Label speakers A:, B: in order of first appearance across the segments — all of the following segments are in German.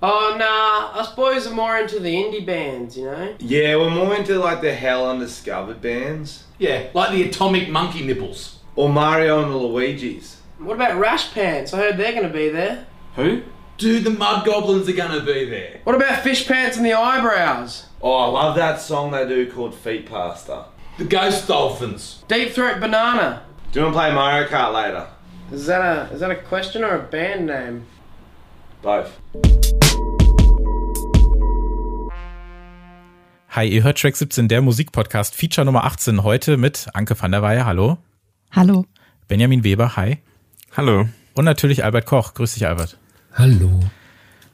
A: Oh, nah, us boys are more into the indie bands, you know?
B: Yeah, we're more into like the hell undiscovered bands.
C: Yeah, like the Atomic Monkey Nipples.
B: Or Mario and the Luigi's.
A: What about Rash Pants? I heard they're gonna be there.
C: Who? Dude, the Mud Goblins are gonna be there.
A: What about Fish Pants and the Eyebrows?
B: Oh, I love that song they do called Feet Pasta.
C: The Ghost Dolphins.
A: Deep Throat Banana.
B: Do you want to play Mario Kart later?
A: Is that a is that a question or a band name?
B: Both.
D: Hi, ihr hört Track 17, der Musikpodcast, Feature Nummer 18, heute mit Anke van der Weyer, hallo.
E: Hallo.
D: Benjamin Weber, hi.
F: Hallo.
D: Und natürlich Albert Koch. Grüß dich, Albert.
G: Hallo.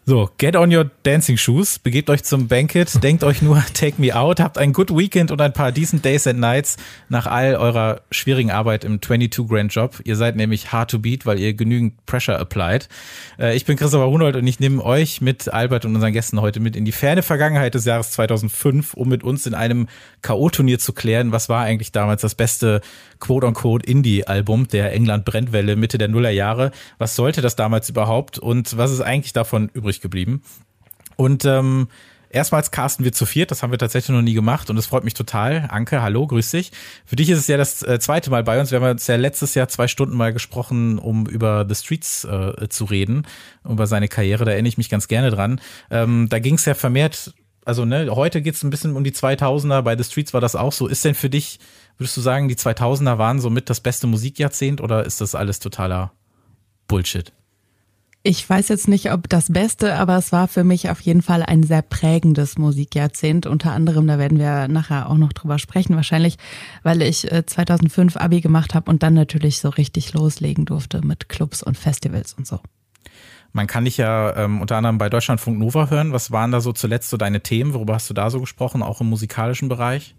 D: So, get on your dancing shoes, begebt euch zum Banquet, denkt euch nur Take Me Out, habt ein good Weekend und ein paar decent Days and Nights nach all eurer schwierigen Arbeit im 22 Grand Job. Ihr seid nämlich hard to beat, weil ihr genügend Pressure applied. Äh, ich bin Christopher Hunold und ich nehme euch mit Albert und unseren Gästen heute mit in die ferne Vergangenheit des Jahres 2005, um mit uns in einem K.O.-Turnier zu klären, was war eigentlich damals das beste quote-unquote Indie-Album der England-Brennwelle Mitte der Nullerjahre. Was sollte das damals überhaupt und was ist eigentlich davon übrig geblieben? Und ähm, erstmals casten wir zu viert, das haben wir tatsächlich noch nie gemacht und es freut mich total. Anke, hallo, grüß dich. Für dich ist es ja das äh, zweite Mal bei uns. Wir haben uns ja letztes Jahr zwei Stunden mal gesprochen, um über The Streets äh, zu reden, über seine Karriere, da erinnere ich mich ganz gerne dran. Ähm, da ging es ja vermehrt also ne, heute geht's ein bisschen um die 2000er, bei The Streets war das auch so. Ist denn für dich, würdest du sagen, die 2000er waren somit das beste Musikjahrzehnt oder ist das alles totaler Bullshit?
E: Ich weiß jetzt nicht, ob das Beste, aber es war für mich auf jeden Fall ein sehr prägendes Musikjahrzehnt. Unter anderem, da werden wir nachher auch noch drüber sprechen, wahrscheinlich, weil ich 2005 Abi gemacht habe und dann natürlich so richtig loslegen durfte mit Clubs und Festivals und so.
D: Man kann dich ja ähm, unter anderem bei Deutschlandfunk Nova hören. Was waren da so zuletzt so deine Themen? Worüber hast du da so gesprochen, auch im musikalischen Bereich?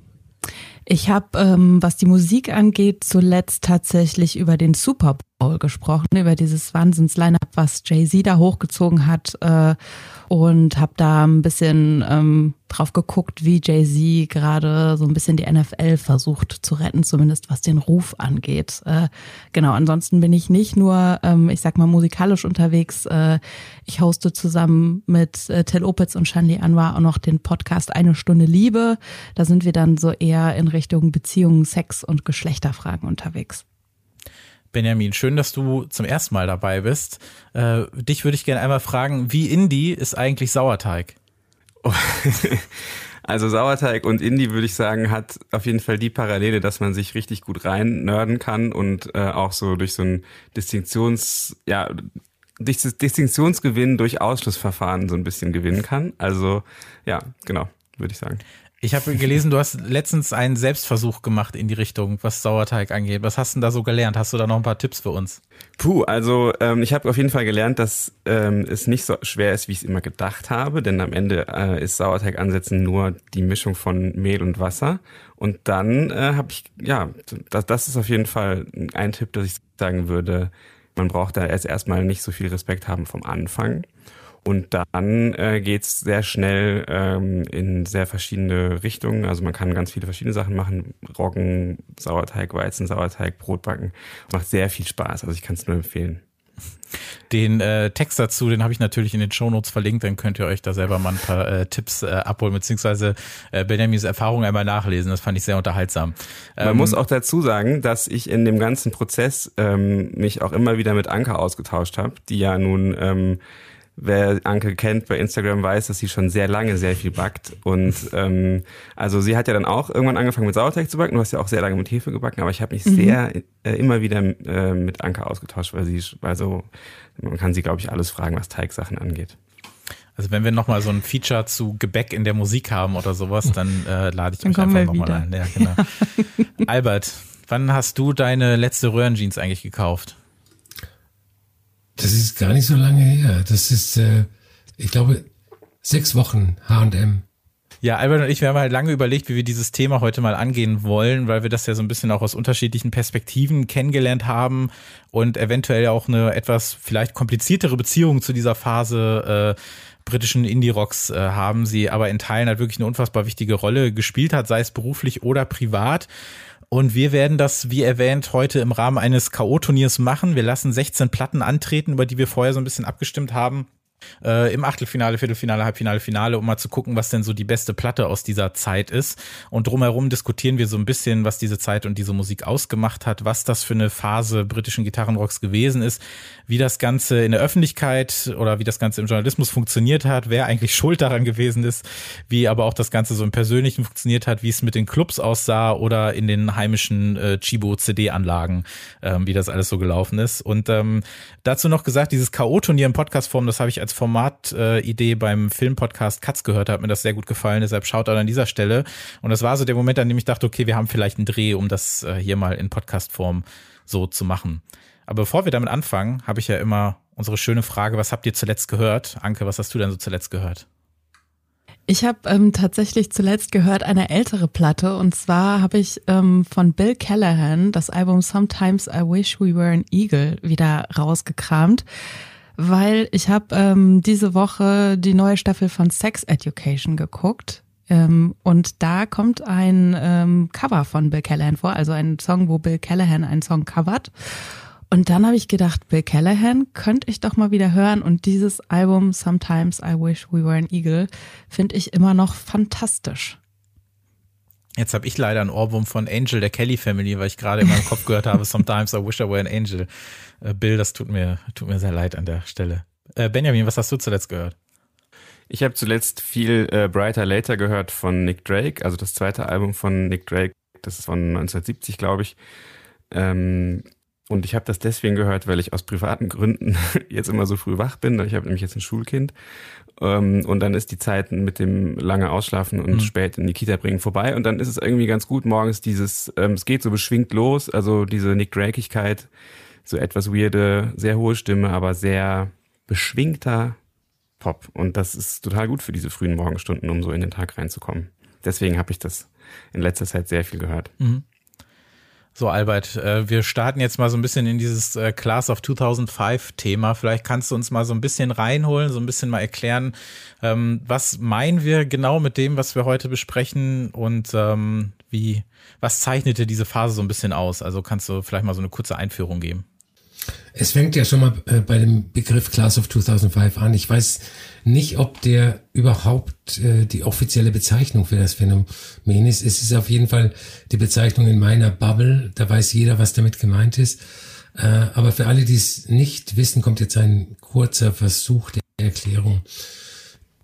E: Ich habe, ähm, was die Musik angeht, zuletzt tatsächlich über den Super Bowl gesprochen, über dieses Wahnsinns-Line-Up, was Jay-Z da hochgezogen hat. Äh, und habe da ein bisschen ähm, drauf geguckt, wie Jay-Z gerade so ein bisschen die NFL versucht zu retten, zumindest was den Ruf angeht. Äh, genau, ansonsten bin ich nicht nur, ähm, ich sag mal, musikalisch unterwegs. Äh, ich hoste zusammen mit äh, Tel Opitz und Shanli Anwar auch noch den Podcast Eine Stunde Liebe. Da sind wir dann so eher in Richtung Beziehungen, Sex und Geschlechterfragen unterwegs.
D: Benjamin, schön, dass du zum ersten Mal dabei bist. Äh, dich würde ich gerne einmal fragen, wie Indie ist eigentlich Sauerteig?
F: Also Sauerteig und Indie würde ich sagen, hat auf jeden Fall die Parallele, dass man sich richtig gut rein nörden kann und äh, auch so durch so ein Distinktions, ja, Distinktionsgewinn durch Ausschlussverfahren so ein bisschen gewinnen kann. Also ja, genau, würde ich sagen.
D: Ich habe gelesen, du hast letztens einen Selbstversuch gemacht in die Richtung, was Sauerteig angeht. Was hast du denn da so gelernt? Hast du da noch ein paar Tipps für uns?
F: Puh, also ähm, ich habe auf jeden Fall gelernt, dass ähm, es nicht so schwer ist, wie ich es immer gedacht habe, denn am Ende äh, ist Sauerteig ansetzen nur die Mischung von Mehl und Wasser. Und dann äh, habe ich, ja, das, das ist auf jeden Fall ein Tipp, dass ich sagen würde, man braucht da erst erstmal nicht so viel Respekt haben vom Anfang. Und dann äh, geht's sehr schnell ähm, in sehr verschiedene Richtungen. Also man kann ganz viele verschiedene Sachen machen. Roggen, Sauerteig, Weizen, Sauerteig, Brot backen. Macht sehr viel Spaß. Also ich kann es nur empfehlen.
D: Den äh, Text dazu, den habe ich natürlich in den Shownotes verlinkt, dann könnt ihr euch da selber mal ein paar äh, Tipps äh, abholen, beziehungsweise äh, Benjamins Erfahrung einmal nachlesen. Das fand ich sehr unterhaltsam.
F: Man
D: Ähm,
F: muss auch dazu sagen, dass ich in dem ganzen Prozess ähm, mich auch immer wieder mit Anke ausgetauscht habe, die ja nun ähm, Wer Anke kennt bei Instagram weiß, dass sie schon sehr lange sehr viel backt. Und ähm, also sie hat ja dann auch irgendwann angefangen mit Sauerteig zu backen. Du hast ja auch sehr lange mit Hefe gebacken, aber ich habe mich sehr äh, immer wieder äh, mit Anke ausgetauscht, weil sie, also man kann sie, glaube ich, alles fragen, was Teigsachen angeht.
D: Also wenn wir nochmal so ein Feature zu Gebäck in der Musik haben oder sowas, dann äh, lade ich
E: Dann
D: euch einfach nochmal ein. Ja, genau. Albert, wann hast du deine letzte Röhrenjeans eigentlich gekauft?
G: Das ist gar nicht so lange her. Das ist, äh, ich glaube, sechs Wochen H&M.
D: Ja, Albert und ich, wir haben halt lange überlegt, wie wir dieses Thema heute mal angehen wollen, weil wir das ja so ein bisschen auch aus unterschiedlichen Perspektiven kennengelernt haben und eventuell auch eine etwas vielleicht kompliziertere Beziehung zu dieser Phase äh, britischen Indie-Rocks äh, haben, sie aber in Teilen halt wirklich eine unfassbar wichtige Rolle gespielt hat, sei es beruflich oder privat. Und wir werden das, wie erwähnt, heute im Rahmen eines K.O.-Turniers machen. Wir lassen 16 Platten antreten, über die wir vorher so ein bisschen abgestimmt haben. Äh, im Achtelfinale, Viertelfinale, Halbfinale, Finale, um mal zu gucken, was denn so die beste Platte aus dieser Zeit ist. Und drumherum diskutieren wir so ein bisschen, was diese Zeit und diese Musik ausgemacht hat, was das für eine Phase britischen Gitarrenrocks gewesen ist, wie das Ganze in der Öffentlichkeit oder wie das Ganze im Journalismus funktioniert hat, wer eigentlich schuld daran gewesen ist, wie aber auch das Ganze so im Persönlichen funktioniert hat, wie es mit den Clubs aussah oder in den heimischen äh, Chibo-CD-Anlagen, ähm, wie das alles so gelaufen ist. Und ähm, dazu noch gesagt, dieses K.O.-Turnier in Podcastform, das habe ich als Formatidee äh, beim Filmpodcast Katz gehört, hat mir das sehr gut gefallen, deshalb schaut an dieser Stelle. Und das war so der Moment, an dem ich dachte, okay, wir haben vielleicht einen Dreh, um das äh, hier mal in Podcastform so zu machen. Aber bevor wir damit anfangen, habe ich ja immer unsere schöne Frage, was habt ihr zuletzt gehört? Anke, was hast du denn so zuletzt gehört?
E: Ich habe ähm, tatsächlich zuletzt gehört eine ältere Platte und zwar habe ich ähm, von Bill Callahan das Album Sometimes I Wish We Were an Eagle wieder rausgekramt, weil ich habe ähm, diese Woche die neue Staffel von Sex Education geguckt ähm, und da kommt ein ähm, Cover von Bill Callahan vor, also ein Song, wo Bill Callahan einen Song covert. Und dann habe ich gedacht, Bill Callahan könnte ich doch mal wieder hören. Und dieses Album Sometimes I Wish We Were an Eagle finde ich immer noch fantastisch.
D: Jetzt habe ich leider ein Ohrwurm von Angel der Kelly Family, weil ich gerade in meinem Kopf gehört habe, Sometimes I Wish I Were an Angel. Äh, Bill, das tut mir, tut mir sehr leid an der Stelle. Äh, Benjamin, was hast du zuletzt gehört?
F: Ich habe zuletzt viel äh, Brighter Later gehört von Nick Drake, also das zweite Album von Nick Drake, das ist von 1970, glaube ich. Ähm, und ich habe das deswegen gehört, weil ich aus privaten Gründen jetzt immer so früh wach bin. Ich habe nämlich jetzt ein Schulkind. Ähm, und dann ist die Zeit mit dem lange Ausschlafen und mhm. spät in die Kita bringen vorbei. Und dann ist es irgendwie ganz gut, morgens dieses, ähm, es geht so beschwingt los, also diese Nick Drakeigkeit, so etwas weirde, sehr hohe Stimme, aber sehr beschwingter Pop. Und das ist total gut für diese frühen Morgenstunden, um so in den Tag reinzukommen. Deswegen habe ich das in letzter Zeit sehr viel gehört.
D: Mhm. So, Albert, äh, wir starten jetzt mal so ein bisschen in dieses äh, Class of 2005 Thema. Vielleicht kannst du uns mal so ein bisschen reinholen, so ein bisschen mal erklären, ähm, was meinen wir genau mit dem, was wir heute besprechen und ähm, wie, was zeichnete diese Phase so ein bisschen aus? Also kannst du vielleicht mal so eine kurze Einführung geben?
G: Es fängt ja schon mal äh, bei dem Begriff Class of 2005 an. Ich weiß nicht, ob der überhaupt äh, die offizielle Bezeichnung für das Phänomen ist. Es ist auf jeden Fall die Bezeichnung in meiner Bubble. Da weiß jeder, was damit gemeint ist. Äh, aber für alle, die es nicht wissen, kommt jetzt ein kurzer Versuch der Erklärung.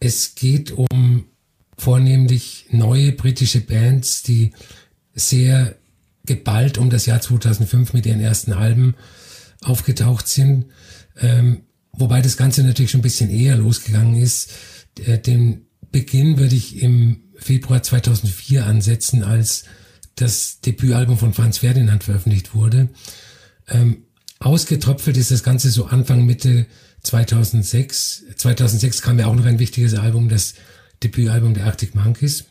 G: Es geht um vornehmlich neue britische Bands, die sehr geballt um das Jahr 2005 mit ihren ersten Alben aufgetaucht sind. Ähm, wobei das Ganze natürlich schon ein bisschen eher losgegangen ist. Äh, den Beginn würde ich im Februar 2004 ansetzen, als das Debütalbum von Franz Ferdinand veröffentlicht wurde. Ähm, ausgetröpfelt ist das Ganze so Anfang Mitte 2006. 2006 kam ja auch noch ein wichtiges Album, das Debütalbum der Arctic Monkeys.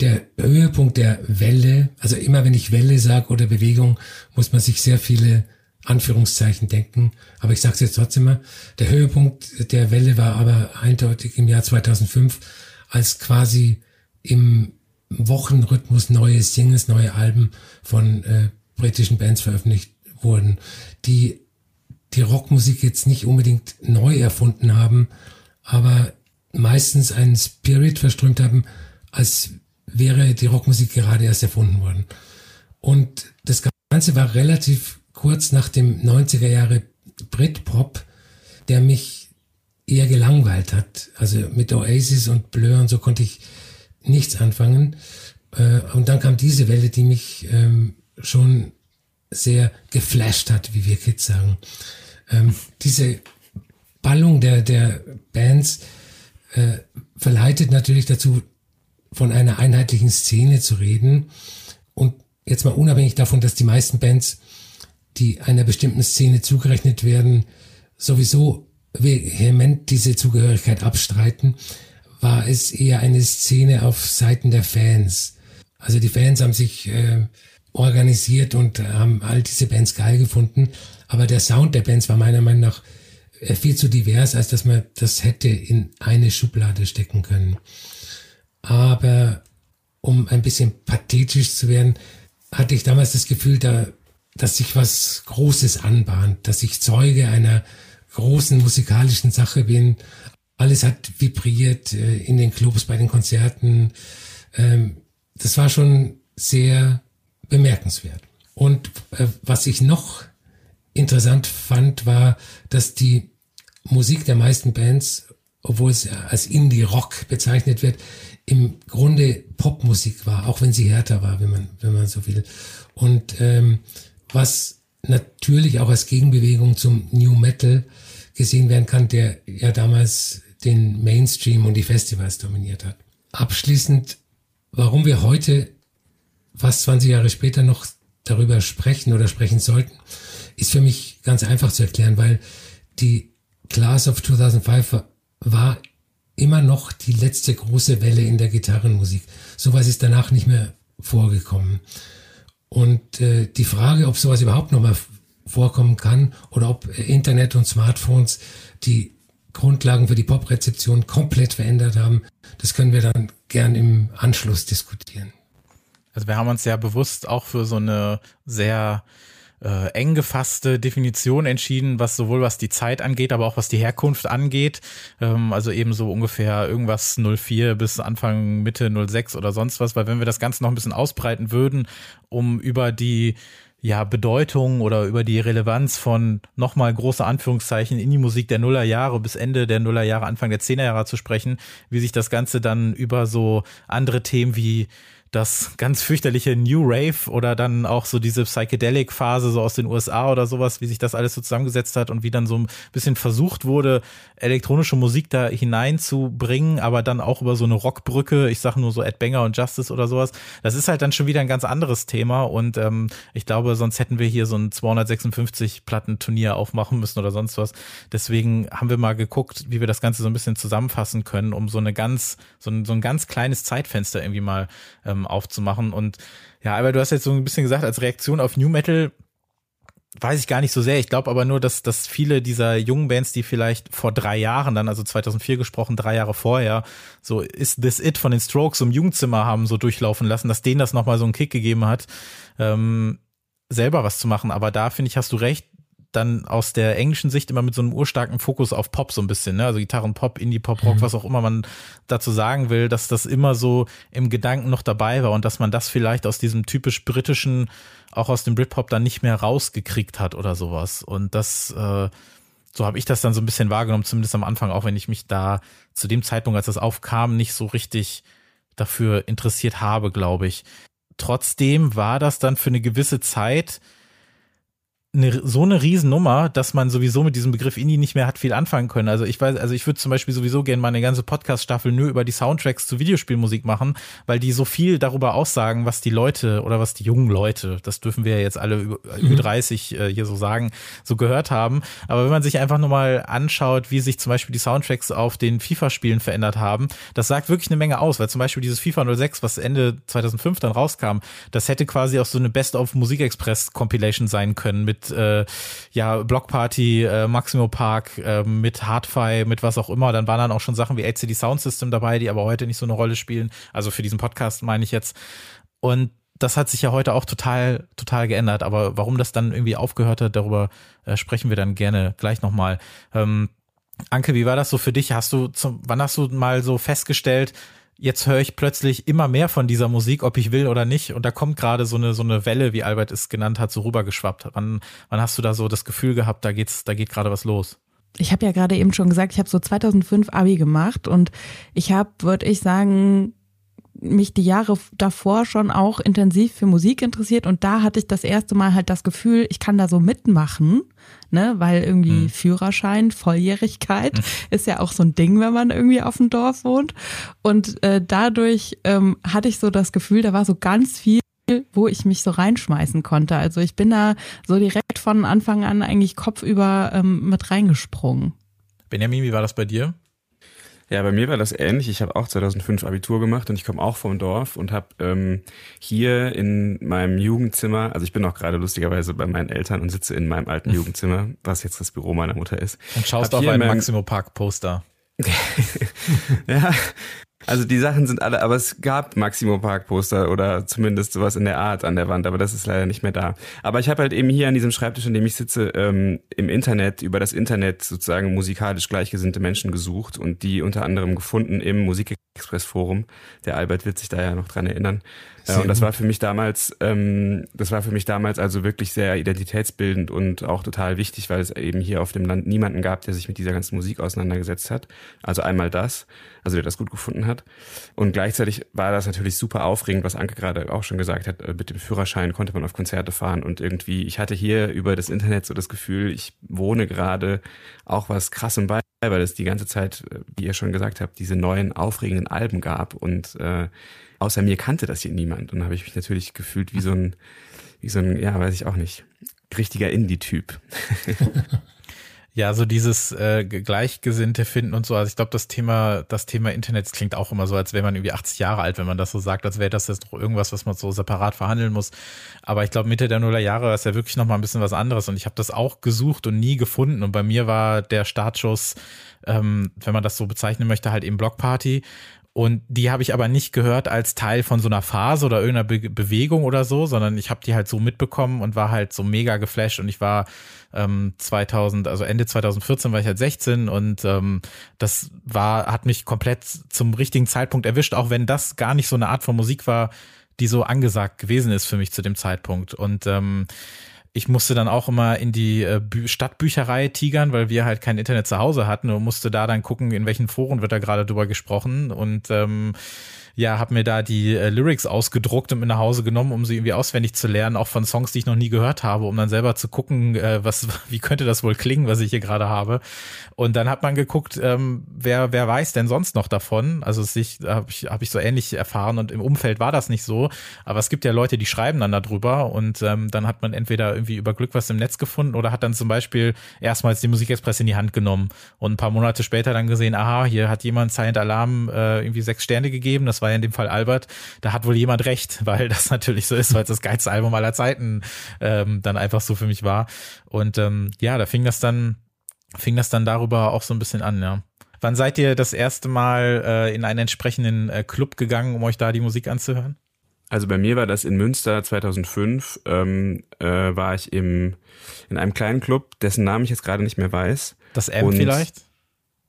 G: Der Höhepunkt der Welle, also immer wenn ich Welle sage oder Bewegung, muss man sich sehr viele Anführungszeichen denken. Aber ich sage es jetzt trotzdem mal. Der Höhepunkt der Welle war aber eindeutig im Jahr 2005, als quasi im Wochenrhythmus neue Singles, neue Alben von äh, britischen Bands veröffentlicht wurden, die die Rockmusik jetzt nicht unbedingt neu erfunden haben, aber meistens einen Spirit verströmt haben, als wäre die Rockmusik gerade erst erfunden worden. Und das Ganze war relativ kurz nach dem 90er Jahre Britpop, der mich eher gelangweilt hat. Also mit Oasis und Blur und so konnte ich nichts anfangen. Äh, und dann kam diese Welle, die mich ähm, schon sehr geflasht hat, wie wir Kids sagen. Ähm, diese Ballung der, der Bands äh, verleitet natürlich dazu, von einer einheitlichen Szene zu reden. Und jetzt mal unabhängig davon, dass die meisten Bands die einer bestimmten Szene zugerechnet werden, sowieso vehement diese Zugehörigkeit abstreiten, war es eher eine Szene auf Seiten der Fans. Also die Fans haben sich äh, organisiert und haben all diese Bands geil gefunden, aber der Sound der Bands war meiner Meinung nach äh, viel zu divers, als dass man das hätte in eine Schublade stecken können. Aber um ein bisschen pathetisch zu werden, hatte ich damals das Gefühl, da dass sich was Großes anbahnt, dass ich Zeuge einer großen musikalischen Sache bin. Alles hat vibriert äh, in den Clubs, bei den Konzerten. Ähm, das war schon sehr bemerkenswert. Und äh, was ich noch interessant fand, war, dass die Musik der meisten Bands, obwohl es als Indie-Rock bezeichnet wird, im Grunde Popmusik war, auch wenn sie härter war, wenn man, wenn man so will. Und ähm, was natürlich auch als Gegenbewegung zum New Metal gesehen werden kann, der ja damals den Mainstream und die Festivals dominiert hat. Abschließend, warum wir heute, fast 20 Jahre später, noch darüber sprechen oder sprechen sollten, ist für mich ganz einfach zu erklären, weil die Class of 2005 war immer noch die letzte große Welle in der Gitarrenmusik. Sowas ist danach nicht mehr vorgekommen. Und äh, die Frage, ob sowas überhaupt noch mal vorkommen kann oder ob Internet und Smartphones die Grundlagen für die Poprezeption komplett verändert haben, das können wir dann gern im Anschluss diskutieren.
D: Also wir haben uns ja bewusst auch für so eine sehr äh, eng gefasste Definition entschieden, was sowohl was die Zeit angeht, aber auch was die Herkunft angeht. Ähm, also eben so ungefähr irgendwas 04 bis Anfang Mitte 06 oder sonst was, weil wenn wir das Ganze noch ein bisschen ausbreiten würden, um über die ja, Bedeutung oder über die Relevanz von nochmal große Anführungszeichen in die musik der Nullerjahre bis Ende der Nullerjahre, Anfang der Zehnerjahre zu sprechen, wie sich das Ganze dann über so andere Themen wie das ganz fürchterliche New Rave oder dann auch so diese Psychedelic-Phase so aus den USA oder sowas, wie sich das alles so zusammengesetzt hat und wie dann so ein bisschen versucht wurde, elektronische Musik da hineinzubringen, aber dann auch über so eine Rockbrücke, ich sage nur so Ed Banger und Justice oder sowas. Das ist halt dann schon wieder ein ganz anderes Thema und ähm, ich glaube, sonst hätten wir hier so ein 256 Platten-Turnier aufmachen müssen oder sonst was. Deswegen haben wir mal geguckt, wie wir das Ganze so ein bisschen zusammenfassen können, um so eine ganz, so ein, so ein ganz kleines Zeitfenster irgendwie mal ähm, aufzumachen. Und ja, aber du hast jetzt so ein bisschen gesagt, als Reaktion auf New Metal weiß ich gar nicht so sehr. Ich glaube aber nur, dass, dass viele dieser jungen Bands, die vielleicht vor drei Jahren dann, also 2004 gesprochen, drei Jahre vorher, so Is This It von den Strokes im Jugendzimmer haben so durchlaufen lassen, dass denen das nochmal so einen Kick gegeben hat, ähm, selber was zu machen. Aber da finde ich, hast du recht, dann aus der englischen Sicht immer mit so einem urstarken Fokus auf Pop so ein bisschen, ne? Also Gitarren, Pop, Indie, Pop, Rock, mhm. was auch immer man dazu sagen will, dass das immer so im Gedanken noch dabei war und dass man das vielleicht aus diesem typisch britischen, auch aus dem Britpop dann nicht mehr rausgekriegt hat oder sowas. Und das, äh, so habe ich das dann so ein bisschen wahrgenommen, zumindest am Anfang, auch wenn ich mich da zu dem Zeitpunkt, als das aufkam, nicht so richtig dafür interessiert habe, glaube ich. Trotzdem war das dann für eine gewisse Zeit eine, so eine Riesennummer, dass man sowieso mit diesem Begriff Indie nicht mehr hat viel anfangen können. Also ich weiß, also ich würde zum Beispiel sowieso gerne mal eine ganze Podcast-Staffel nur über die Soundtracks zu Videospielmusik machen, weil die so viel darüber aussagen, was die Leute oder was die jungen Leute, das dürfen wir ja jetzt alle über, mhm. über 30 äh, hier so sagen, so gehört haben. Aber wenn man sich einfach nur mal anschaut, wie sich zum Beispiel die Soundtracks auf den FIFA-Spielen verändert haben, das sagt wirklich eine Menge aus, weil zum Beispiel dieses FIFA 06, was Ende 2005 dann rauskam, das hätte quasi auch so eine Best-of Musik Express Compilation sein können mit äh, ja Blockparty, äh, Maximo Park, äh, mit Hardfi, mit was auch immer. Dann waren dann auch schon Sachen wie HCD Sound System dabei, die aber heute nicht so eine Rolle spielen. Also für diesen Podcast meine ich jetzt. Und das hat sich ja heute auch total, total geändert. Aber warum das dann irgendwie aufgehört hat, darüber äh, sprechen wir dann gerne gleich nochmal. Ähm, Anke, wie war das so für dich? Hast du zum, wann hast du mal so festgestellt, jetzt höre ich plötzlich immer mehr von dieser Musik, ob ich will oder nicht. Und da kommt gerade so eine, so eine Welle, wie Albert es genannt hat, so rübergeschwappt. Wann, wann hast du da so das Gefühl gehabt, da geht's, da geht gerade was los?
E: Ich habe ja gerade eben schon gesagt, ich habe so 2005 Abi gemacht und ich habe, würde ich sagen, mich die Jahre davor schon auch intensiv für Musik interessiert und da hatte ich das erste Mal halt das Gefühl, ich kann da so mitmachen, ne, weil irgendwie mhm. Führerschein, Volljährigkeit mhm. ist ja auch so ein Ding, wenn man irgendwie auf dem Dorf wohnt und äh, dadurch ähm, hatte ich so das Gefühl, da war so ganz viel wo ich mich so reinschmeißen konnte. Also ich bin da so direkt von Anfang an eigentlich kopfüber ähm, mit reingesprungen.
D: Benjamin, wie war das bei dir?
F: Ja, bei mir war das ähnlich. Ich habe auch 2005 Abitur gemacht und ich komme auch vom Dorf und habe ähm, hier in meinem Jugendzimmer, also ich bin auch gerade lustigerweise bei meinen Eltern und sitze in meinem alten Jugendzimmer, was jetzt das Büro meiner Mutter ist.
D: Und schaust auf ein Maximo Park Poster.
F: ja, Also die Sachen sind alle, aber es gab Maximo Park Poster oder zumindest sowas in der Art an der Wand, aber das ist leider nicht mehr da. Aber ich habe halt eben hier an diesem Schreibtisch, an dem ich sitze, ähm, im Internet, über das Internet sozusagen musikalisch gleichgesinnte Menschen gesucht und die unter anderem gefunden im Musikexpress Forum. Der Albert wird sich da ja noch dran erinnern. Äh, und das war für mich damals, ähm, das war für mich damals also wirklich sehr identitätsbildend und auch total wichtig, weil es eben hier auf dem Land niemanden gab, der sich mit dieser ganzen Musik auseinandergesetzt hat. Also einmal das, also der das gut gefunden hat. Und gleichzeitig war das natürlich super aufregend, was Anke gerade auch schon gesagt hat. äh, Mit dem Führerschein konnte man auf Konzerte fahren und irgendwie, ich hatte hier über das Internet so das Gefühl, ich wohne gerade auch was krassem bei, weil es die ganze Zeit, äh, wie ihr schon gesagt habt, diese neuen aufregenden Alben gab und äh, außer mir kannte das hier niemand. Und da habe ich mich natürlich gefühlt wie so ein, wie so ein, ja, weiß ich auch nicht, richtiger Indie-Typ.
D: Ja, so dieses äh, Gleichgesinnte finden und so. Also ich glaube, das Thema, das Thema Internet klingt auch immer so, als wäre man irgendwie 80 Jahre alt, wenn man das so sagt, als wäre das jetzt noch irgendwas, was man so separat verhandeln muss. Aber ich glaube, Mitte der Nuller Jahre ist ja wirklich noch mal ein bisschen was anderes. Und ich habe das auch gesucht und nie gefunden. Und bei mir war der Startschuss, ähm, wenn man das so bezeichnen möchte, halt eben Blockparty. Und die habe ich aber nicht gehört als Teil von so einer Phase oder irgendeiner Be Bewegung oder so, sondern ich habe die halt so mitbekommen und war halt so mega geflasht und ich war ähm, 2000, also Ende 2014 war ich halt 16 und ähm, das war, hat mich komplett zum richtigen Zeitpunkt erwischt, auch wenn das gar nicht so eine Art von Musik war, die so angesagt gewesen ist für mich zu dem Zeitpunkt. Und ähm, ich musste dann auch immer in die äh, Bü Stadtbücherei tigern, weil wir halt kein Internet zu Hause hatten und musste da dann gucken, in welchen Foren wird da gerade drüber gesprochen. Und ähm, ja, habe mir da die äh, Lyrics ausgedruckt und mit nach Hause genommen, um sie irgendwie auswendig zu lernen, auch von Songs, die ich noch nie gehört habe, um dann selber zu gucken, äh, was, wie könnte das wohl klingen, was ich hier gerade habe. Und dann hat man geguckt, ähm, wer, wer weiß denn sonst noch davon? Also sich habe ich, hab ich so ähnlich erfahren und im Umfeld war das nicht so. Aber es gibt ja Leute, die schreiben dann darüber und ähm, dann hat man entweder irgendwie über Glück was im Netz gefunden oder hat dann zum Beispiel erstmals die Musikexpress in die Hand genommen und ein paar Monate später dann gesehen, aha, hier hat jemand Silent Alarm äh, irgendwie sechs Sterne gegeben. Das war ja in dem Fall Albert. Da hat wohl jemand recht, weil das natürlich so ist, weil es das geilste Album aller Zeiten ähm, dann einfach so für mich war. Und ähm, ja, da fing das dann, fing das dann darüber auch so ein bisschen an, ja. Wann seid ihr das erste Mal äh, in einen entsprechenden äh, Club gegangen, um euch da die Musik anzuhören?
F: Also bei mir war das in Münster 2005, ähm, äh, war ich im, in einem kleinen Club, dessen Namen ich jetzt gerade nicht mehr weiß.
D: Das M
F: Und-
D: vielleicht?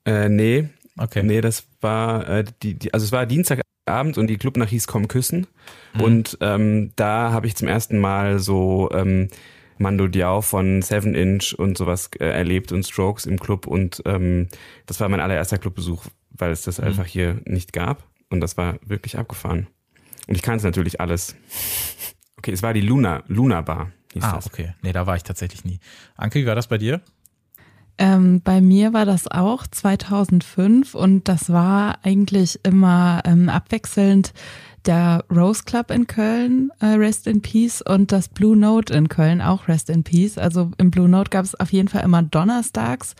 F: Äh, nee,
D: Okay.
F: nee, das war äh, die, die, also es war Dienstagabend und die Clubnacht hieß Komm küssen.
D: Mhm.
F: Und ähm, da habe ich zum ersten Mal so ähm, Mando Diao von Seven Inch und sowas äh, erlebt und Strokes im Club und ähm, das war mein allererster Clubbesuch, weil es
D: Mhm.
F: das einfach hier nicht gab und das war wirklich abgefahren. Und ich kannte natürlich alles. Okay, es war die Luna, Luna Bar hieß
D: Ah,
F: das.
D: okay. Nee, da war ich tatsächlich nie. Anke, wie war das bei dir?
E: Ähm, bei mir war das auch 2005 und das war eigentlich immer ähm, abwechselnd der Rose Club in Köln, äh, Rest in Peace, und das Blue Note in Köln, auch Rest in Peace. Also im Blue Note gab es auf jeden Fall immer donnerstags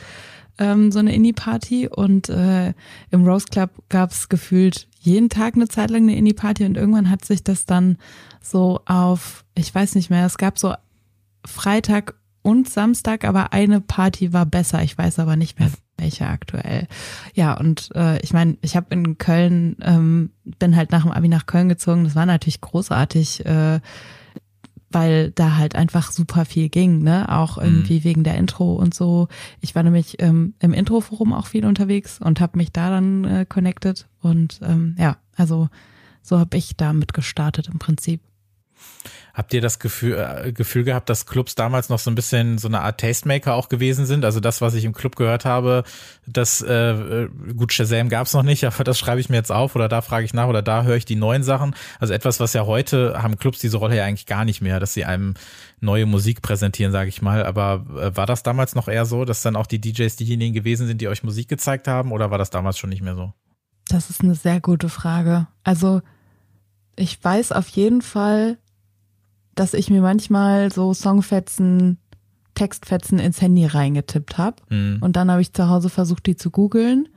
E: ähm, so eine Indie-Party und äh, im Rose Club gab es gefühlt jeden Tag eine Zeit lang eine Indie-Party und irgendwann hat sich das dann so auf, ich weiß nicht mehr, es gab so Freitag und Samstag, aber eine Party war besser. Ich weiß aber nicht mehr welche aktuell. Ja, und äh, ich meine, ich habe in Köln, ähm, bin halt nach dem Abi nach Köln gezogen. Das war natürlich großartig, äh, weil da halt einfach super viel ging, ne? Auch irgendwie wegen der Intro und so. Ich war nämlich ähm, im Intro-Forum auch viel unterwegs und habe mich da dann äh, connected. Und ähm, ja, also so habe ich damit gestartet im Prinzip.
D: Habt ihr das Gefühl, äh, Gefühl gehabt, dass Clubs damals noch so ein bisschen so eine Art Tastemaker auch gewesen sind? Also das, was ich im Club gehört habe, das, äh, gut, Shazam gab's noch nicht, aber das schreibe ich mir jetzt auf oder da frage ich nach oder da höre ich die neuen Sachen. Also etwas, was ja heute haben Clubs diese Rolle ja eigentlich gar nicht mehr, dass sie einem neue Musik präsentieren, sage ich mal. Aber äh, war das damals noch eher so, dass dann auch die DJs diejenigen gewesen sind, die euch Musik gezeigt haben oder war das damals schon nicht mehr so?
E: Das ist eine sehr gute Frage. Also ich weiß auf jeden Fall, dass ich mir manchmal so Songfetzen, Textfetzen ins Handy reingetippt habe.
D: Hm.
E: Und dann habe ich zu Hause versucht, die zu googeln.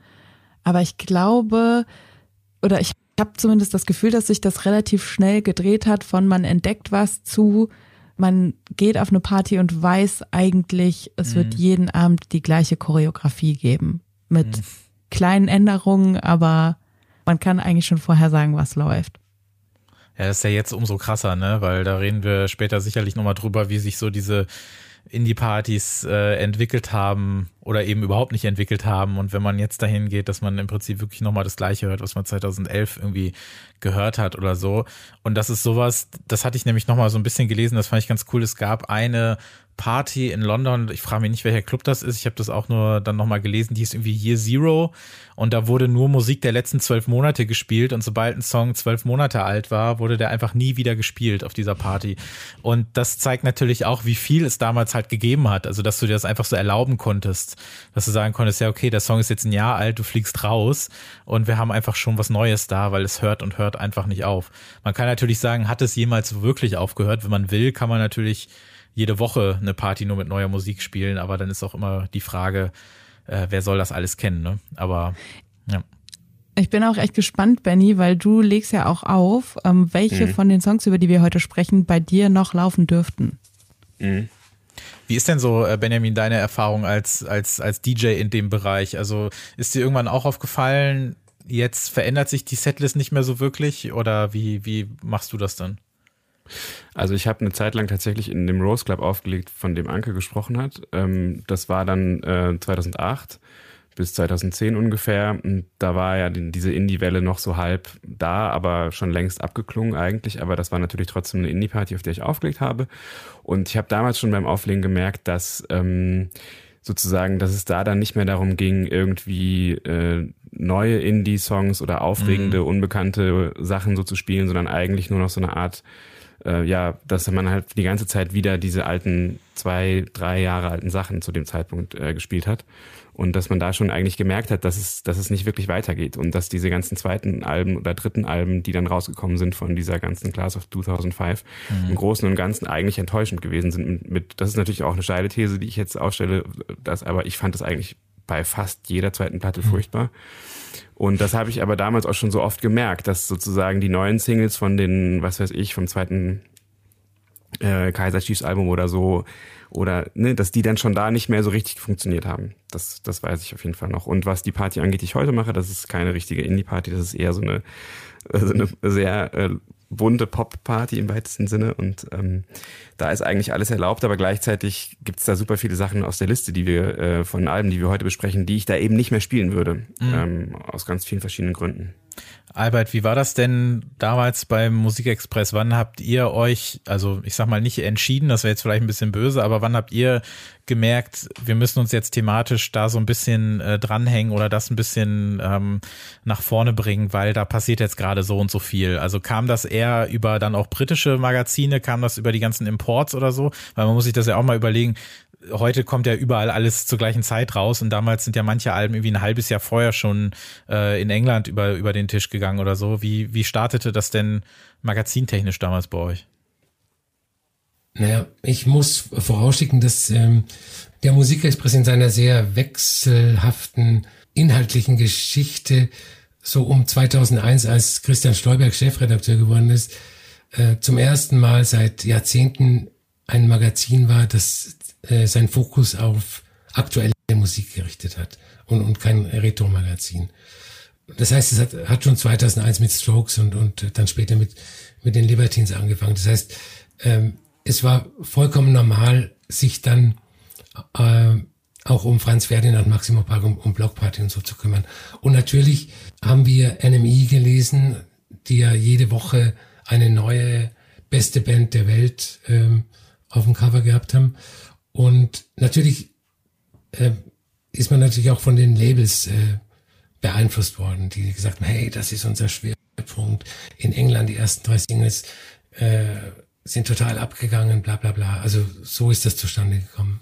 E: Aber ich glaube, oder ich habe zumindest das Gefühl, dass sich das relativ schnell gedreht hat von man entdeckt was zu man geht auf eine Party und weiß eigentlich, es wird jeden Abend die gleiche Choreografie geben. Mit kleinen Änderungen, aber man kann eigentlich schon vorher sagen, was läuft.
D: Ja, das ist ja jetzt umso krasser, ne? Weil da reden wir später sicherlich nochmal drüber, wie sich so diese Indie-Partys äh, entwickelt haben oder eben überhaupt nicht entwickelt haben. Und wenn man jetzt dahin geht, dass man im Prinzip wirklich nochmal das Gleiche hört, was man 2011 irgendwie gehört hat oder so. Und das ist sowas, das hatte ich nämlich nochmal so ein bisschen gelesen, das fand ich ganz cool. Es gab eine Party in London. Ich frage mich nicht, welcher Club das ist. Ich habe das auch nur dann nochmal gelesen. Die ist irgendwie Year Zero. Und da wurde nur Musik der letzten zwölf Monate gespielt. Und sobald ein Song zwölf Monate alt war, wurde der einfach nie wieder gespielt auf dieser Party. Und das zeigt natürlich auch, wie viel es damals halt gegeben hat. Also, dass du dir das einfach so erlauben konntest. Dass du sagen konntest, ja, okay, der Song ist jetzt ein Jahr alt, du fliegst raus. Und wir haben einfach schon was Neues da, weil es hört und hört einfach nicht auf. Man kann natürlich sagen, hat es jemals wirklich aufgehört? Wenn man will, kann man natürlich jede Woche eine Party nur mit neuer Musik spielen, aber dann ist auch immer die Frage, äh, wer soll das alles kennen, ne? Aber ja.
E: Ich bin auch echt gespannt, Benny, weil du legst ja auch auf, ähm, welche mhm. von den Songs, über die wir heute sprechen, bei dir noch laufen dürften.
D: Mhm. Wie ist denn so, äh, Benjamin, deine Erfahrung als, als, als DJ in dem Bereich? Also ist dir irgendwann auch aufgefallen, jetzt verändert sich die Setlist nicht mehr so wirklich oder wie, wie machst du das dann?
F: Also ich habe eine Zeit lang tatsächlich in dem Rose Club aufgelegt, von dem Anke gesprochen hat. Ähm, das war dann äh, 2008 bis 2010 ungefähr. Und da war ja diese Indie-Welle noch so halb da, aber schon längst abgeklungen eigentlich. Aber das war natürlich trotzdem eine Indie-Party, auf der ich aufgelegt habe. Und ich habe damals schon beim Auflegen gemerkt, dass ähm, sozusagen, dass es da dann nicht mehr darum ging, irgendwie äh, neue Indie-Songs oder aufregende, mhm. unbekannte Sachen so zu spielen, sondern eigentlich nur noch so eine Art äh, ja, dass man halt die ganze Zeit wieder diese alten zwei, drei Jahre alten Sachen zu dem Zeitpunkt äh, gespielt hat. Und dass man da schon eigentlich gemerkt hat, dass es, dass es nicht wirklich weitergeht und dass diese ganzen zweiten Alben oder dritten Alben, die dann rausgekommen sind von dieser ganzen Class of 2005, mhm. im Großen und Ganzen eigentlich enttäuschend gewesen sind. Mit, das ist natürlich auch eine steile These, die ich jetzt aufstelle, dass, aber ich fand das eigentlich bei fast jeder zweiten Platte mhm. furchtbar. Und das habe ich aber damals auch schon so oft gemerkt, dass sozusagen die neuen Singles von den, was weiß ich, vom zweiten äh, Kaiser Chiefs Album oder so, oder ne, dass die dann schon da nicht mehr so richtig funktioniert haben. Das, das weiß ich auf jeden Fall noch. Und was die Party angeht, die ich heute mache, das ist keine richtige Indie-Party, das ist eher so eine, so eine sehr äh, bunte Pop-Party im weitesten Sinne und ähm, da ist eigentlich alles erlaubt, aber gleichzeitig gibt es da super viele Sachen aus der Liste, die wir äh, von Alben, die wir heute besprechen, die ich da eben nicht mehr spielen würde, mhm. ähm, aus ganz vielen verschiedenen Gründen.
D: Albert, wie war das denn damals beim Musikexpress? Wann habt ihr euch, also ich sag mal nicht entschieden, das wäre jetzt vielleicht ein bisschen böse, aber wann habt ihr gemerkt, wir müssen uns jetzt thematisch da so ein bisschen äh, dranhängen oder das ein bisschen ähm, nach vorne bringen, weil da passiert jetzt gerade so und so viel. Also kam das eher über dann auch britische Magazine, kam das über die ganzen Imports oder so? Weil man muss sich das ja auch mal überlegen, heute kommt ja überall alles zur gleichen Zeit raus und damals sind ja manche Alben irgendwie ein halbes Jahr vorher schon äh, in England über, über den Tisch gegangen oder so. Wie, wie startete das denn magazintechnisch damals bei euch?
G: Naja, ich muss vorausschicken, dass ähm, der Musikexpress in seiner sehr wechselhaften inhaltlichen Geschichte so um 2001, als Christian Stolberg Chefredakteur geworden ist, äh, zum ersten Mal seit Jahrzehnten ein Magazin war, das äh, seinen Fokus auf aktuelle Musik gerichtet hat und, und kein Retro-Magazin. Das heißt, es hat, hat schon 2001 mit Strokes und, und dann später mit, mit den Libertines angefangen. Das heißt, ähm, es war vollkommen normal, sich dann äh, auch um Franz Ferdinand, Maximo Park, um, um Blockparty und so zu kümmern. Und natürlich haben wir NMI gelesen, die ja jede Woche eine neue beste Band der Welt ähm, auf dem Cover gehabt haben. Und natürlich äh, ist man natürlich auch von den Labels äh, beeinflusst worden, die gesagt haben, hey, das ist unser Schwerpunkt. In England die ersten drei Singles äh, sind total abgegangen, bla bla bla. Also so ist das zustande gekommen.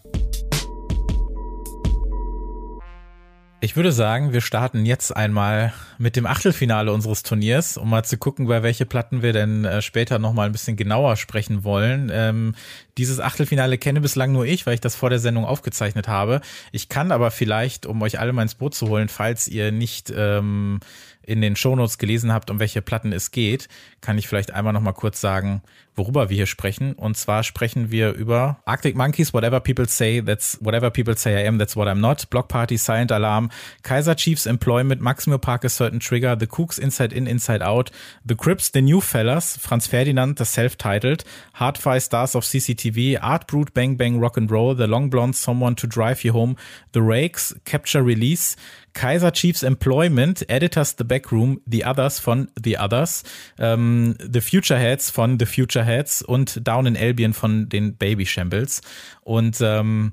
D: Ich würde sagen, wir starten jetzt einmal mit dem Achtelfinale unseres Turniers, um mal zu gucken, über welche Platten wir denn äh, später nochmal ein bisschen genauer sprechen wollen. Ähm, Dieses Achtelfinale kenne bislang nur ich, weil ich das vor der Sendung aufgezeichnet habe. Ich kann aber vielleicht, um euch alle mal ins Boot zu holen, falls ihr nicht ähm, in den Shownotes gelesen habt, um welche Platten es geht, kann ich vielleicht einmal noch mal kurz sagen, worüber wir hier sprechen. Und zwar sprechen wir über Arctic Monkeys, Whatever People Say, That's Whatever People Say I Am, That's What I'm Not, Block Party, Silent Alarm, Kaiser Chiefs Employment, Maximo Park, A Certain Trigger, The Cooks, Inside In, Inside Out, The Crips, The New Fellas, Franz Ferdinand, The Self-Titled, Hardfire Stars of CCTV, Art Brute, Bang Bang Rock and Roll, The Long Blondes, Someone to Drive You Home, The Rakes, Capture Release, Kaiser Chiefs Employment, Editors The Backroom, The Others von The Others, ähm, The Future Heads von The Future Heads und Down in Albion von den Baby Shambles. Und ähm,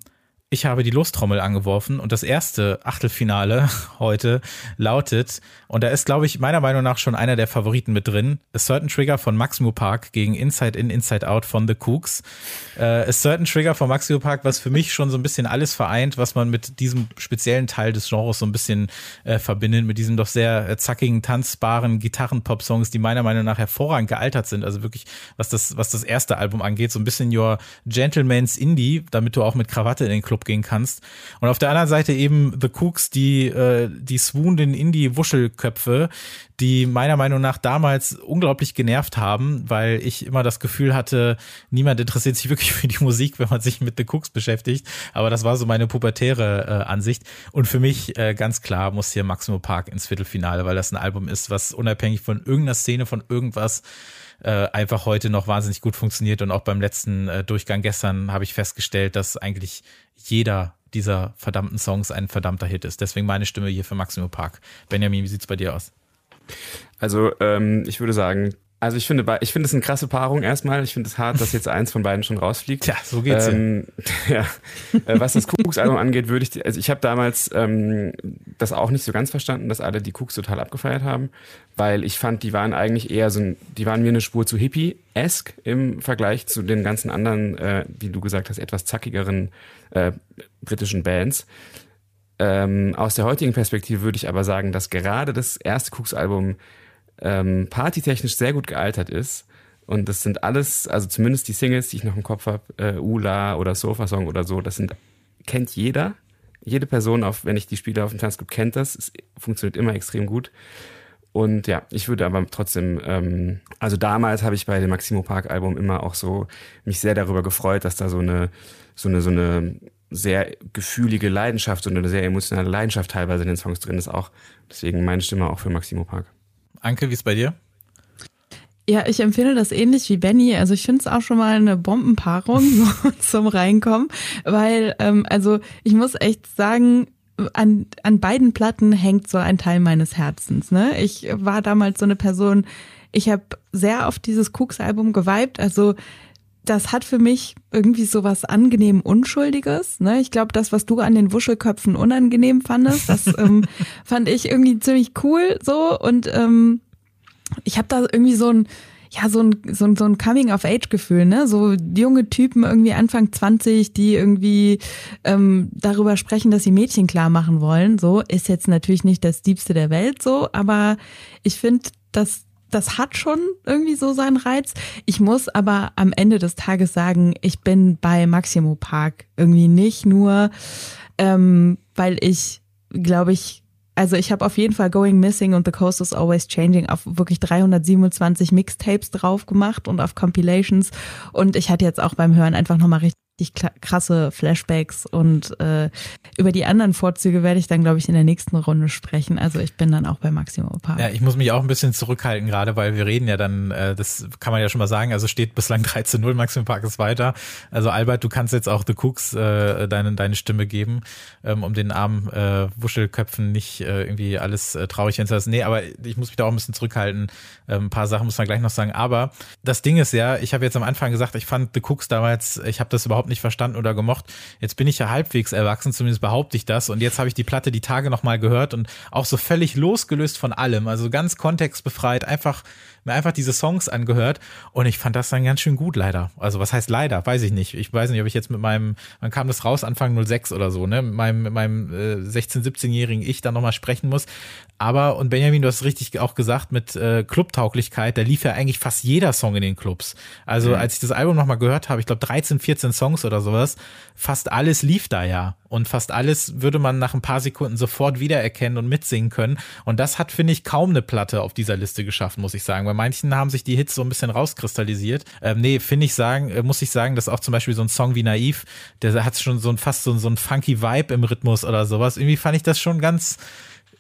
D: ich habe die Lostrommel angeworfen und das erste Achtelfinale heute lautet, und da ist, glaube ich, meiner Meinung nach schon einer der Favoriten mit drin, A Certain Trigger von Maximo Park gegen Inside In, Inside Out von The Cooks. Äh, A Certain Trigger von Maximo Park, was für mich schon so ein bisschen alles vereint, was man mit diesem speziellen Teil des Genres so ein bisschen äh, verbindet, mit diesen doch sehr äh, zackigen, tanzbaren Gitarren-Pop-Songs, die meiner Meinung nach hervorragend gealtert sind. Also wirklich, was das, was das erste Album angeht, so ein bisschen Your Gentleman's Indie, damit du auch mit Krawatte in den Club gehen kannst. Und auf der anderen Seite eben The Cooks, die, äh, die swoonenden Indie-Wuschelköpfe, die meiner Meinung nach damals unglaublich genervt haben, weil ich immer das Gefühl hatte, niemand interessiert sich wirklich für die Musik, wenn man sich mit The Cooks beschäftigt. Aber das war so meine pubertäre äh, Ansicht. Und für mich äh, ganz klar muss hier Maximo Park ins Viertelfinale, weil das ein Album ist, was unabhängig von irgendeiner Szene, von irgendwas äh, einfach heute noch wahnsinnig gut funktioniert. Und auch beim letzten äh, Durchgang gestern habe ich festgestellt, dass eigentlich jeder dieser verdammten Songs ein verdammter Hit ist. Deswegen meine Stimme hier für Maximo Park. Benjamin, wie sieht's bei dir aus?
F: Also ähm, ich würde sagen, also ich finde, ich finde es eine krasse Paarung erstmal. Ich finde es hart, dass jetzt eins von beiden schon rausfliegt.
D: Tja, so geht's ähm,
F: ja. Äh, was das Cooks-Album angeht, würde ich, also ich habe damals ähm, das auch nicht so ganz verstanden, dass alle die Cooks total abgefeiert haben, weil ich fand, die waren eigentlich eher so, ein, die waren mir eine Spur zu hippie-esque im Vergleich zu den ganzen anderen, äh, wie du gesagt hast, etwas zackigeren äh, britischen Bands. Ähm, aus der heutigen Perspektive würde ich aber sagen, dass gerade das erste Cooks-Album ähm, partytechnisch sehr gut gealtert ist. Und das sind alles, also zumindest die Singles, die ich noch im Kopf habe, äh, Ula oder Sofa Song oder so, das sind, kennt jeder. Jede Person, auf, wenn ich die Spiele auf dem Tanzclub kennt das, es funktioniert immer extrem gut. Und ja, ich würde aber trotzdem, ähm, also damals habe ich bei dem Maximo Park Album immer auch so mich sehr darüber gefreut, dass da so eine, so eine, so eine sehr gefühlige Leidenschaft, so eine sehr emotionale Leidenschaft teilweise in den Songs drin ist auch. Deswegen meine Stimme auch für Maximo Park.
D: Anke, wie ist bei dir?
E: Ja, ich empfehle das ähnlich wie Benny. Also ich finde es auch schon mal eine Bombenpaarung so zum Reinkommen, weil ähm, also ich muss echt sagen, an, an beiden Platten hängt so ein Teil meines Herzens. Ne? Ich war damals so eine Person, ich habe sehr auf dieses Cooks-Album geweibt. Also das hat für mich irgendwie so was angenehm Unschuldiges. Ne? Ich glaube, das, was du an den Wuschelköpfen unangenehm fandest, das ähm, fand ich irgendwie ziemlich cool so. Und ähm, ich habe da irgendwie so ein, ja, so ein, so ein, so ein Coming-of-Age-Gefühl, ne? So junge Typen irgendwie Anfang 20, die irgendwie ähm, darüber sprechen, dass sie Mädchen klar machen wollen. So ist jetzt natürlich nicht das Diebste der Welt so, aber ich finde, dass das hat schon irgendwie so seinen Reiz. Ich muss aber am Ende des Tages sagen, ich bin bei Maximo Park irgendwie nicht nur, ähm, weil ich, glaube ich, also ich habe auf jeden Fall Going Missing und The Coast is Always Changing auf wirklich 327 Mixtapes drauf gemacht und auf Compilations. Und ich hatte jetzt auch beim Hören einfach nochmal richtig krasse Flashbacks und äh, über die anderen Vorzüge werde ich dann, glaube ich, in der nächsten Runde sprechen. Also ich bin dann auch bei Maximo Park.
D: Ja, ich muss mich auch ein bisschen zurückhalten gerade, weil wir reden ja dann, äh, das kann man ja schon mal sagen, also steht bislang 3 zu 0, Maximo Park ist weiter. Also Albert, du kannst jetzt auch The Cooks äh, deine, deine Stimme geben, ähm, um den armen äh, Wuschelköpfen nicht äh, irgendwie alles äh, traurig hinzulassen. Nee, aber ich muss mich da auch ein bisschen zurückhalten. Ähm, ein paar Sachen muss man gleich noch sagen. Aber das Ding ist ja, ich habe jetzt am Anfang gesagt, ich fand The Cooks damals, ich habe das überhaupt nicht verstanden oder gemocht. Jetzt bin ich ja halbwegs erwachsen, zumindest behaupte ich das. Und jetzt habe ich die Platte die Tage nochmal gehört und auch so völlig losgelöst von allem, also ganz kontextbefreit, einfach mir einfach diese Songs angehört und ich fand das dann ganz schön gut leider. Also was heißt leider, weiß ich nicht. Ich weiß nicht, ob ich jetzt mit meinem, wann kam das raus, Anfang 06 oder so, ne, mit meinem, mit meinem äh, 16-, 17-jährigen Ich dann nochmal sprechen muss. Aber, und Benjamin, du hast richtig auch gesagt, mit äh, Clubtauglichkeit, da lief ja eigentlich fast jeder Song in den Clubs. Also mhm. als ich das Album nochmal gehört habe, ich glaube 13, 14 Songs oder sowas, fast alles lief da ja. Und fast alles würde man nach ein paar Sekunden sofort wiedererkennen und mitsingen können. Und das hat, finde ich, kaum eine Platte auf dieser Liste geschaffen, muss ich sagen. Bei manchen haben sich die Hits so ein bisschen rauskristallisiert. Ähm, nee, finde ich sagen, äh, muss ich sagen, dass auch zum Beispiel so ein Song wie Naiv, der hat schon so ein fast so, so ein funky Vibe im Rhythmus oder sowas. Irgendwie fand ich das schon ganz,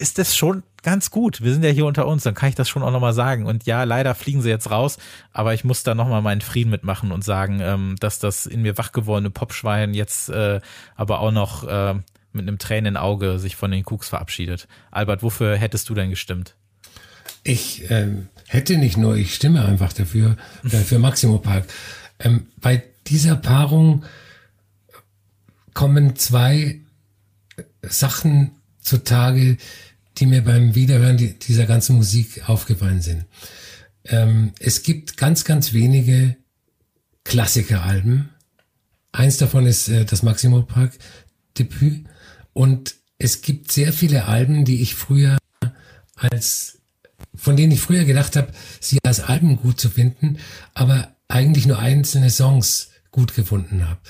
D: ist das schon ganz gut. Wir sind ja hier unter uns, dann kann ich das schon auch nochmal sagen. Und ja, leider fliegen sie jetzt raus, aber ich muss da nochmal meinen Frieden mitmachen und sagen, ähm, dass das in mir wach gewordene Popschwein jetzt äh, aber auch noch äh, mit einem Tränen Auge sich von den Cooks verabschiedet. Albert, wofür hättest du denn gestimmt?
G: Ich ähm, hätte nicht nur, ich stimme einfach dafür, äh, für Maximo Park. Ähm, bei dieser Paarung kommen zwei Sachen zutage, die mir beim Wiederhören dieser ganzen Musik aufgefallen sind. Ähm, es gibt ganz, ganz wenige Klassikeralben. Eins davon ist äh, das Maximo Park Debüt. Und es gibt sehr viele Alben, die ich früher als, von denen ich früher gedacht habe, sie als Alben gut zu finden, aber eigentlich nur einzelne Songs gut gefunden habe.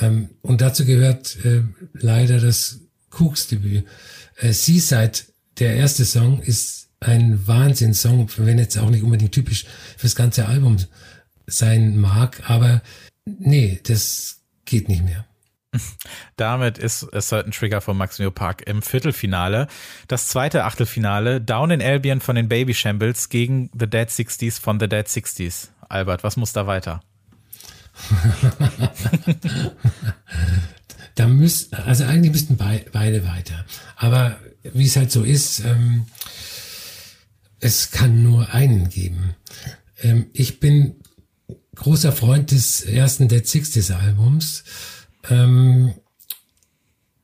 G: Ähm, und dazu gehört äh, leider das Cooks Debüt. Äh, Seaside der erste Song ist ein Wahnsinnssong, wenn jetzt auch nicht unbedingt typisch fürs ganze Album sein mag, aber nee, das geht nicht mehr.
D: Damit ist es Certain Trigger von Maximo Park im Viertelfinale. Das zweite Achtelfinale, Down in Albion von den Baby Shambles gegen The Dead Sixties von The Dead Sixties. Albert, was muss da weiter?
G: da müssten, also eigentlich müssten beide weiter. Aber wie es halt so ist, ähm, es kann nur einen geben. Ähm, ich bin großer Freund des ersten Dead Sixties Albums. Ähm,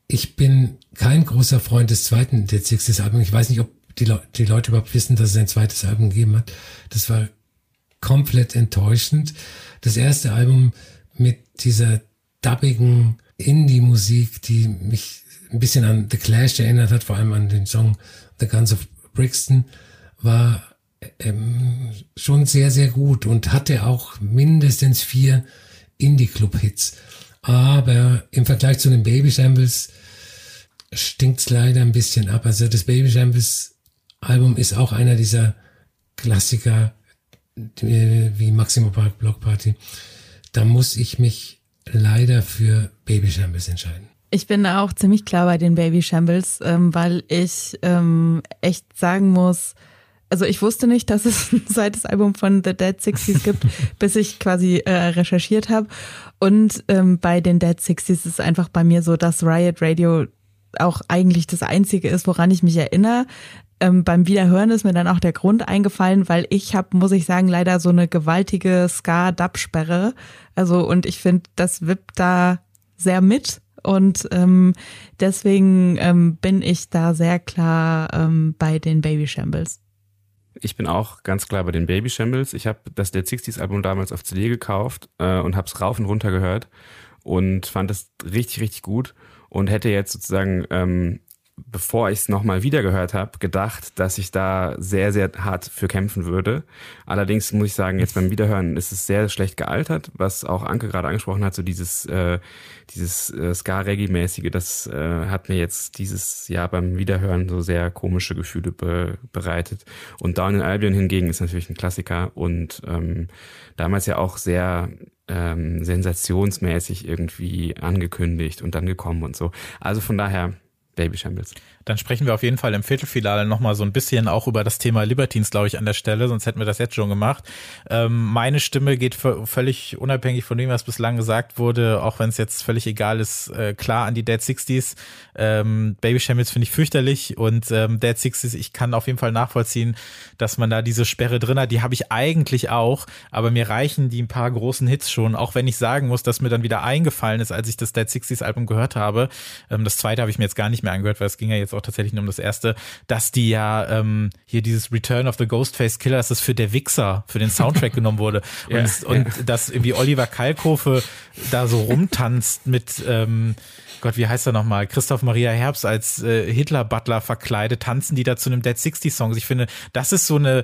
G: ich bin kein großer Freund des zweiten Dead Sixties Albums. Ich weiß nicht, ob die, Le die Leute überhaupt wissen, dass es ein zweites Album gegeben hat. Das war komplett enttäuschend. Das erste Album mit dieser dubbigen Indie-Musik, die mich ein bisschen an The Clash erinnert hat, vor allem an den Song The Guns of Brixton, war ähm, schon sehr, sehr gut und hatte auch mindestens vier Indie-Club-Hits. Aber im Vergleich zu den Baby Shambles stinkt's leider ein bisschen ab. Also das Baby Shambles Album ist auch einer dieser Klassiker wie Maximo Park Block Party. Da muss ich mich leider für Baby Shambles entscheiden.
E: Ich bin auch ziemlich klar bei den Baby Shambles, ähm, weil ich ähm, echt sagen muss, also ich wusste nicht, dass es ein zweites Album von The Dead Sixties gibt, bis ich quasi äh, recherchiert habe. Und ähm, bei den Dead Sixties ist einfach bei mir so, dass Riot Radio auch eigentlich das Einzige ist, woran ich mich erinnere. Ähm, beim Wiederhören ist mir dann auch der Grund eingefallen, weil ich habe, muss ich sagen, leider so eine gewaltige Ska-Dub-Sperre. Also und ich finde, das wippt da sehr mit und ähm, deswegen ähm, bin ich da sehr klar ähm, bei den Baby Shambles.
F: Ich bin auch ganz klar bei den Baby Shambles. Ich habe das Dead Sixties Album damals auf CD gekauft äh, und habe es rauf und runter gehört und fand es richtig, richtig gut und hätte jetzt sozusagen ähm, bevor ich es nochmal wieder gehört habe, gedacht, dass ich da sehr, sehr hart für kämpfen würde. Allerdings muss ich sagen, jetzt beim Wiederhören ist es sehr schlecht gealtert, was auch Anke gerade angesprochen hat, so dieses, äh, dieses äh, Ska-Reggae-mäßige, das äh, hat mir jetzt dieses Jahr beim Wiederhören so sehr komische Gefühle be bereitet. Und Down in Albion hingegen ist natürlich ein Klassiker und ähm, damals ja auch sehr ähm, sensationsmäßig irgendwie angekündigt und dann gekommen und so. Also von daher Baby Shambles.
D: Dann sprechen wir auf jeden Fall im Viertelfinale nochmal so ein bisschen auch über das Thema Libertines, glaube ich, an der Stelle, sonst hätten wir das jetzt schon gemacht. Ähm, meine Stimme geht völlig unabhängig von dem, was bislang gesagt wurde, auch wenn es jetzt völlig egal ist, äh, klar an die Dead Sixties. Ähm, Baby Shambles finde ich fürchterlich und ähm, Dead Sixties, ich kann auf jeden Fall nachvollziehen, dass man da diese Sperre drin hat. Die habe ich eigentlich auch, aber mir reichen die ein paar großen Hits schon, auch wenn ich sagen muss, dass mir dann wieder eingefallen ist, als ich das Dead Sixties Album gehört habe. Ähm, das zweite habe ich mir jetzt gar nicht mehr angehört, weil es ging ja jetzt auch tatsächlich nur um das erste, dass die ja ähm, hier dieses Return of the Ghostface Killer, dass das für der Wichser, für den Soundtrack genommen wurde. Und,
F: Ja,
D: es, und dass irgendwie Oliver Kalkofe da so rumtanzt mit, ähm, Gott, wie heißt er nochmal? Christoph Maria Herbst als äh, Hitler-Butler verkleidet, tanzen die da zu einem Dead 60 Song. Ich finde, das ist so eine,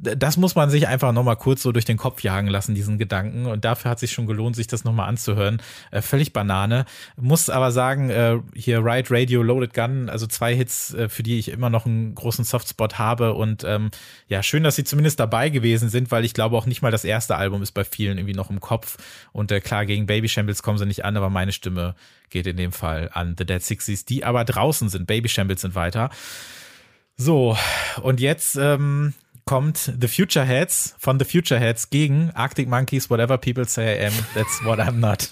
D: das muss man sich einfach nochmal kurz so durch den Kopf jagen lassen, diesen Gedanken. Und dafür hat sich schon gelohnt, sich das nochmal anzuhören. Äh, völlig Banane. Muss aber sagen, äh, hier Ride Radio, Loaded Gun, also zwei Hits, äh, für die ich immer noch einen großen Softspot habe. Und ähm, ja, schön, dass sie zumindest dabei gewesen sind, weil ich glaube auch nicht mal das erste Album ist bei vielen irgendwie noch im Kopf. Und äh, klar, gegen Baby Shambles kommen sie nicht an, aber meine Stimme geht in dem Fall an The Dead Sixties, die aber draußen sind. Baby Shambles sind weiter. So, und jetzt ähm, kommt The Future Heads von The Future Heads gegen Arctic Monkeys, whatever people say I am, that's what I'm not.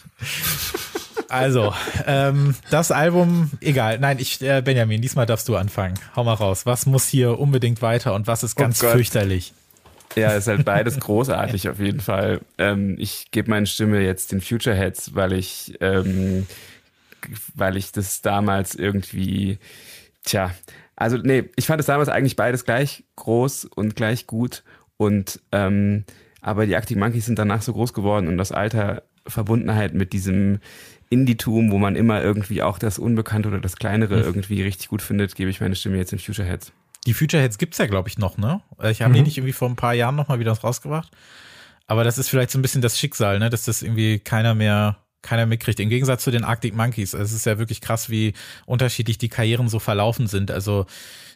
D: Also, ähm, das Album, egal. Nein, ich, äh, Benjamin, diesmal darfst du anfangen. Hau mal raus. Was muss hier unbedingt weiter und was ist ganz
F: Gott.
D: fürchterlich?
F: Ja, ist halt beides großartig auf jeden Fall. Ähm, ich gebe meine Stimme jetzt den Future Heads, weil ich, ähm, weil ich das damals irgendwie, tja, also nee, ich fand es damals eigentlich beides gleich groß und gleich gut und ähm, aber die Arctic Monkeys sind danach so groß geworden und das Alter Verbundenheit mit diesem Indie-Tum, wo man immer irgendwie auch das Unbekannte oder das Kleinere irgendwie richtig gut findet, gebe ich meine Stimme jetzt in Future Heads.
D: Die Future Heads gibt's ja, glaube ich, noch, ne? Ich habe die nicht irgendwie vor ein paar Jahren noch mal wieder rausgebracht. Aber das ist vielleicht so ein bisschen das Schicksal, ne? Dass das irgendwie keiner mehr, keiner mitkriegt. Im Gegensatz zu den Arctic Monkeys. Es ist ja wirklich krass, wie unterschiedlich die Karrieren so verlaufen sind. Also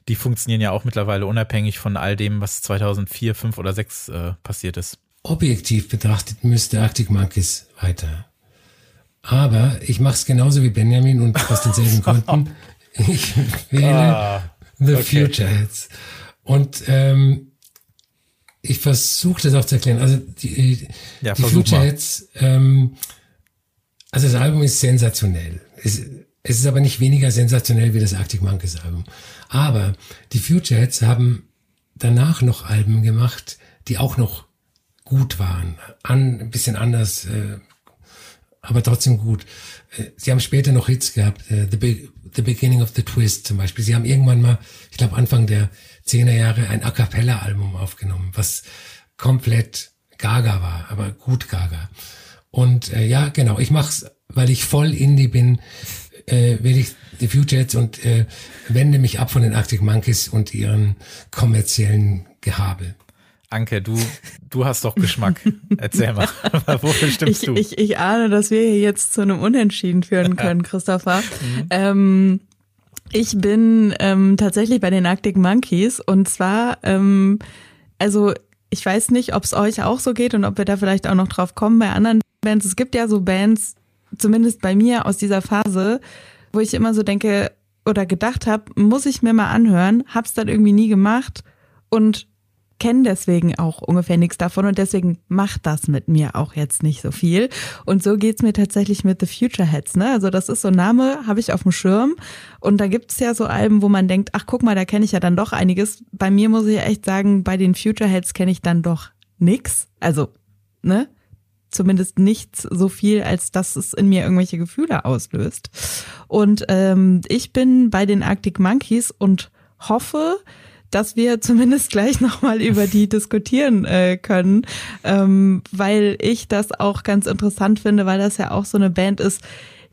D: die funktionieren ja auch mittlerweile unabhängig von all dem, was 2004, 5 oder 6 äh, passiert ist.
G: Objektiv betrachtet müsste Arctic Monkeys weiter. Aber ich mache es genauso wie Benjamin und aus denselben Gründen. Ich wähle The Future Heads. Und ähm, ich versuche das auch zu erklären. Also die,
D: Ja,
G: die
D: versuch
G: Future
D: mal.
G: Heads, ähm, also das Album ist sensationell. Es, es ist aber nicht weniger sensationell wie das Arctic Monkeys Album. Aber die Future Heads haben danach noch Alben gemacht, die auch noch gut waren. An, ein bisschen anders, äh, aber trotzdem gut. Äh, Sie haben später noch Hits gehabt, äh, The, Be The Beginning of the Twist zum Beispiel. Sie haben irgendwann mal, ich glaube Anfang der 10er Jahre, ein A Cappella-Album aufgenommen, was komplett gaga war, aber gut gaga. Und äh, ja, genau, ich mach's, weil ich voll Indie bin, äh, will ich die Future Heads und äh, wende mich ab von den Arctic Monkeys und ihren kommerziellen Gehabe.
D: Anke, du, du hast doch Geschmack. Erzähl mal, wofür stimmst
E: Ich,
D: du?
E: ich, ich ahne, dass wir hier jetzt zu einem Unentschieden führen können, Christopher.
D: Mhm.
E: Ähm, ich bin ähm, tatsächlich bei den Arctic Monkeys und zwar, ähm, also ich weiß nicht, ob es euch auch so geht und ob wir da vielleicht auch noch drauf kommen bei anderen Bands. Es gibt ja so Bands, zumindest bei mir aus dieser Phase, wo ich immer so denke oder gedacht habe, muss ich mir mal anhören, hab's dann irgendwie nie gemacht und kenne deswegen auch ungefähr nichts davon und deswegen macht das mit mir auch jetzt nicht so viel. Und so geht's mir tatsächlich mit The Future Heads. Ne? Also das ist so ein Name, habe ich auf dem Schirm. Und da gibt's ja so Alben, wo man denkt, ach guck mal, da kenne ich ja dann doch einiges. Bei mir muss ich echt sagen, bei den Future Heads kenne ich dann doch nix. Also, ne? Zumindest nichts so viel, als dass es in mir irgendwelche Gefühle auslöst. Und ähm, ich bin bei den Arctic Monkeys und hoffe, dass wir zumindest gleich nochmal über die diskutieren äh, können, ähm, weil ich das auch ganz interessant finde, weil das ja auch so eine Band ist,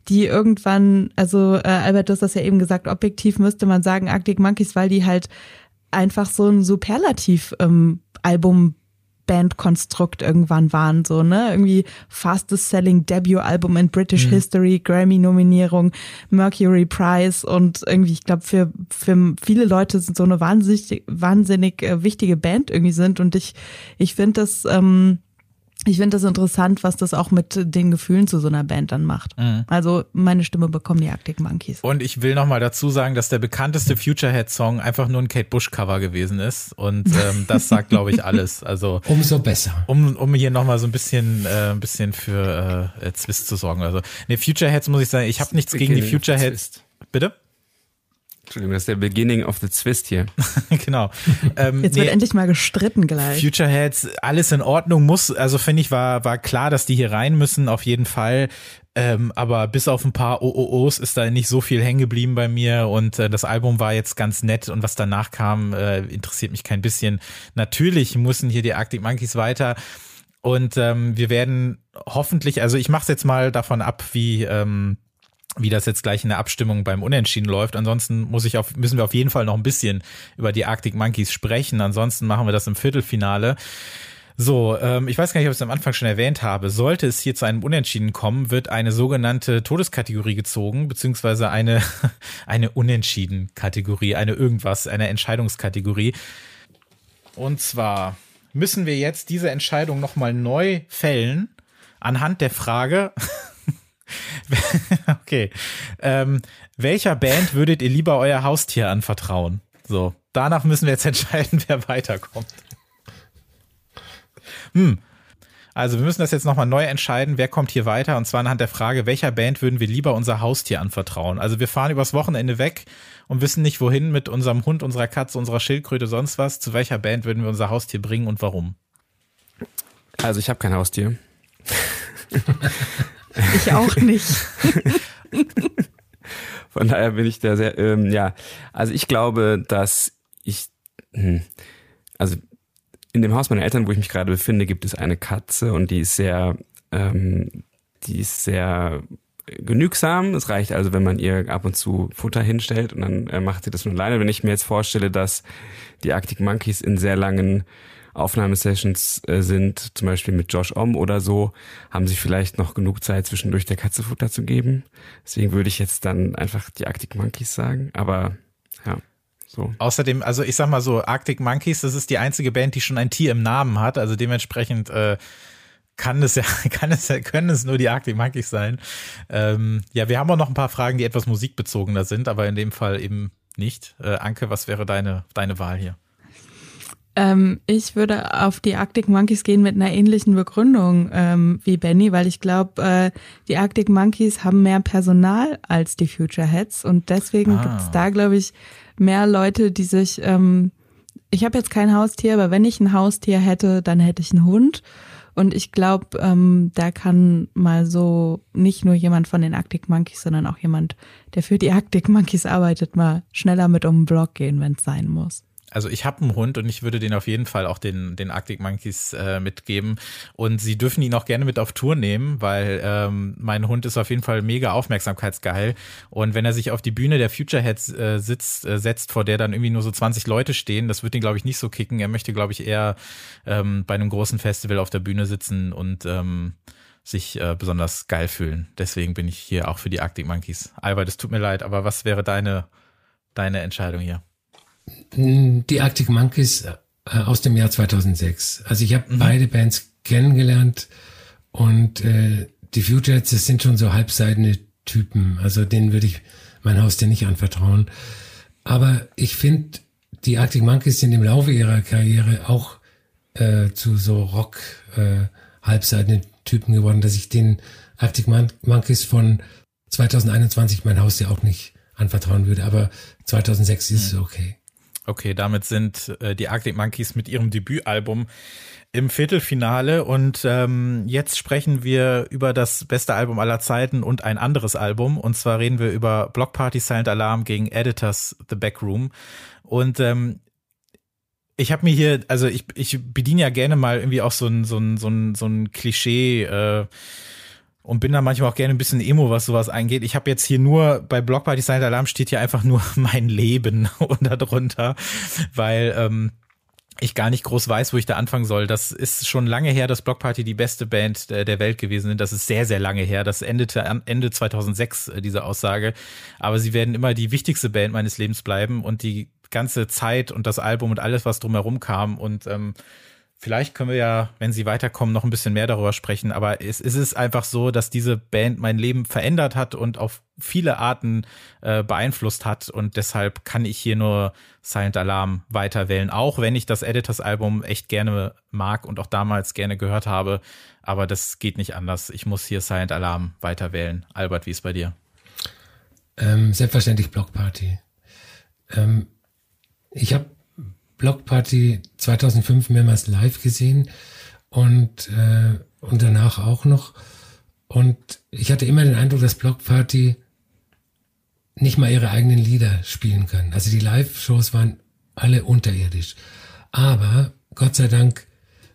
E: die irgendwann, also äh, Albert, du hast das ja eben gesagt, objektiv müsste man sagen Arctic Monkeys, weil die halt einfach so ein Superlativ-Album Bandkonstrukt irgendwann waren, so, ne? Irgendwie fastest selling Debut-Album in British History, Grammy-Nominierung, Mercury Prize und irgendwie, ich glaube, für, für viele Leute sind so eine wahnsinnig, wahnsinnig äh, wichtige Band irgendwie sind und ich, ich finde das, ähm, ich finde das interessant, was das auch mit den Gefühlen zu so einer Band dann macht. Also meine Stimme bekommen die Arctic Monkeys.
D: Und ich will nochmal dazu sagen, dass der bekannteste Future Head Song einfach nur ein Kate Bush Cover gewesen ist. Und ähm, das sagt, glaube ich, alles. Also
G: Umso besser.
D: um, um hier nochmal so ein bisschen, äh, ein bisschen für äh, Zwist zu sorgen. Also, ne, Future Heads muss ich sagen, ich habe nichts gegen die
F: Beginning of
D: Future
F: the
D: Heads. Bitte?
F: Entschuldigung, das ist der Beginning of the Twist hier.
D: genau. Ähm,
E: Jetzt
D: nee,
E: wird endlich mal gestritten gleich.
D: Future Heads, alles in Ordnung muss, also finde ich, war, war klar, dass die hier rein müssen, auf jeden Fall. Ähm, aber bis auf ein paar OOOs ist da nicht so viel hängen geblieben bei mir und äh, das Album war jetzt ganz nett und was danach kam, äh, interessiert mich kein bisschen. Natürlich müssen hier die Arctic Monkeys weiter und ähm, wir werden hoffentlich, also ich mache es jetzt mal davon ab, wie ähm, wie das jetzt gleich in der Abstimmung beim Unentschieden läuft. Ansonsten muss ich auf, müssen wir auf jeden Fall noch ein bisschen über die Arctic Monkeys sprechen. Ansonsten machen wir das im Viertelfinale. So, ähm, ich weiß gar nicht, ob ich es am Anfang schon erwähnt habe. Sollte es hier zu einem Unentschieden kommen, wird eine sogenannte Todeskategorie gezogen, beziehungsweise eine, eine Unentschieden-Kategorie, eine irgendwas, eine Entscheidungskategorie. Und zwar müssen wir jetzt diese Entscheidung nochmal neu fällen anhand der Frage, okay, ähm, welcher Band würdet ihr lieber euer Haustier anvertrauen? So, danach müssen wir jetzt entscheiden, wer weiterkommt. Hm. Also wir müssen das jetzt nochmal neu entscheiden, wer kommt hier weiter und zwar anhand der Frage, welcher Band würden wir lieber unser Haustier anvertrauen. Also wir fahren übers Wochenende weg und wissen nicht wohin mit unserem Hund, unserer Katze, unserer Schildkröte, sonst was. Zu welcher Band würden wir unser Haustier bringen und warum?
F: Also ich habe kein Haustier.
E: ich auch nicht.
F: Von daher bin ich da sehr, ähm, ja, also ich glaube, dass ich, hm, also in dem Haus meiner Eltern, wo ich mich gerade befinde, gibt es eine Katze und die ist sehr, ähm, die ist sehr genügsam. Es reicht also, wenn man ihr ab und zu Futter hinstellt und dann äh, macht sie das nur alleine. Wenn ich mir jetzt vorstelle, dass die Arctic Monkeys in sehr langen Aufnahmesessions äh, sind, zum Beispiel mit Josh Om oder so, haben sie vielleicht noch genug Zeit, zwischendurch der Katze Futter zu geben. Deswegen würde ich jetzt dann einfach die Arctic Monkeys sagen. Aber ja. So.
D: Außerdem, also ich sag mal so, Arctic Monkeys, das ist die einzige Band, die schon ein Tier im Namen hat. Also dementsprechend äh, kann es ja, kann es, können es nur die Arctic Monkeys sein. Ähm, ja, wir haben auch noch ein paar Fragen, die etwas musikbezogener sind, aber in dem Fall eben nicht. Äh, Anke, was wäre deine, deine Wahl hier?
E: Ähm, ich würde auf die Arctic Monkeys gehen mit einer ähnlichen Begründung ähm, wie Benny, weil ich glaube, äh, die Arctic Monkeys haben mehr Personal als die Future Heads und deswegen ah. gibt es da, glaube ich, mehr Leute, die sich, ähm, ich habe jetzt kein Haustier, aber wenn ich ein Haustier hätte, dann hätte ich einen Hund. Und ich glaube, ähm, da kann mal so nicht nur jemand von den Arctic Monkeys, sondern auch jemand, der für die Arctic Monkeys arbeitet, mal schneller mit um den Block gehen, wenn es sein muss
D: also ich habe einen Hund und ich würde den auf jeden Fall auch den, den Arctic Monkeys äh, mitgeben. Und sie dürfen ihn auch gerne mit auf Tour nehmen, weil ähm, mein Hund ist auf jeden Fall mega aufmerksamkeitsgeil. Und wenn er sich auf die Bühne der Future Heads äh, sitzt, äh, setzt, vor der dann irgendwie nur so 20 Leute stehen, das wird ihn, glaube ich, nicht so kicken. Er möchte, glaube ich, eher ähm, bei einem großen Festival auf der Bühne sitzen und ähm, sich äh, besonders geil fühlen. Deswegen bin ich hier auch für die Arctic Monkeys. Albert, es tut mir leid, aber was wäre deine, deine Entscheidung hier?
G: Die Arctic Monkeys äh, aus dem Jahr 2006. Also ich habe mhm. beide Bands kennengelernt und äh, die Futures, das sind schon so halbseidene Typen. Also denen würde ich mein Haus dir nicht anvertrauen. Aber ich finde, die Arctic Monkeys sind im Laufe ihrer Karriere auch äh, zu so Rock äh, halbseidenen Typen geworden, dass ich den Arctic Mon Monkeys von 2021 mein Haus ja auch nicht anvertrauen würde. Aber 2006 ist es okay.
D: Okay, damit sind äh, die Arctic Monkeys mit ihrem Debütalbum im Viertelfinale und ähm, jetzt sprechen wir über das beste Album aller Zeiten und ein anderes Album. Und zwar reden wir über Block Party Silent Alarm gegen Editors The Backroom. Und ähm, ich habe mir hier, also ich, ich bediene ja gerne mal irgendwie auch so ein, so ein, so ein, so ein Klischee, äh, und bin da manchmal auch gerne ein bisschen emo, was sowas angeht. Ich habe jetzt hier nur bei Block Party Silent Alarm steht hier einfach nur mein Leben darunter, weil ähm, ich gar nicht groß weiß, wo ich da anfangen soll. Das ist schon lange her, dass Block Party die beste Band der Welt gewesen sind. Das ist sehr, sehr lange her. Das endete Ende 2006, äh, diese Aussage. Aber sie werden immer die wichtigste Band meines Lebens bleiben und die ganze Zeit und das Album und alles, was drumherum kam und ähm, Vielleicht können wir ja, wenn Sie weiterkommen, noch ein bisschen mehr darüber sprechen. Aber es, es ist einfach so, dass diese Band mein Leben verändert hat und auf viele Arten äh, beeinflusst hat. Und deshalb kann ich hier nur Silent Alarm weiter wählen. Auch wenn ich das Editors-Album echt gerne mag und auch damals gerne gehört habe. Aber das geht nicht anders. Ich muss hier Silent Alarm weiter wählen. Albert, wie ist bei dir?
G: Ähm, selbstverständlich Block Party. Ähm, ich habe Blockparty 2005 mehrmals live gesehen und, äh, und danach auch noch. Und ich hatte immer den Eindruck, dass Block Party nicht mal ihre eigenen Lieder spielen können. Also die Live-Shows waren alle unterirdisch. Aber Gott sei Dank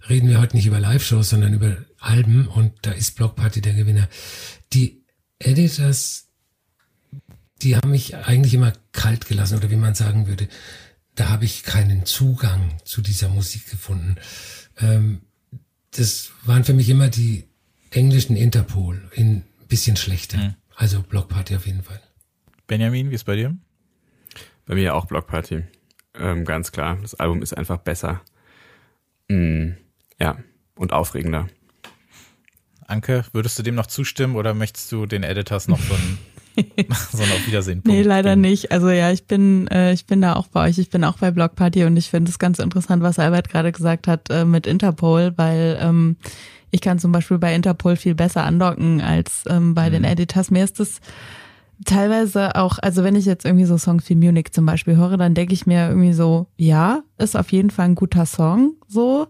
G: reden wir heute nicht über Live-Shows, sondern über Alben und da ist Block Party der Gewinner. Die Editors, die haben mich eigentlich immer kalt gelassen oder wie man sagen würde, da habe ich keinen Zugang zu dieser Musik gefunden. Ähm, das waren für mich immer die englischen Interpol in bisschen schlechter. Mhm. Also Block Party auf jeden Fall.
D: Benjamin, wie ist bei dir?
F: Bei mir auch Block Party. Ähm, ganz klar. Das Album ist einfach besser. Mm, ja, und aufregender.
D: Anke, würdest du dem noch zustimmen oder möchtest du den Editors noch so ein, so ein Auf Wiedersehen?
E: Nee, leider geben? nicht. Also ja, ich bin, äh, ich bin da auch bei euch. Ich bin auch bei Block Party und ich finde es ganz interessant, was Albert gerade gesagt hat äh, mit Interpol, weil ähm, ich kann zum Beispiel bei Interpol viel besser andocken als ähm, bei mhm. den Editors. Mir ist das teilweise auch, also wenn ich jetzt irgendwie so Songs wie Munich zum Beispiel höre, dann denke ich mir irgendwie so, ja, ist auf jeden Fall ein guter Song, so.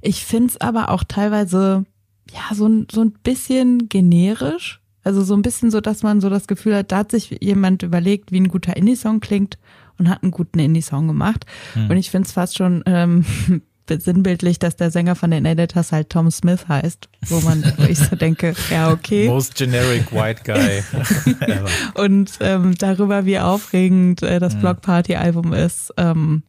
E: Ich finde es aber auch teilweise, ja, so, so ein bisschen generisch. Also so ein bisschen so, dass man so das Gefühl hat, da hat sich jemand überlegt, wie ein guter Indie-Song klingt und hat einen guten Indie-Song gemacht. Hm. Und ich finde es fast schon ähm, sinnbildlich, dass der Sänger von den Editors halt Tom Smith heißt, wo man, wo ich so denke, ja, okay.
D: Most generic white guy.
E: und ähm, darüber, wie aufregend äh, das mhm. Block Party Album ist, ähm,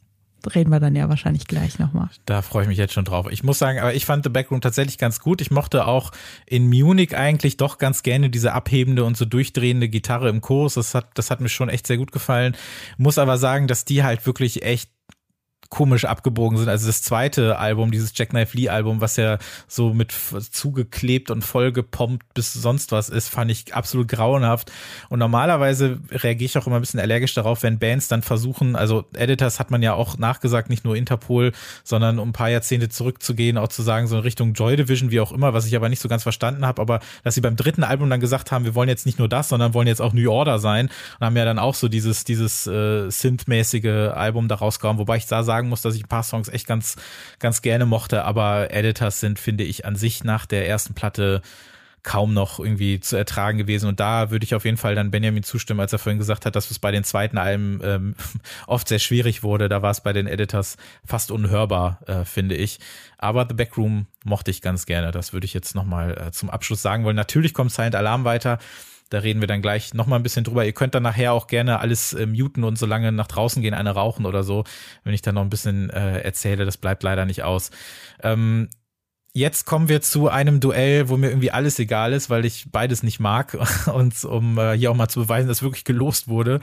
E: reden wir dann ja wahrscheinlich gleich nochmal.
D: Da freue ich mich jetzt schon drauf. Ich muss sagen, aber ich fand The Backroom tatsächlich ganz gut. Ich mochte auch in Munich eigentlich doch ganz gerne diese abhebende und so durchdrehende Gitarre im Chorus. Das hat, das hat mir schon echt sehr gut gefallen. Muss aber sagen, dass die halt wirklich echt komisch abgebogen sind. Also das zweite Album, dieses Jack Knife Lee Album, was ja so mit zugeklebt und vollgepompt bis sonst was ist, fand ich absolut grauenhaft. Und normalerweise reagiere ich auch immer ein bisschen allergisch darauf, wenn Bands dann versuchen, also Editors hat man ja auch nachgesagt, nicht nur Interpol, sondern um ein paar Jahrzehnte zurückzugehen, auch zu sagen, so in Richtung Joy Division, wie auch immer, was ich aber nicht so ganz verstanden habe, aber dass sie beim dritten Album dann gesagt haben, wir wollen jetzt nicht nur das, sondern wollen jetzt auch New Order sein und haben ja dann auch so dieses, dieses äh, Synth-mäßige Album da rausgehauen, wobei ich da sagen muss, dass ich ein paar Songs echt ganz, ganz gerne mochte, aber Editors sind, finde ich, an sich nach der ersten Platte kaum noch irgendwie zu ertragen gewesen. Und da würde ich auf jeden Fall dann Benjamin zustimmen, als er vorhin gesagt hat, dass es bei den zweiten Alben ähm, oft sehr schwierig wurde. Da war es bei den Editors fast unhörbar, äh, finde ich. Aber The Backroom mochte ich ganz gerne. Das würde ich jetzt nochmal äh, zum Abschluss sagen wollen. Natürlich kommt Silent Alarm weiter. Da reden wir dann gleich nochmal ein bisschen drüber. Ihr könnt dann nachher auch gerne alles äh, muten und so lange nach draußen gehen, eine rauchen oder so, wenn ich dann noch ein bisschen äh, erzähle. Das bleibt leider nicht aus. Ähm, jetzt kommen wir zu einem Duell, wo mir irgendwie alles egal ist, weil ich beides nicht mag. Und um äh, hier auch mal zu beweisen, dass wirklich gelost wurde.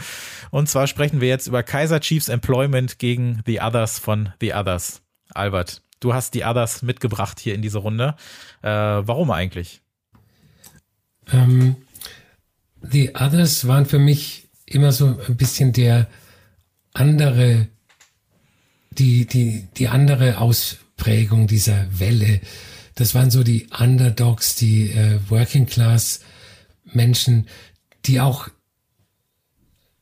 D: Und zwar sprechen wir jetzt über Kaiser Chiefs Employment gegen The Others von The Others. Albert, du hast die Others mitgebracht hier in diese Runde. Äh, warum eigentlich?
G: Ähm, The Others waren für mich immer so ein bisschen der andere, die, die, die andere Ausprägung dieser Welle. Das waren so die Underdogs, die äh, Working Class Menschen, die auch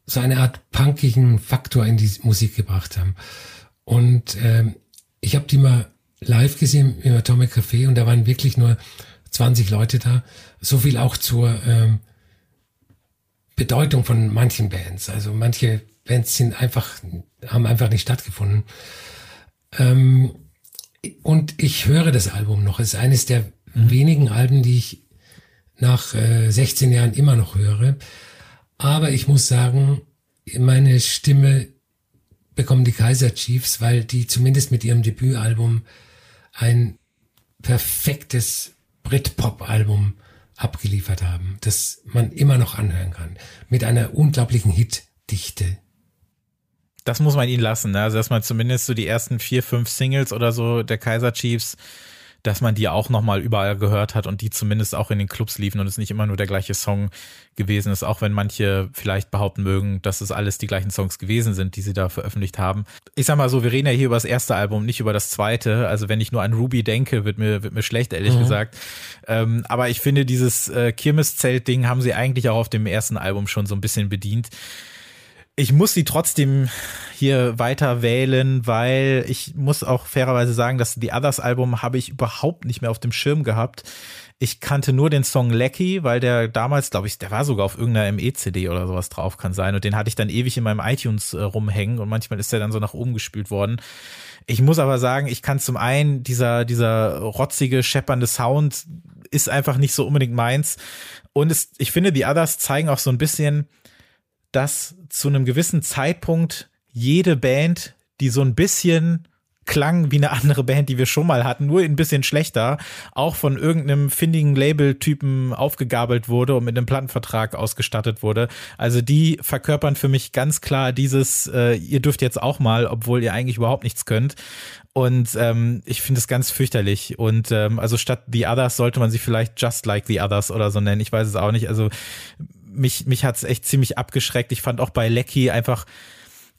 G: so eine Art punkigen Faktor in die Musik gebracht haben. Und ähm, ich habe die mal live gesehen im Atomic Café und da waren wirklich nur 20 Leute da. So viel auch zur ähm, Bedeutung von manchen Bands. Also manche Bands sind einfach, haben einfach nicht stattgefunden. Ähm, und ich höre das Album noch. Es ist eines der mhm. wenigen Alben, die ich nach äh, 16 Jahren immer noch höre. Aber ich muss sagen, meine Stimme bekommen die Kaiser Chiefs, weil die zumindest mit ihrem Debütalbum ein perfektes Britpop-Album abgeliefert haben, das man immer noch anhören kann, mit einer unglaublichen Hitdichte.
D: Das muss man ihnen lassen, ne? also dass man zumindest so die ersten vier, fünf Singles oder so der Kaiser Chiefs dass man die auch nochmal überall gehört hat und die zumindest auch in den Clubs liefen und es nicht immer nur der gleiche Song gewesen ist, auch wenn manche vielleicht behaupten mögen, dass es alles die gleichen Songs gewesen sind, die sie da veröffentlicht haben. Ich sag mal so, wir reden ja hier über das erste Album, nicht über das zweite. Also wenn ich nur an Ruby denke, wird mir, wird mir schlecht, ehrlich mhm. gesagt. Ähm, aber ich finde, dieses äh, Kirmeszelt-Ding haben sie eigentlich auch auf dem ersten Album schon so ein bisschen bedient ich muss sie trotzdem hier weiter wählen, weil ich muss auch fairerweise sagen, dass The Others Album habe ich überhaupt nicht mehr auf dem Schirm gehabt. Ich kannte nur den Song Lecky, weil der damals, glaube ich, der war sogar auf irgendeiner ME-CD oder sowas drauf, kann sein. Und den hatte ich dann ewig in meinem iTunes äh, rumhängen und manchmal ist der dann so nach oben gespült worden. Ich muss aber sagen, ich kann zum einen dieser, dieser rotzige, scheppernde Sound ist einfach nicht so unbedingt meins. Und es, ich finde, die Others zeigen auch so ein bisschen, dass zu einem gewissen Zeitpunkt jede Band, die so ein bisschen klang wie eine andere Band, die wir schon mal hatten, nur ein bisschen schlechter, auch von irgendeinem findigen Label-Typen aufgegabelt wurde und mit einem Plattenvertrag ausgestattet wurde. Also die verkörpern für mich ganz klar dieses, äh, ihr dürft jetzt auch mal, obwohl ihr eigentlich überhaupt nichts könnt. Und ähm, ich finde es ganz fürchterlich. Und ähm, also statt The Others sollte man sie vielleicht Just Like the Others oder so nennen. Ich weiß es auch nicht. Also mich, mich hat es echt ziemlich abgeschreckt. Ich fand auch bei Lecky einfach,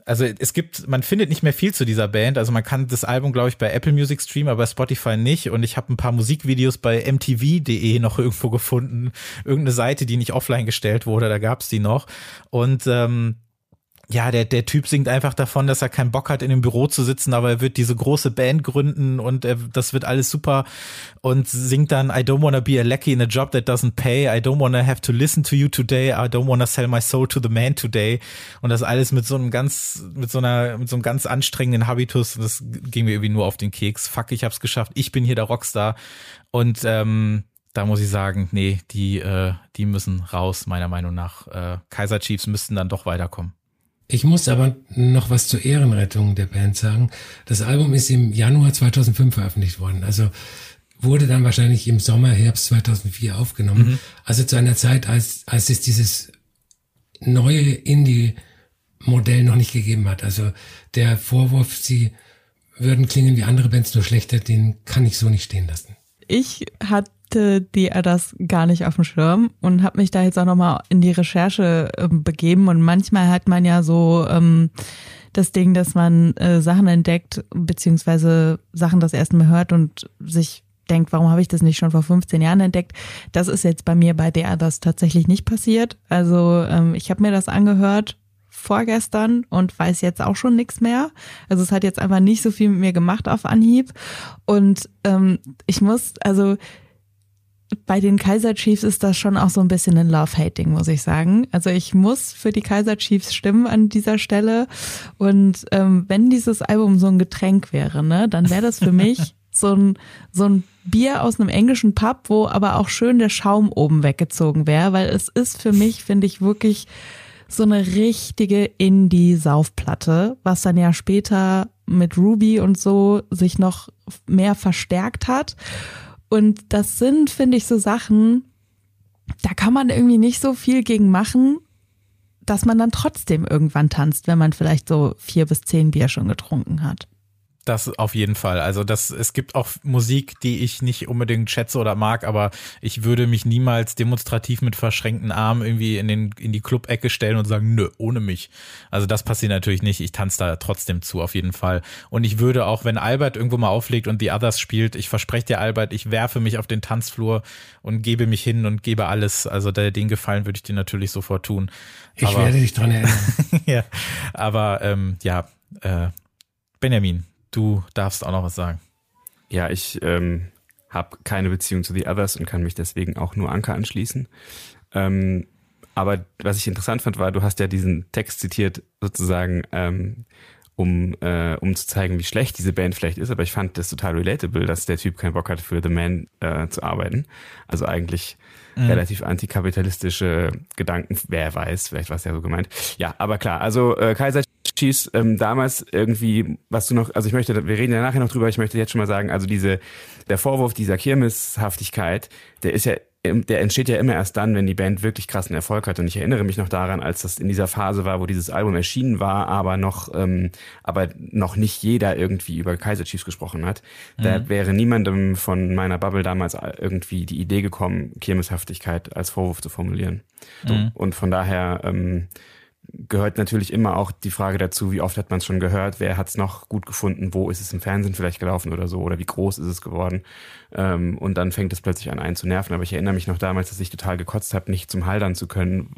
D: also es gibt, man findet nicht mehr viel zu dieser Band. Also man kann das Album, glaube ich, bei Apple Music streamen, aber bei Spotify nicht. Und ich habe ein paar Musikvideos bei mtv.de noch irgendwo gefunden. Irgendeine Seite, die nicht offline gestellt wurde, da gab's die noch. Und ähm, ja, der, der Typ singt einfach davon, dass er keinen Bock hat, in dem Büro zu sitzen, aber er wird diese große Band gründen und er, das wird alles super und singt dann I don't wanna be a lackey in a job that doesn't pay, I don't wanna have to listen to you today, I don't wanna sell my soul to the man today und das alles mit so einem ganz, mit so einer, mit so einem ganz anstrengenden Habitus, das ging mir irgendwie nur auf den Keks. Fuck, ich hab's geschafft, ich bin hier der Rockstar und ähm, da muss ich sagen, nee, die, äh, die müssen raus, meiner Meinung nach. Äh, Kaiser Chiefs müssten dann doch weiterkommen.
G: Ich muss aber noch was zur Ehrenrettung der Band sagen. Das Album ist im Januar 2005 veröffentlicht worden. Also wurde dann wahrscheinlich im Sommer, Herbst 2004 aufgenommen. Mhm. Also zu einer Zeit, als, als es dieses neue Indie-Modell noch nicht gegeben hat. Also der Vorwurf, sie würden klingen wie andere Bands nur schlechter, den kann ich so nicht stehen lassen.
E: Ich hatte hatte die das gar nicht auf dem Schirm und habe mich da jetzt auch nochmal in die Recherche äh, begeben. Und manchmal hat man ja so ähm, das Ding, dass man äh, Sachen entdeckt, beziehungsweise Sachen das erste Mal hört und sich denkt, warum habe ich das nicht schon vor 15 Jahren entdeckt? Das ist jetzt bei mir bei der das tatsächlich nicht passiert. Also ähm, ich habe mir das angehört vorgestern und weiß jetzt auch schon nichts mehr. Also es hat jetzt einfach nicht so viel mit mir gemacht auf Anhieb. Und ähm, ich muss, also bei den Kaiser Chiefs ist das schon auch so ein bisschen ein Love-Hating, muss ich sagen. Also ich muss für die Kaiser Chiefs stimmen an dieser Stelle. Und ähm, wenn dieses Album so ein Getränk wäre, ne, dann wäre das für mich so ein, so ein Bier aus einem englischen Pub, wo aber auch schön der Schaum oben weggezogen wäre, weil es ist für mich, finde ich, wirklich so eine richtige Indie-Saufplatte, was dann ja später mit Ruby und so sich noch mehr verstärkt hat. Und das sind, finde ich, so Sachen, da kann man irgendwie nicht so viel gegen machen, dass man dann trotzdem irgendwann tanzt, wenn man vielleicht so vier bis zehn Bier schon getrunken hat.
D: Das auf jeden Fall. Also das, es gibt auch Musik, die ich nicht unbedingt schätze oder mag, aber ich würde mich niemals demonstrativ mit verschränkten Armen irgendwie in den, in die Club-Ecke stellen und sagen, nö, ohne mich. Also das passiert natürlich nicht. Ich tanze da trotzdem zu, auf jeden Fall. Und ich würde auch, wenn Albert irgendwo mal auflegt und The Others spielt, ich verspreche dir, Albert, ich werfe mich auf den Tanzflur und gebe mich hin und gebe alles. Also den Gefallen würde ich dir natürlich sofort tun.
G: Ich aber, werde dich dran erinnern.
D: ja, aber ähm, ja, äh, Benjamin, du darfst auch noch was sagen.
F: Ja, ich ähm, habe keine Beziehung zu The Others und kann mich deswegen auch nur Anker anschließen. Ähm, aber was ich interessant fand, war, du hast ja diesen Text zitiert, sozusagen, ähm, um, äh, um zu zeigen, wie schlecht diese Band vielleicht ist. Aber ich fand das total relatable, dass der Typ keinen Bock hat, für The Man äh, zu arbeiten. Also eigentlich mhm. relativ antikapitalistische Gedanken. Wer weiß, vielleicht war es ja so gemeint. Ja, aber klar, also äh, Kaiser Chiefs ähm, damals irgendwie, was du noch, also ich möchte, wir reden ja nachher noch drüber, ich möchte jetzt schon mal sagen, also diese, der Vorwurf dieser Kirmeshaftigkeit, der ist ja der entsteht ja immer erst dann, wenn die Band wirklich krassen Erfolg hat. Und ich erinnere mich noch daran, als das in dieser Phase war, wo dieses Album erschienen war, aber noch, ähm, aber noch nicht jeder irgendwie über Kaiser Chiefs gesprochen hat. Mhm. Da wäre niemandem von meiner Bubble damals irgendwie die Idee gekommen, Kirmeshaftigkeit als Vorwurf zu formulieren. Mhm. Und von daher ähm, gehört natürlich immer auch die Frage dazu, wie oft hat man es schon gehört, wer hat es noch gut gefunden, wo ist es im Fernsehen vielleicht gelaufen oder so, oder wie groß ist es geworden. Ähm, und dann fängt es plötzlich an, einen zu nerven. Aber ich erinnere mich noch damals, dass ich total gekotzt habe, nicht zum Haldern zu können,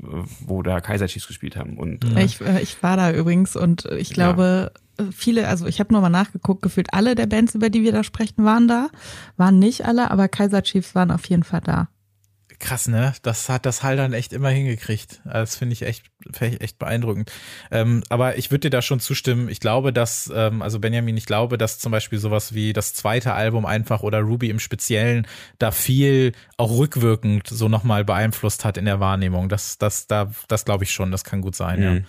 F: wo da Kaiser Chiefs gespielt haben. Und,
E: äh, ich, äh, ich war da übrigens und ich glaube, ja. viele, also ich habe nochmal nachgeguckt, gefühlt alle der Bands, über die wir da sprechen, waren da. Waren nicht alle, aber Kaiser Chiefs waren auf jeden Fall da
D: krass, ne? Das hat das Haldern echt immer hingekriegt. Das finde ich echt, echt beeindruckend. Ähm, aber ich würde dir da schon zustimmen. Ich glaube, dass, ähm, also Benjamin, ich glaube, dass zum Beispiel sowas wie das zweite Album einfach oder Ruby im Speziellen da viel auch rückwirkend so nochmal beeinflusst hat in der Wahrnehmung. Das, das, da, das glaube ich schon. Das kann gut sein, mhm. ja.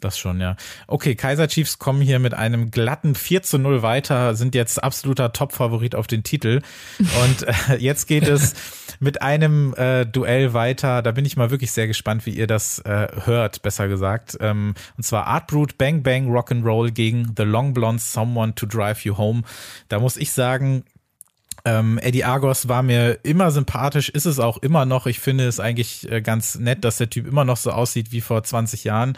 D: Das schon, ja. Okay, Kaiser Chiefs kommen hier mit einem glatten 4 zu 0 weiter, sind jetzt absoluter Top-Favorit auf den Titel. Und äh, jetzt geht es mit einem äh, Duell weiter. Da bin ich mal wirklich sehr gespannt, wie ihr das äh, hört, besser gesagt. Ähm, und zwar Art Brute Bang Bang Rock'n'Roll gegen The Long Blondes Someone to Drive You Home. Da muss ich sagen, ähm, Eddie Argos war mir immer sympathisch, ist es auch immer noch. Ich finde es eigentlich äh, ganz nett, dass der Typ immer noch so aussieht wie vor 20 Jahren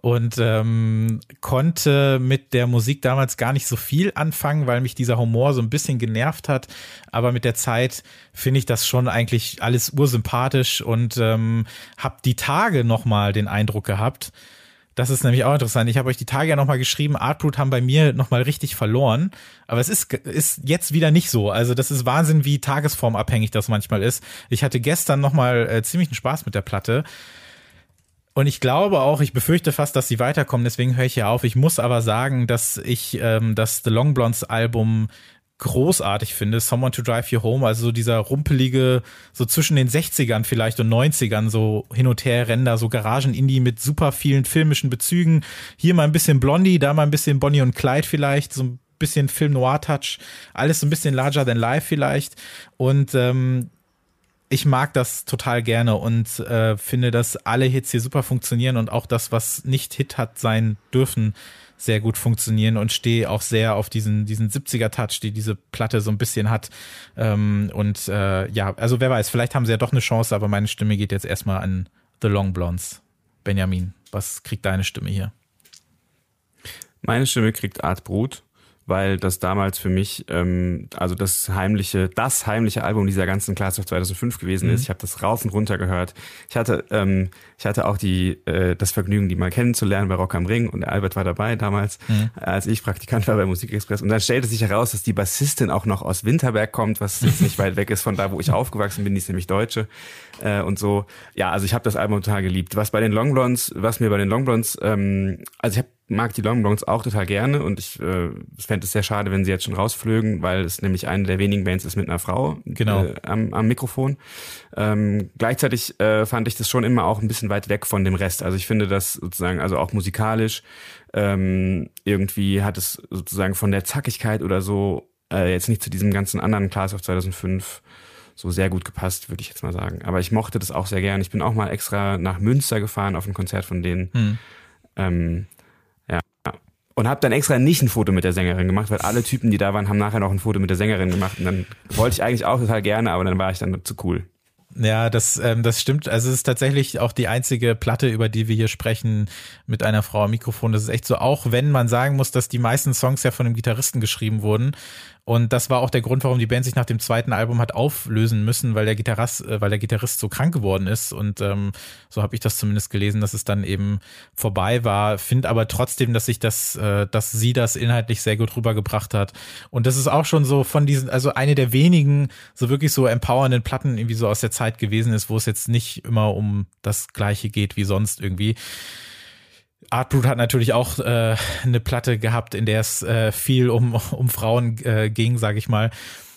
D: und ähm, konnte mit der Musik damals gar nicht so viel anfangen, weil mich dieser Humor so ein bisschen genervt hat. Aber mit der Zeit finde ich das schon eigentlich alles ursympathisch und ähm, habe die Tage nochmal den Eindruck gehabt, das ist nämlich auch interessant. Ich habe euch die Tage ja nochmal geschrieben, Artbrut haben bei mir nochmal richtig verloren. Aber es ist, ist jetzt wieder nicht so. Also das ist Wahnsinn, wie tagesformabhängig das manchmal ist. Ich hatte gestern nochmal äh, ziemlichen Spaß mit der Platte. Und ich glaube auch, ich befürchte fast, dass sie weiterkommen, deswegen höre ich hier auf. Ich muss aber sagen, dass ich ähm, das The Long Blondes Album großartig finde, Someone to Drive You Home, also so dieser rumpelige, so zwischen den 60ern vielleicht und 90ern, so hin und her Ränder, so Garagen-Indie mit super vielen filmischen Bezügen. Hier mal ein bisschen Blondie, da mal ein bisschen Bonnie und Clyde vielleicht, so ein bisschen Film-Noir-Touch, alles so ein bisschen larger than life vielleicht. Und ähm, ich mag das total gerne und äh, finde, dass alle Hits hier super funktionieren und auch das, was nicht Hit hat sein dürfen, sehr gut funktionieren und stehe auch sehr auf diesen, diesen 70er-Touch, die diese Platte so ein bisschen hat. Ähm, und äh, ja, also wer weiß, vielleicht haben sie ja doch eine Chance, aber meine Stimme geht jetzt erstmal an The Long Blondes. Benjamin, was kriegt deine Stimme hier?
F: Meine Stimme kriegt Art Brut weil das damals für mich ähm, also das heimliche, das heimliche Album dieser ganzen Class of 2005 gewesen ist. Mhm. Ich habe das rauf und runter gehört. Ich hatte ähm, ich hatte auch die äh, das Vergnügen, die mal kennenzulernen bei Rock am Ring und Albert war dabei damals, mhm. als ich Praktikant war bei Musikexpress und dann stellte sich heraus, dass die Bassistin auch noch aus Winterberg kommt, was jetzt nicht weit weg ist von da, wo ich aufgewachsen bin, die ist nämlich Deutsche äh, und so. Ja, also ich habe das Album total geliebt. Was bei den Long Blondes, was mir bei den Long Blondes ähm, also ich habe mag die Long Blondes auch total gerne und ich äh, fände es sehr schade, wenn sie jetzt schon rausflögen, weil es nämlich eine der wenigen Bands ist mit einer Frau
D: genau.
F: äh, am, am Mikrofon. Ähm, gleichzeitig äh, fand ich das schon immer auch ein bisschen weit weg von dem Rest. Also ich finde das sozusagen, also auch musikalisch, ähm, irgendwie hat es sozusagen von der Zackigkeit oder so äh, jetzt nicht zu diesem ganzen anderen Class of 2005 so sehr gut gepasst, würde ich jetzt mal sagen. Aber ich mochte das auch sehr gern. Ich bin auch mal extra nach Münster gefahren auf ein Konzert von denen. Hm. Ähm, und habe dann extra nicht ein Foto mit der Sängerin gemacht, weil alle Typen, die da waren, haben nachher noch ein Foto mit der Sängerin gemacht. Und dann wollte ich eigentlich auch total gerne, aber dann war ich dann zu cool.
D: Ja, das, ähm, das stimmt. Also es ist tatsächlich auch die einzige Platte, über die wir hier sprechen, mit einer Frau am Mikrofon. Das ist echt so, auch wenn man sagen muss, dass die meisten Songs ja von einem Gitarristen geschrieben wurden, und das war auch der Grund, warum die Band sich nach dem zweiten Album hat auflösen müssen, weil der Gitarrist, äh, weil der Gitarrist so krank geworden ist. Und ähm, so habe ich das zumindest gelesen, dass es dann eben vorbei war. Finde aber trotzdem, dass sich das, äh, dass sie das inhaltlich sehr gut rübergebracht hat. Und das ist auch schon so von diesen, also eine der wenigen so wirklich so empowernden Platten irgendwie so aus der Zeit gewesen ist, wo es jetzt nicht immer um das Gleiche geht wie sonst irgendwie. Artbrut hat natürlich auch äh, eine Platte gehabt, in der es äh, viel um, um Frauen äh, ging, sage ich mal.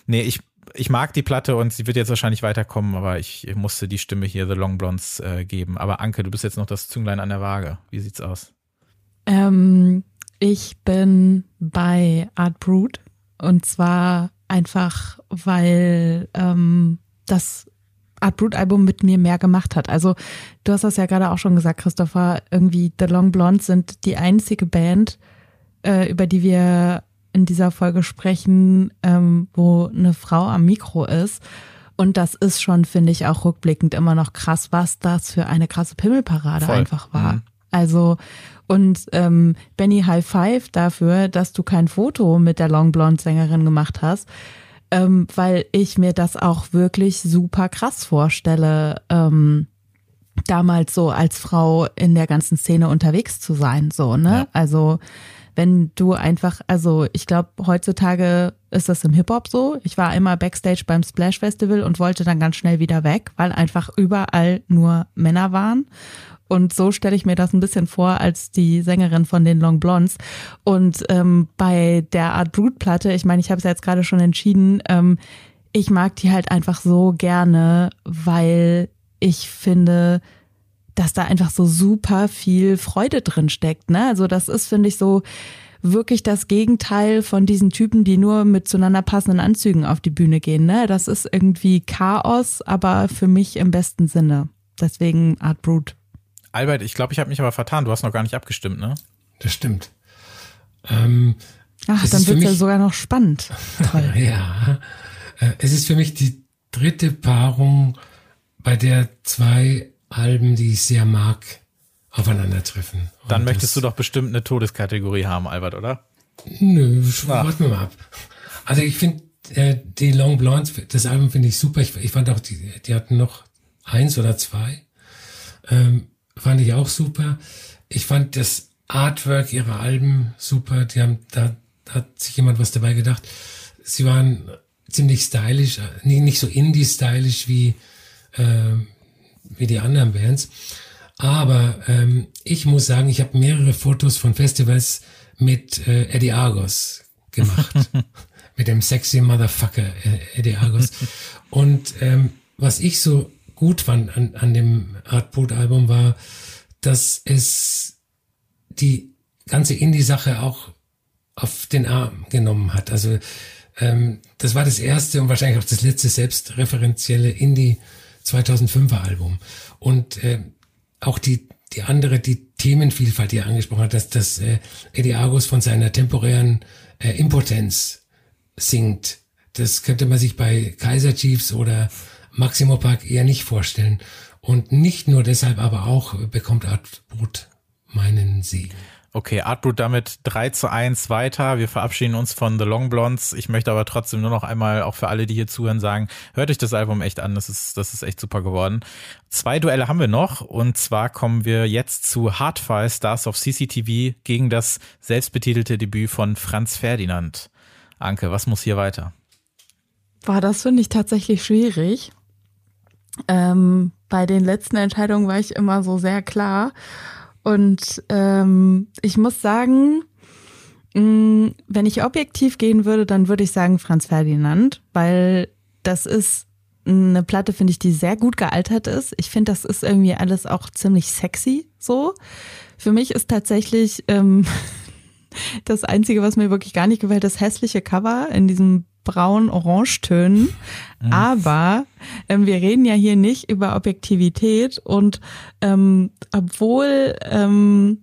D: Nee, ich, ich mag die Platte und sie wird jetzt wahrscheinlich weiterkommen, aber ich, musste die Stimme hier The Long Blondes äh, geben. Aber Anke, du bist jetzt noch das Zünglein an der Waage. Wie sieht's aus?
E: Ähm, ich bin bei Artbrut und zwar einfach, weil ähm, das Art Brut Album mit mir mehr gemacht hat. Also du hast das ja gerade auch schon gesagt, Christopher, irgendwie The Long Blondes sind die einzige Band, äh, über die wir in dieser Folge sprechen, ähm, wo eine Frau am Mikro ist. Und das ist schon, finde ich, auch rückblickend immer noch krass, was das für eine krasse Pimmelparade Voll. einfach war. Mhm. Also und ähm, Benny High Five dafür, dass du kein Foto mit der Long Blonde Sängerin gemacht hast, ähm, weil ich mir das auch wirklich super krass vorstelle, ähm, damals so als Frau in der ganzen Szene unterwegs zu sein, so ne?
D: Ja.
E: Also wenn du einfach, also ich glaube, heutzutage ist das im Hip-Hop so. Ich war immer Backstage beim Splash Festival und wollte dann ganz schnell wieder weg, weil einfach überall nur Männer waren. Und so stelle ich mir das ein bisschen vor als die Sängerin von den Long Blondes. Und ähm, bei der Art Brutplatte, ich meine, ich habe es ja jetzt gerade schon entschieden, ähm, ich mag die halt einfach so gerne, weil ich finde, dass da einfach so super viel Freude drin steckt. Ne? Also das ist, finde ich, so wirklich das Gegenteil von diesen Typen, die nur mit zueinander passenden Anzügen auf die Bühne gehen. Ne? Das ist irgendwie Chaos, aber für mich im besten Sinne. Deswegen Art Brut.
D: Albert, ich glaube, ich habe mich aber vertan. Du hast noch gar nicht abgestimmt, ne?
G: Das stimmt. Ähm,
E: Ach,
G: Es
E: dann
G: für
E: wird's ja sogar noch spannend. Toll.
G: Ja, äh, es ist für mich die dritte Paarung, bei der zwei Alben, die ich sehr mag, aufeinandertreffen.
D: Dann
G: Und
D: möchtest
G: das-
D: du doch bestimmt eine Todeskategorie haben, Albert, oder?
G: Nö, warten wir mal ab. Also ich finde äh, die Long Blondes, das Album finde ich super. Ich, ich fand auch, die, die hatten noch eins oder zwei. Ähm, fand ich auch super. Ich fand das Artwork ihrer Alben super. Die haben, da, da hat sich jemand was dabei gedacht. Sie waren ziemlich stylisch, äh, nicht, nicht so indie-stylisch wie, ähm, wie die anderen Bands. Aber ähm, ich muss sagen, ich habe mehrere Fotos von Festivals mit äh, Eddie Argos gemacht. mit dem sexy Motherfucker äh, Eddie Argos. Und ähm, was ich so gut fand an, an dem Art Boot Album war, dass es die ganze Indie-Sache auch auf den Arm genommen hat. Also ähm, das war das erste und wahrscheinlich auch das letzte selbstreferenzielle Indie 2005er Album. Und äh, auch die, die andere, die Themenvielfalt, die er angesprochen hat, dass, dass äh, Eddie Argus von seiner temporären äh, Impotenz singt. Das könnte man sich bei Kaiser Chiefs oder Maximo Park eher nicht vorstellen. Und nicht nur deshalb, aber auch bekommt Art Brut meinen Segen.
D: Okay, Artbrut damit 3 zu 1 weiter. Wir verabschieden uns von The Long Blondes. Ich möchte aber trotzdem nur noch einmal auch für alle, die hier zuhören, sagen, hört euch das Album echt an. Das ist, das ist echt super geworden. Zwei Duelle haben wir noch und zwar kommen wir jetzt zu Hardfire Stars of CCTV gegen das selbstbetitelte Debüt von Franz Ferdinand. Anke, was muss hier weiter?
E: War das finde ich tatsächlich schwierig. Ähm, bei den letzten Entscheidungen war ich immer so sehr klar. Und ähm, ich muss sagen, mh, wenn ich objektiv gehen würde, dann würde ich sagen Franz Ferdinand, weil das ist eine Platte, finde ich, die sehr gut gealtert ist. Ich finde, das ist irgendwie alles auch ziemlich sexy so. Für mich ist tatsächlich ähm, das Einzige, was mir wirklich gar nicht gefällt, das hässliche Cover in diesem braun-orange-Tönen. Aber ähm, wir reden ja hier nicht über Objektivität und ähm, obwohl ähm,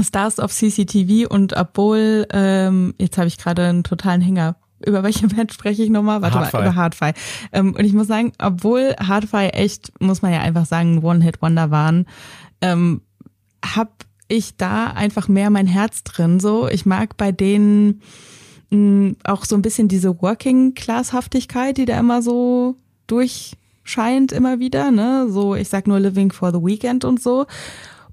E: Stars of CCTV und obwohl, ähm, jetzt habe ich gerade einen totalen Hänger. Über welche Band spreche ich nochmal? Warte
D: Hardfire.
E: mal, über Hardfire. Ähm, und ich muss sagen, obwohl Hardfire echt, muss man ja einfach sagen, One-Hit-Wonder waren, ähm, hab ich da einfach mehr mein Herz drin. So, ich mag bei denen mh, auch so ein bisschen diese Working-Class-Haftigkeit, die da immer so durchscheint immer wieder. Ne, so ich sag nur Living for the Weekend und so.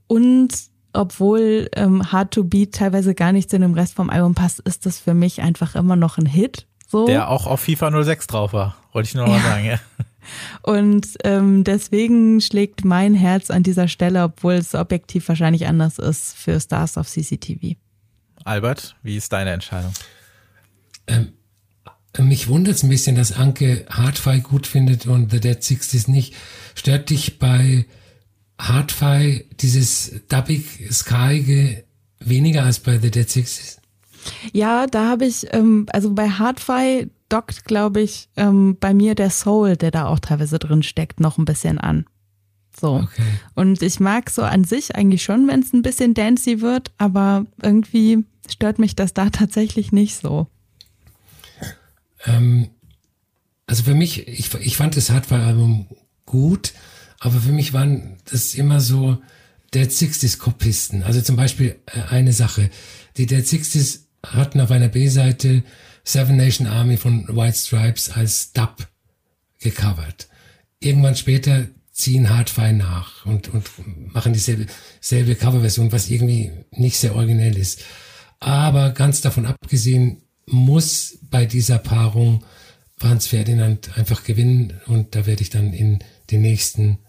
E: Und obwohl ähm, Hard to Beat teilweise gar nichts in dem Rest vom Album passt, ist das für mich einfach immer noch ein Hit. So.
D: Der auch auf FIFA 06 drauf war. Wollte ich nur noch mal
E: Ja.
D: sagen, ja.
E: Und ähm, deswegen schlägt mein Herz an dieser Stelle, obwohl es objektiv wahrscheinlich anders ist, für Stars of CCTV.
D: Albert, wie ist deine Entscheidung?
G: Mich wundert es ein bisschen, dass Anke Hardfire gut findet und The Dead Sixties nicht. Stört dich bei Hardfire dieses dubbig, skyige weniger als bei The Dead Sixties?
E: Ja, da habe ich, ähm, also bei Hardfire dockt, glaube ich, ähm, bei mir der Soul, der da auch teilweise drin steckt, noch ein bisschen an. So.
G: Okay.
E: Und ich mag so an sich eigentlich schon, wenn es ein bisschen dancy wird, aber irgendwie stört mich das da tatsächlich nicht so.
G: Ähm, also für mich, ich, ich fand das Hardfire-Album gut, aber für mich waren das immer so Dead Sixties Kopisten. Also zum Beispiel äh, eine Sache. Die Dead Sixties hatten auf einer B-Seite Seven Nation Army von White Stripes als Dub gecovert. Irgendwann später ziehen Hardfire nach und, und machen dieselbe selbe Coverversion, was irgendwie nicht sehr originell ist. Aber ganz davon abgesehen, muss bei dieser Paarung Franz Ferdinand einfach gewinnen und da werde ich dann in den nächsten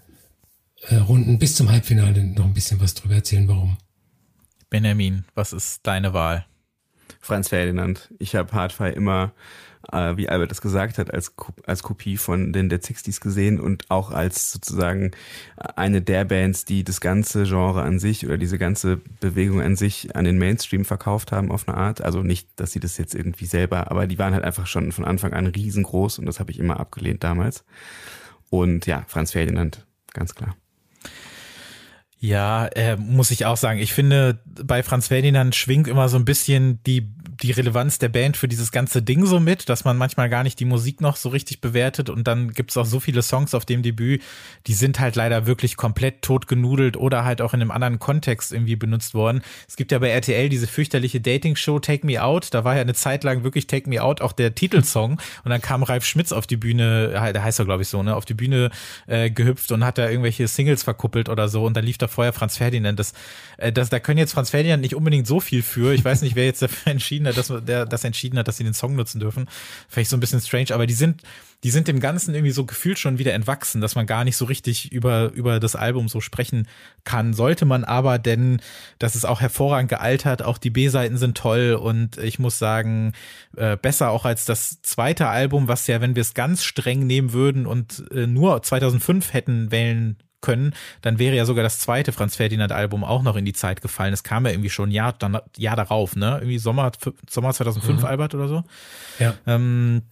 G: äh, Runden bis zum Halbfinale noch ein bisschen was drüber erzählen, warum.
D: Benjamin, was ist deine Wahl?
F: Franz Ferdinand. Ich habe Hardfire immer, äh, wie Albert das gesagt hat, als, als Kopie von den Dead Sixties gesehen und auch als sozusagen eine der Bands, die das ganze Genre an sich oder diese ganze Bewegung an sich an den Mainstream verkauft haben auf eine Art. Also nicht, dass sie das jetzt irgendwie selber, aber die waren halt einfach schon von Anfang an riesengroß und das habe ich immer abgelehnt damals. Und ja, Franz Ferdinand, ganz klar.
D: Ja, äh, muss ich auch sagen. Ich finde, bei Franz Ferdinand schwingt immer so ein bisschen die die Relevanz der Band für dieses ganze Ding so mit, dass man manchmal gar nicht die Musik noch so richtig bewertet und dann gibt's auch so viele Songs auf dem Debüt, die sind halt leider wirklich komplett totgenudelt oder halt auch in einem anderen Kontext irgendwie benutzt worden. Es gibt ja bei RTL diese fürchterliche Dating-Show Take Me Out, da war ja eine Zeit lang wirklich Take Me Out auch der Titelsong und dann kam Ralf Schmitz auf die Bühne, der heißt er glaube ich so, ne, auf die Bühne äh, gehüpft und hat da irgendwelche Singles verkuppelt oder so und dann lief da vorher Franz Ferdinand. Das, äh, das, da können jetzt Franz Ferdinand nicht unbedingt so viel für. Ich weiß nicht, wer jetzt dafür entschieden hat, dass der das entschieden hat, dass sie den Song nutzen dürfen. Vielleicht so ein bisschen strange, aber die sind, die sind dem Ganzen irgendwie so gefühlt schon wieder entwachsen, dass man gar nicht so richtig über, über das Album so sprechen kann. Sollte man aber, denn das ist auch hervorragend gealtert, auch die B-Seiten sind toll und ich muss sagen, äh, besser auch als das zweite Album, was ja, wenn wir es ganz streng nehmen würden und äh, nur 2005 hätten wählen können, dann wäre ja sogar das zweite Franz Ferdinand Album auch noch in die Zeit gefallen. Es kam ja irgendwie schon ein Jahr, dann, Jahr darauf, ne? Irgendwie Sommer, Sommer 2005, mhm. Albert oder so.
G: Ja.
D: Ähm,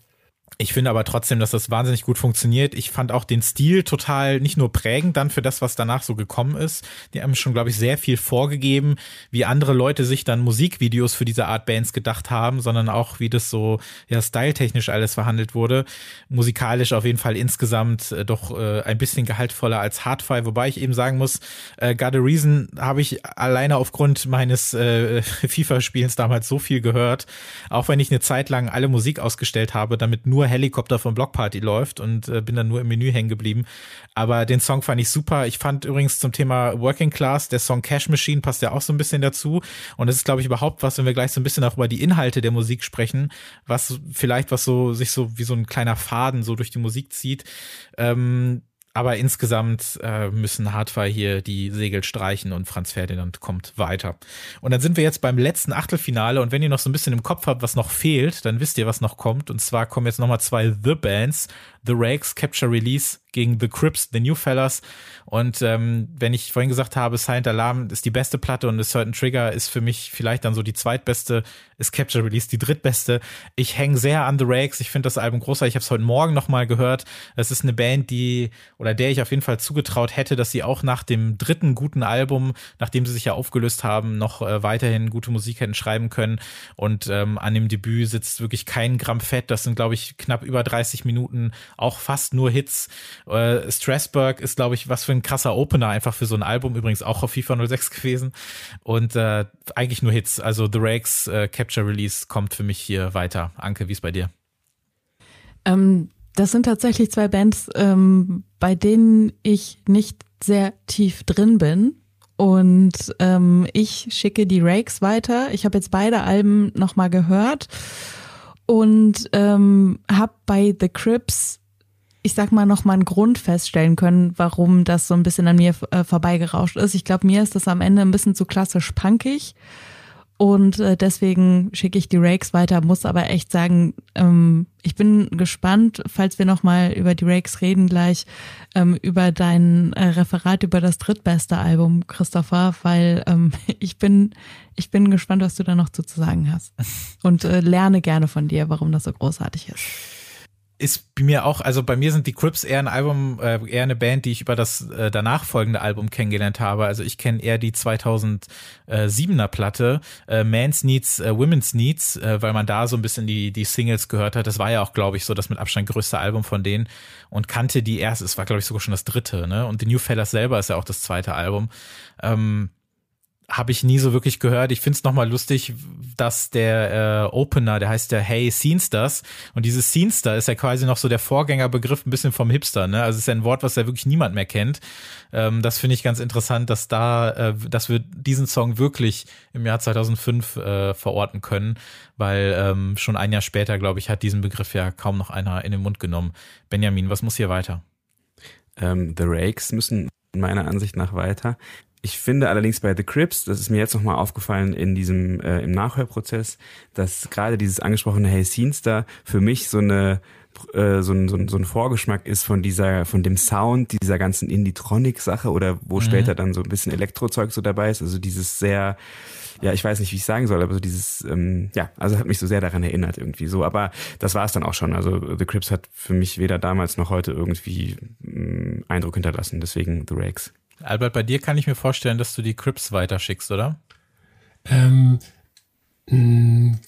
D: ich finde aber trotzdem, dass das wahnsinnig gut funktioniert. Ich fand auch den Stil total nicht nur prägend dann für das, was danach so gekommen ist. Die haben schon, glaube ich, sehr viel vorgegeben, wie andere Leute sich dann Musikvideos für diese Art Bands gedacht haben, sondern auch, wie das so ja styletechnisch alles verhandelt wurde. Musikalisch auf jeden Fall insgesamt äh, doch äh, ein bisschen gehaltvoller als Hardfire, wobei ich eben sagen muss, äh, Got a Reason habe ich alleine aufgrund meines äh, FIFA-Spielens damals so viel gehört, auch wenn ich eine Zeit lang alle Musik ausgestellt habe, damit nur Helikopter von Blockparty läuft und äh, bin dann nur im Menü hängen geblieben. Aber den Song fand ich super. Ich fand übrigens zum Thema Working Class, der Song Cash Machine passt ja auch so ein bisschen dazu. Und das ist, glaube ich, überhaupt was, wenn wir gleich so ein bisschen auch über die Inhalte der Musik sprechen, was vielleicht was so sich so wie so ein kleiner Faden so durch die Musik zieht. Ähm, aber insgesamt äh, müssen Hardfire hier die Segel streichen und Franz Ferdinand kommt weiter. Und dann sind wir jetzt beim letzten Achtelfinale und wenn ihr noch so ein bisschen im Kopf habt, was noch fehlt, dann wisst ihr, was noch kommt. Und zwar kommen jetzt nochmal zwei The Bands, The Rakes, Capture Release gegen The Crips, The New Fellas. Und ähm, wenn ich vorhin gesagt habe, Silent Alarm ist die beste Platte und A Certain Trigger ist für mich vielleicht dann so die zweitbeste, ist Capture Release die drittbeste. Ich hänge sehr an The Rakes. Ich finde das Album großartig. Ich habe es heute Morgen nochmal gehört. Es ist eine Band, die oder der ich auf jeden Fall zugetraut hätte, dass sie auch nach dem dritten guten Album, nachdem sie sich ja aufgelöst haben, noch äh, weiterhin gute Musik hätten schreiben können. Und ähm, an dem Debüt sitzt wirklich kein Gramm Fett. Das sind, glaube ich, knapp über 30 Minuten auch fast nur Hits. Äh, Strasbourg ist, glaube ich, was für ein krasser Opener einfach für so ein Album, übrigens auch auf FIFA 06 gewesen. Und äh, eigentlich nur Hits. Also The Rakes äh, Capture Release kommt für mich hier weiter. Anke, wie ist bei dir?
E: Ähm, das sind tatsächlich zwei Bands, ähm, bei denen ich nicht sehr tief drin bin. Und ähm, ich schicke die Rakes weiter. Ich habe jetzt beide Alben nochmal gehört und ähm, habe bei The Crips ich sag mal, noch mal einen Grund feststellen können, warum das so ein bisschen an mir äh, vorbeigerauscht ist. Ich glaube, mir ist das am Ende ein bisschen zu klassisch punkig. Und äh, deswegen schicke ich die Rakes weiter, muss aber echt sagen, ähm, ich bin gespannt, falls wir nochmal über die Rakes reden gleich, ähm, über dein äh, Referat über das drittbeste Album, Christopher, weil ähm, ich bin, ich bin gespannt, was du da noch zu sagen hast. Und äh, lerne gerne von dir, warum das so großartig ist.
D: Ist mir auch, also bei mir sind die Crips eher ein Album, äh, eher eine Band, die ich über das äh, danach folgende Album kennengelernt habe. Also ich kenne eher die 2007er Platte, äh, Man's Needs, äh, Women's Needs, äh, weil man da so ein bisschen die, die Singles gehört hat. Das war ja auch, glaube ich, so das mit Abstand größte Album von denen und kannte die erst, es war, glaube ich, sogar schon das dritte, ne? Und The New Fellas selber ist ja auch das zweite Album. Ähm, habe ich nie so wirklich gehört. Ich find's es nochmal lustig, dass der äh, Opener, der heißt ja Hey Scenesters und dieses Scenester ist ja quasi noch so der Vorgängerbegriff ein bisschen vom Hipster. Ne? Also es ist ja ein Wort, was ja wirklich niemand mehr kennt. Ähm, das finde ich ganz interessant, dass da, äh, dass wir diesen Song wirklich im Jahr 2005 äh, verorten können, weil ähm, schon ein Jahr später, glaube ich, hat diesen Begriff ja kaum noch einer in den Mund genommen. Benjamin, was muss hier weiter?
F: Ähm, The Rakes müssen meiner Ansicht nach weiter. Ich finde allerdings bei The Crips, das ist mir jetzt nochmal aufgefallen in diesem, äh, im Nachhörprozess, dass gerade dieses angesprochene Hey Scenester für mich so eine äh, so ein, so, ein, so ein Vorgeschmack ist von dieser, von dem Sound dieser ganzen Indie-Tronic-Sache oder wo mhm. später dann so ein bisschen Elektrozeug so dabei ist. Also dieses sehr, ja, ich weiß nicht, wie ich sagen soll, aber so dieses, ähm, ja, also hat mich so sehr daran erinnert irgendwie so. Aber das war es dann auch schon. Also The Crips hat für mich weder damals noch heute irgendwie ähm, Eindruck hinterlassen. Deswegen The Rakes.
D: Albert, bei dir kann ich mir vorstellen, dass du die Crips weiterschickst, oder?
G: Ähm, mh,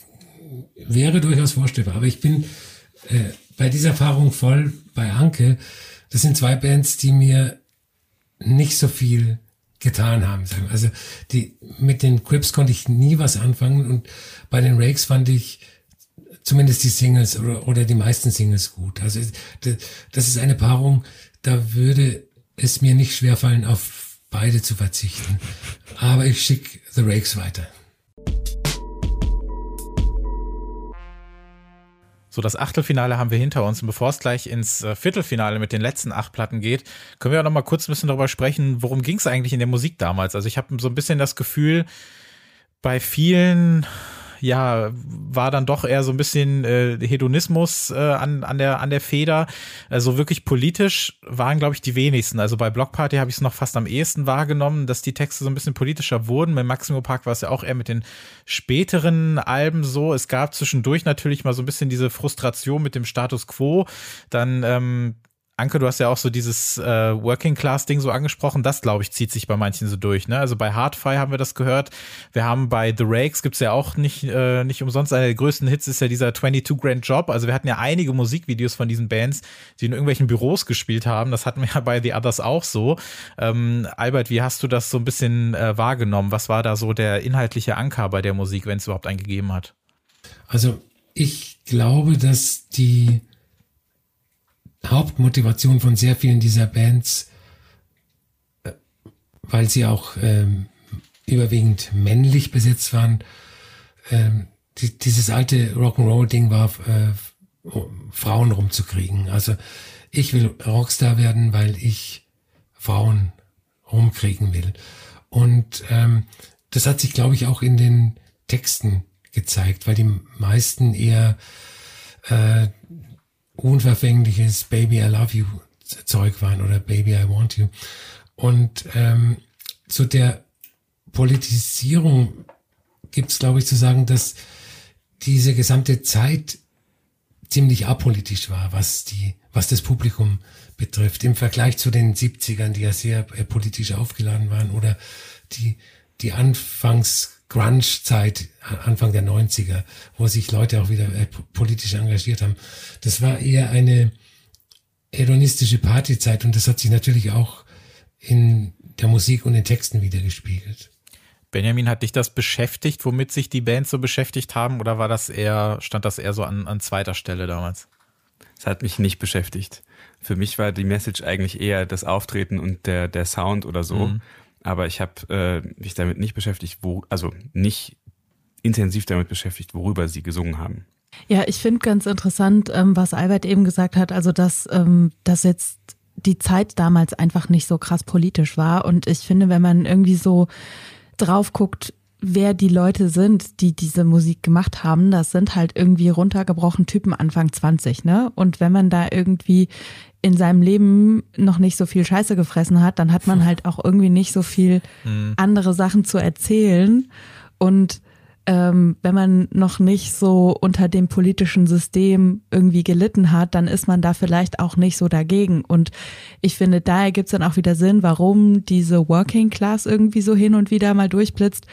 G: wäre durchaus vorstellbar, aber ich bin äh, bei dieser Erfahrung voll bei Anke. Das sind zwei Bands, die mir nicht so viel getan haben. Also die mit den Crips konnte ich nie was anfangen und bei den Rakes fand ich zumindest die Singles oder, oder die meisten Singles gut. Also das ist eine Paarung, da würde es mir nicht schwerfallen, auf beide zu verzichten. Aber ich schicke The Rakes weiter.
D: So, das Achtelfinale haben wir hinter uns. Und bevor es gleich ins äh, Viertelfinale mit den letzten acht Platten geht, können wir auch noch mal kurz ein bisschen darüber sprechen, worum ging es eigentlich in der Musik damals? Also ich habe so ein bisschen das Gefühl, bei vielen ja, war dann doch eher so ein bisschen äh, Hedonismus äh, an, an, der, an der Feder. Also wirklich politisch waren, glaube ich, die wenigsten. Also bei Blockparty habe ich es noch fast am ehesten wahrgenommen, dass die Texte so ein bisschen politischer wurden. Bei Maximo Park war es ja auch eher mit den späteren Alben so. Es gab zwischendurch natürlich mal so ein bisschen diese Frustration mit dem Status quo. Dann ähm, Anke, du hast ja auch so dieses äh, Working Class Ding so angesprochen. Das, glaube ich, zieht sich bei manchen so durch. Ne? Also bei Hardfi haben wir das gehört. Wir haben bei The Rakes gibt's ja auch nicht äh, nicht umsonst einer der größten Hits ist ja dieser 22 Grand Job. Also wir hatten ja einige Musikvideos von diesen Bands, die in irgendwelchen Büros gespielt haben. Das hatten wir ja bei The Others auch so. Ähm, Albert, wie hast du das so ein bisschen äh, wahrgenommen? Was war da so der inhaltliche Anker bei der Musik, wenn es überhaupt einen gegeben hat?
G: Also ich glaube, dass die Hauptmotivation von sehr vielen dieser Bands, äh, weil sie auch ähm, überwiegend männlich besetzt waren. Ähm, die, dieses alte Rock'n'Roll-Ding war, äh, Frauen rumzukriegen. Also ich will Rockstar werden, weil ich Frauen rumkriegen will. Und ähm, das hat sich, glaube ich, auch in den Texten gezeigt, weil die meisten eher äh, unverfängliches Baby I Love You Zeug waren oder Baby I Want You. Und ähm, zu der Politisierung gibt es, glaube ich, zu sagen, dass diese gesamte Zeit ziemlich apolitisch war, was die, was das Publikum betrifft, im Vergleich zu den 70ern, die ja sehr äh, politisch aufgeladen waren, oder die, die Anfangs Grunge-Zeit, Anfang der 90er, wo sich Leute auch wieder äh, politisch engagiert haben. Das war eher eine hedonistische Partyzeit und das hat sich natürlich auch in der Musik und den Texten wieder gespiegelt.
D: Benjamin, hat dich das beschäftigt, womit sich die Bands so beschäftigt haben, oder war das eher, stand das eher so an, an zweiter Stelle damals?
F: Es hat mich nicht beschäftigt. Für mich war die Message eigentlich eher das Auftreten und der, der Sound oder so. Mhm aber ich habe äh, mich damit nicht beschäftigt, wo, also nicht intensiv damit beschäftigt, worüber sie gesungen haben.
E: Ja, ich finde ganz interessant, ähm, was Albert eben gesagt hat, also dass, ähm, dass jetzt die Zeit damals einfach nicht so krass politisch war. Und ich finde, wenn man irgendwie so drauf guckt, wer die Leute sind, die diese Musik gemacht haben, das sind halt irgendwie runtergebrochen Typen Anfang 20, ne? Und wenn man da irgendwie in seinem Leben noch nicht so viel Scheiße gefressen hat, dann hat man halt auch irgendwie nicht so viel mhm. andere Sachen zu erzählen. Und ähm, wenn man noch nicht so unter dem politischen System irgendwie gelitten hat, dann ist man da vielleicht auch nicht so dagegen. Und ich finde, da ergibt es dann auch wieder Sinn, warum diese Working Class irgendwie so hin und wieder mal durchblitzt,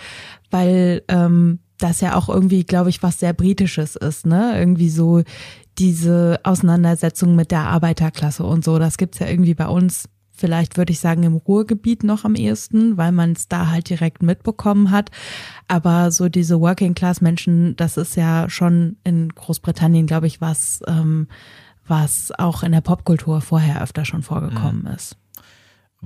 E: weil ähm, das ja auch irgendwie, glaube ich, was sehr Britisches ist, ne? Irgendwie so diese Auseinandersetzung mit der Arbeiterklasse und so. Das gibt's ja irgendwie bei uns, vielleicht würde ich sagen, im Ruhrgebiet noch am ehesten, weil man es da halt direkt mitbekommen hat. Aber so diese Working-Class-Menschen, das ist ja schon in Großbritannien, glaube ich, was, ähm, was auch in der Popkultur vorher öfter schon vorgekommen mhm. ist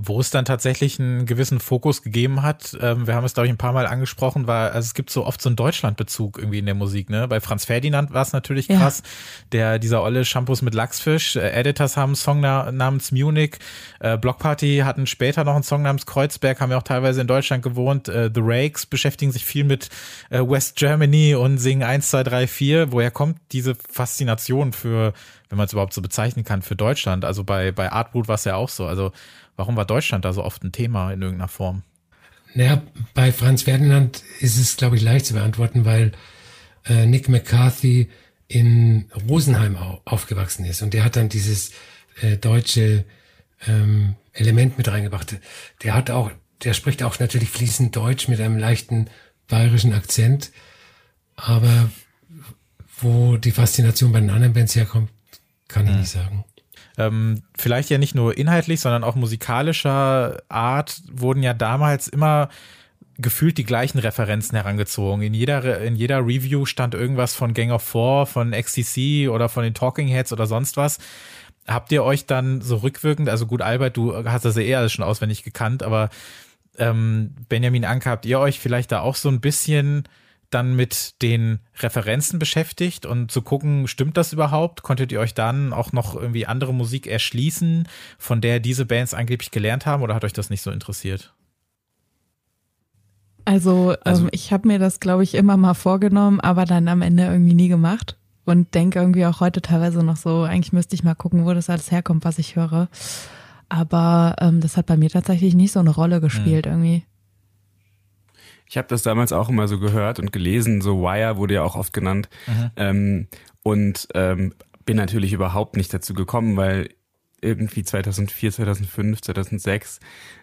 D: wo es dann tatsächlich einen gewissen Fokus gegeben hat, ähm, wir haben es, glaube ich, ein paar Mal angesprochen, war, also es gibt so oft so einen Deutschlandbezug irgendwie in der Musik, ne? Bei Franz Ferdinand war es natürlich krass, ja. der, dieser olle Shampoos mit Lachsfisch, äh, Editors haben einen Song na, namens Munich, äh, Block Party hatten später noch einen Song namens Kreuzberg, haben ja auch teilweise in Deutschland gewohnt, äh, The Rakes beschäftigen sich viel mit äh, West Germany und singen 1, 2, 3, 4. Woher kommt diese Faszination für, wenn man es überhaupt so bezeichnen kann, für Deutschland? Also bei, bei Artbrut war es ja auch so, also Warum war Deutschland da so oft ein Thema in irgendeiner Form?
G: Naja, bei Franz Ferdinand ist es, glaube ich, leicht zu beantworten, weil äh, Nick McCarthy in Rosenheim aufgewachsen ist und der hat dann dieses äh, deutsche ähm, Element mit reingebracht. Der hat auch, der spricht auch natürlich fließend Deutsch mit einem leichten bayerischen Akzent, aber wo die Faszination bei den anderen Bands herkommt, kann ich hm. nicht sagen
D: ähm, vielleicht ja nicht nur inhaltlich, sondern auch musikalischer Art wurden ja damals immer gefühlt die gleichen Referenzen herangezogen. In jeder, in jeder Review stand irgendwas von Gang of Four, von XTC oder von den Talking Heads oder sonst was. Habt ihr euch dann so rückwirkend, also gut, Albert, du hast das ja eh alles schon auswendig gekannt, aber ähm, Benjamin Anker, habt ihr euch vielleicht da auch so ein bisschen dann mit den Referenzen beschäftigt und zu gucken, stimmt das überhaupt? Konntet ihr euch dann auch noch irgendwie andere Musik erschließen, von der diese Bands angeblich gelernt haben oder hat euch das nicht so interessiert?
E: Also, also ähm, ich habe mir das, glaube ich, immer mal vorgenommen, aber dann am Ende irgendwie nie gemacht und denke irgendwie auch heute teilweise noch so, eigentlich müsste ich mal gucken, wo das alles herkommt, was ich höre. Aber ähm, das hat bei mir tatsächlich nicht so eine Rolle gespielt hm. irgendwie.
F: Ich habe das damals auch immer so gehört und gelesen, so Wire wurde ja auch oft genannt. Mhm. Ähm, und ähm, bin natürlich überhaupt nicht dazu gekommen, weil irgendwie 2004, 2005, 2006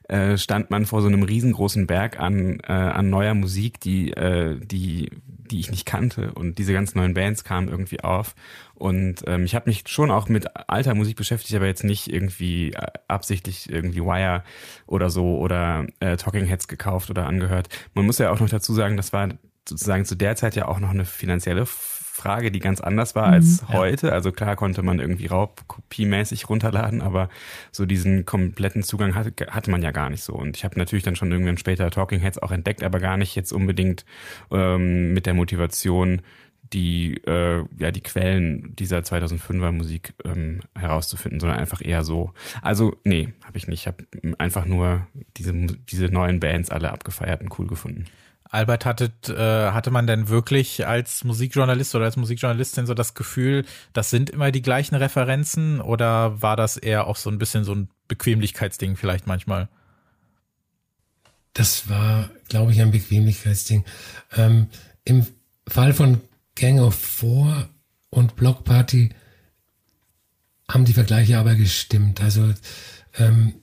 F: äh, stand man vor so einem riesengroßen Berg an, äh, an neuer Musik, die, äh, die, die ich nicht kannte. Und diese ganz neuen Bands kamen irgendwie auf. Und ähm, ich habe mich schon auch mit alter Musik beschäftigt, aber jetzt nicht irgendwie äh, absichtlich irgendwie Wire oder so oder äh, Talking Heads gekauft oder angehört. Man muss ja auch noch dazu sagen, das war sozusagen zu der Zeit ja auch noch eine finanzielle Frage, die ganz anders war als mhm, heute. Also klar konnte man irgendwie raubkopiemäßig runterladen, aber so diesen kompletten Zugang hatte, hatte man ja gar nicht so. Und ich habe natürlich dann schon irgendwann später Talking Heads auch entdeckt, aber gar nicht jetzt unbedingt ähm, mit der Motivation, die äh, ja die Quellen dieser 2005er Musik ähm, herauszufinden, sondern einfach eher so. Also nee, habe ich nicht. Ich habe einfach nur diese diese neuen Bands alle abgefeiert und cool gefunden.
D: Albert, hattet, äh, hatte man denn wirklich als Musikjournalist oder als Musikjournalistin so das Gefühl, das sind immer die gleichen Referenzen oder war das eher auch so ein bisschen so ein Bequemlichkeitsding vielleicht manchmal?
G: Das war, glaube ich, ein Bequemlichkeitsding. Ähm, Im Fall von Gang of Four und Block Party haben die Vergleiche aber gestimmt. Also ähm,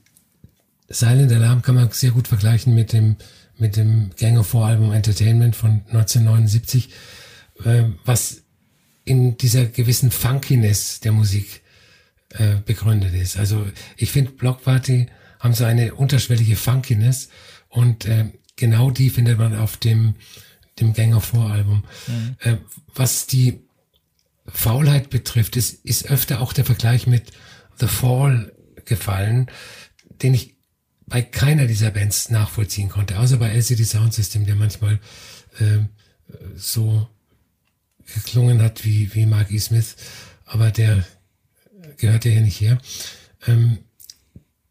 G: Silent Alarm kann man sehr gut vergleichen mit dem mit dem Gang of Four Album Entertainment von 1979, äh, was in dieser gewissen Funkiness der Musik äh, begründet ist. Also ich finde, Block Party haben so eine unterschwellige Funkiness und äh, genau die findet man auf dem, dem Gang of Four Album. Mhm. Äh, was die Faulheit betrifft, ist, ist öfter auch der Vergleich mit The Fall gefallen, den ich bei keiner dieser Bands nachvollziehen konnte, außer bei LCD Sound System, der manchmal äh, so geklungen hat wie, wie Mark E. Smith, aber der gehört ja hier nicht her. Ähm,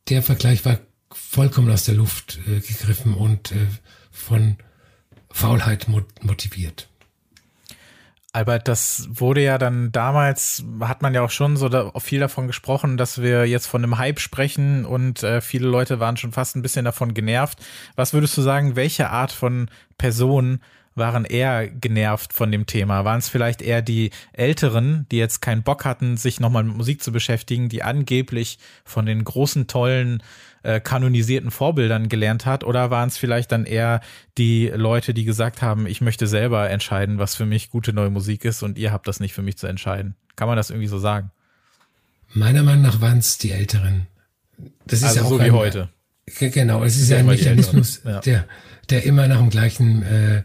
G: der Vergleich war vollkommen aus der Luft äh, gegriffen und äh, von Faulheit motiviert.
D: Albert, das wurde ja dann damals, hat man ja auch schon so da, viel davon gesprochen, dass wir jetzt von einem Hype sprechen und äh, viele Leute waren schon fast ein bisschen davon genervt. Was würdest du sagen, welche Art von Person waren eher genervt von dem Thema? Waren es vielleicht eher die Älteren, die jetzt keinen Bock hatten, sich nochmal mit Musik zu beschäftigen, die angeblich von den großen, tollen, äh, kanonisierten Vorbildern gelernt hat? Oder waren es vielleicht dann eher die Leute, die gesagt haben, ich möchte selber entscheiden, was für mich gute neue Musik ist und ihr habt das nicht für mich zu entscheiden? Kann man das irgendwie so sagen?
G: Meiner Meinung nach waren es die Älteren. Das ist
D: also
G: ja auch
D: so
G: ein,
D: wie heute.
G: Genau, es ist ja ein Mechanismus,
D: ja.
G: der, der immer nach dem gleichen äh,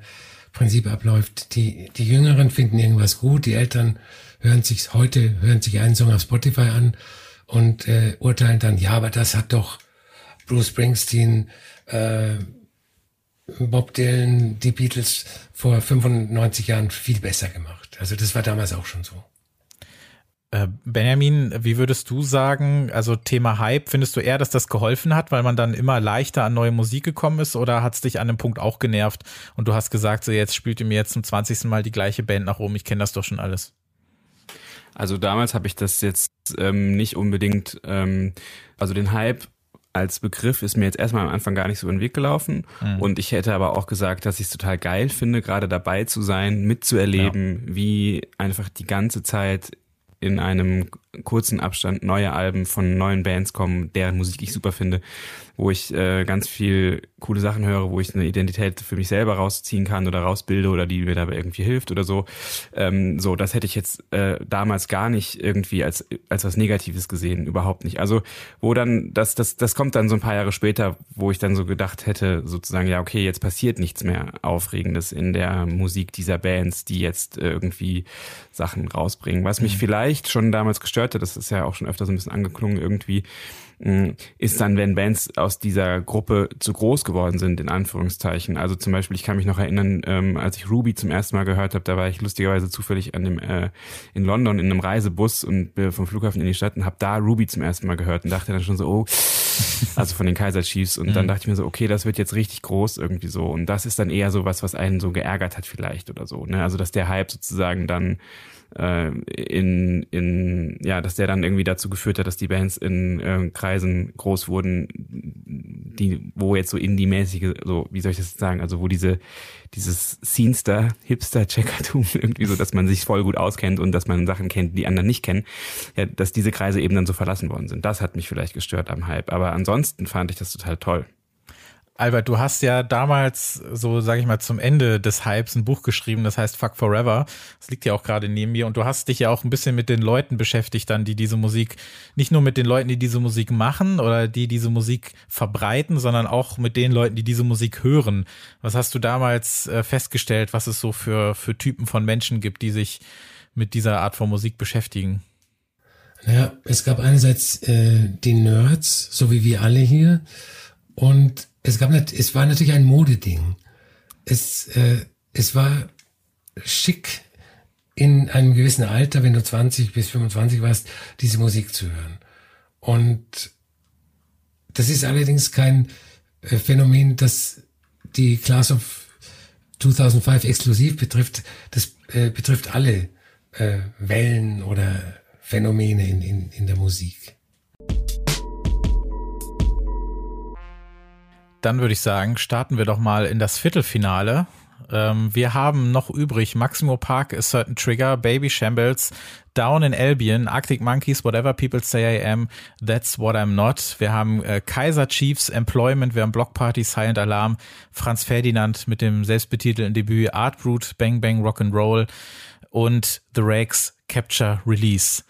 G: Prinzip abläuft. Die, die Jüngeren finden irgendwas gut, die Älteren hören sich heute, hören sich einen Song auf Spotify an und äh, urteilen dann, ja, aber das hat doch Bruce Springsteen, äh, Bob Dylan, die Beatles vor 95 Jahren viel besser gemacht. Also das war damals auch schon so.
D: Äh, Benjamin, wie würdest du sagen, also Thema Hype, findest du eher, dass das geholfen hat, weil man dann immer leichter an neue Musik gekommen ist oder hat es dich an dem Punkt auch genervt und du hast gesagt, so jetzt spielt ihr mir jetzt zum 20. Mal die gleiche Band nach oben, ich kenne das doch schon alles.
F: Also damals habe ich das jetzt ähm, nicht unbedingt, ähm, also den Hype als Begriff ist mir jetzt erstmal am Anfang gar nicht so in den Weg gelaufen.
D: Mhm.
F: Und ich hätte aber auch gesagt, dass ich es total geil finde, gerade dabei zu sein, mitzuerleben, wie einfach die ganze Zeit in einem kurzen Abstand neue Alben von neuen Bands kommen, deren Musik ich super finde, wo ich äh, ganz viel coole Sachen höre, wo ich eine Identität für mich selber rausziehen kann oder rausbilde oder die mir dabei irgendwie hilft oder so. Ähm, so, das hätte ich jetzt äh, damals gar nicht irgendwie als als was Negatives gesehen, überhaupt nicht. Also wo dann das das das kommt dann so ein paar Jahre später, wo ich dann so gedacht hätte, sozusagen ja okay, jetzt passiert nichts mehr Aufregendes in der Musik dieser Bands, die jetzt äh, irgendwie Sachen rausbringen. Was mich vielleicht schon damals gestört hat, das ist ja auch schon öfter so ein bisschen angeklungen irgendwie, mh, ist dann, wenn Bands aus dieser Gruppe zu groß geworden sind, in Anführungszeichen. Also zum Beispiel, ich kann mich noch erinnern, ähm, als ich Ruby zum ersten Mal gehört habe, da war ich lustigerweise zufällig an dem äh, in London in einem Reisebus und bin vom Flughafen in die Stadt und habe da Ruby zum ersten Mal gehört und dachte dann schon so, oh, also von den Kaiser Chiefs und dann dachte ich mir so, okay, das wird jetzt richtig groß irgendwie so und das ist dann eher so was, was einen so geärgert hat vielleicht oder so, ne? Also dass der Hype sozusagen dann äh, in, in, ja, dass der dann irgendwie dazu geführt hat, dass die Bands in äh, Kreisen groß wurden, die, wo jetzt so Indie-mäßige, so, wie soll ich das sagen, also wo diese, dieses Scenester, Hipster-Checkertum irgendwie so, dass man sich voll gut auskennt und dass man Sachen kennt, die anderen nicht kennen, ja, dass diese Kreise eben dann so verlassen worden sind. Das hat mich vielleicht gestört am Hype. Aber ansonsten fand ich das total toll.
D: Albert, du hast ja damals, so sage ich mal, zum Ende des Hypes ein Buch geschrieben, das heißt Fuck Forever. Das liegt ja auch gerade neben mir. Und du hast dich ja auch ein bisschen mit den Leuten beschäftigt, dann, die diese Musik, nicht nur mit den Leuten, die diese Musik machen oder die diese Musik verbreiten, sondern auch mit den Leuten, die diese Musik hören. Was hast du damals äh, festgestellt, was es so für, für Typen von Menschen gibt, die sich mit dieser Art von Musik beschäftigen?
G: Naja, es gab einerseits äh, die Nerds, so wie wir alle hier, und es gab nicht, es war natürlich ein Modeding. Es, äh, es war schick in einem gewissen Alter, wenn du 20 bis 25 warst, diese Musik zu hören. Und das ist allerdings kein äh, Phänomen, das die Class of 2005 exklusiv betrifft. Das äh, betrifft alle äh, Wellen oder Phänomene in, in, in der Musik.
D: Dann würde ich sagen, starten wir doch mal in das Viertelfinale. Ähm, wir haben noch übrig. Maximo Park, A Certain Trigger, Baby Shambles, Down in Albion, Arctic Monkeys, Whatever People Say I Am, That's What I'm Not. Wir haben äh, Kaiser Chiefs, Employment, wir haben Block Party, Silent Alarm, Franz Ferdinand mit dem selbstbetitelten Debüt. Art Brute, Bang Bang Rock'n'Roll und The Rakes Capture Release.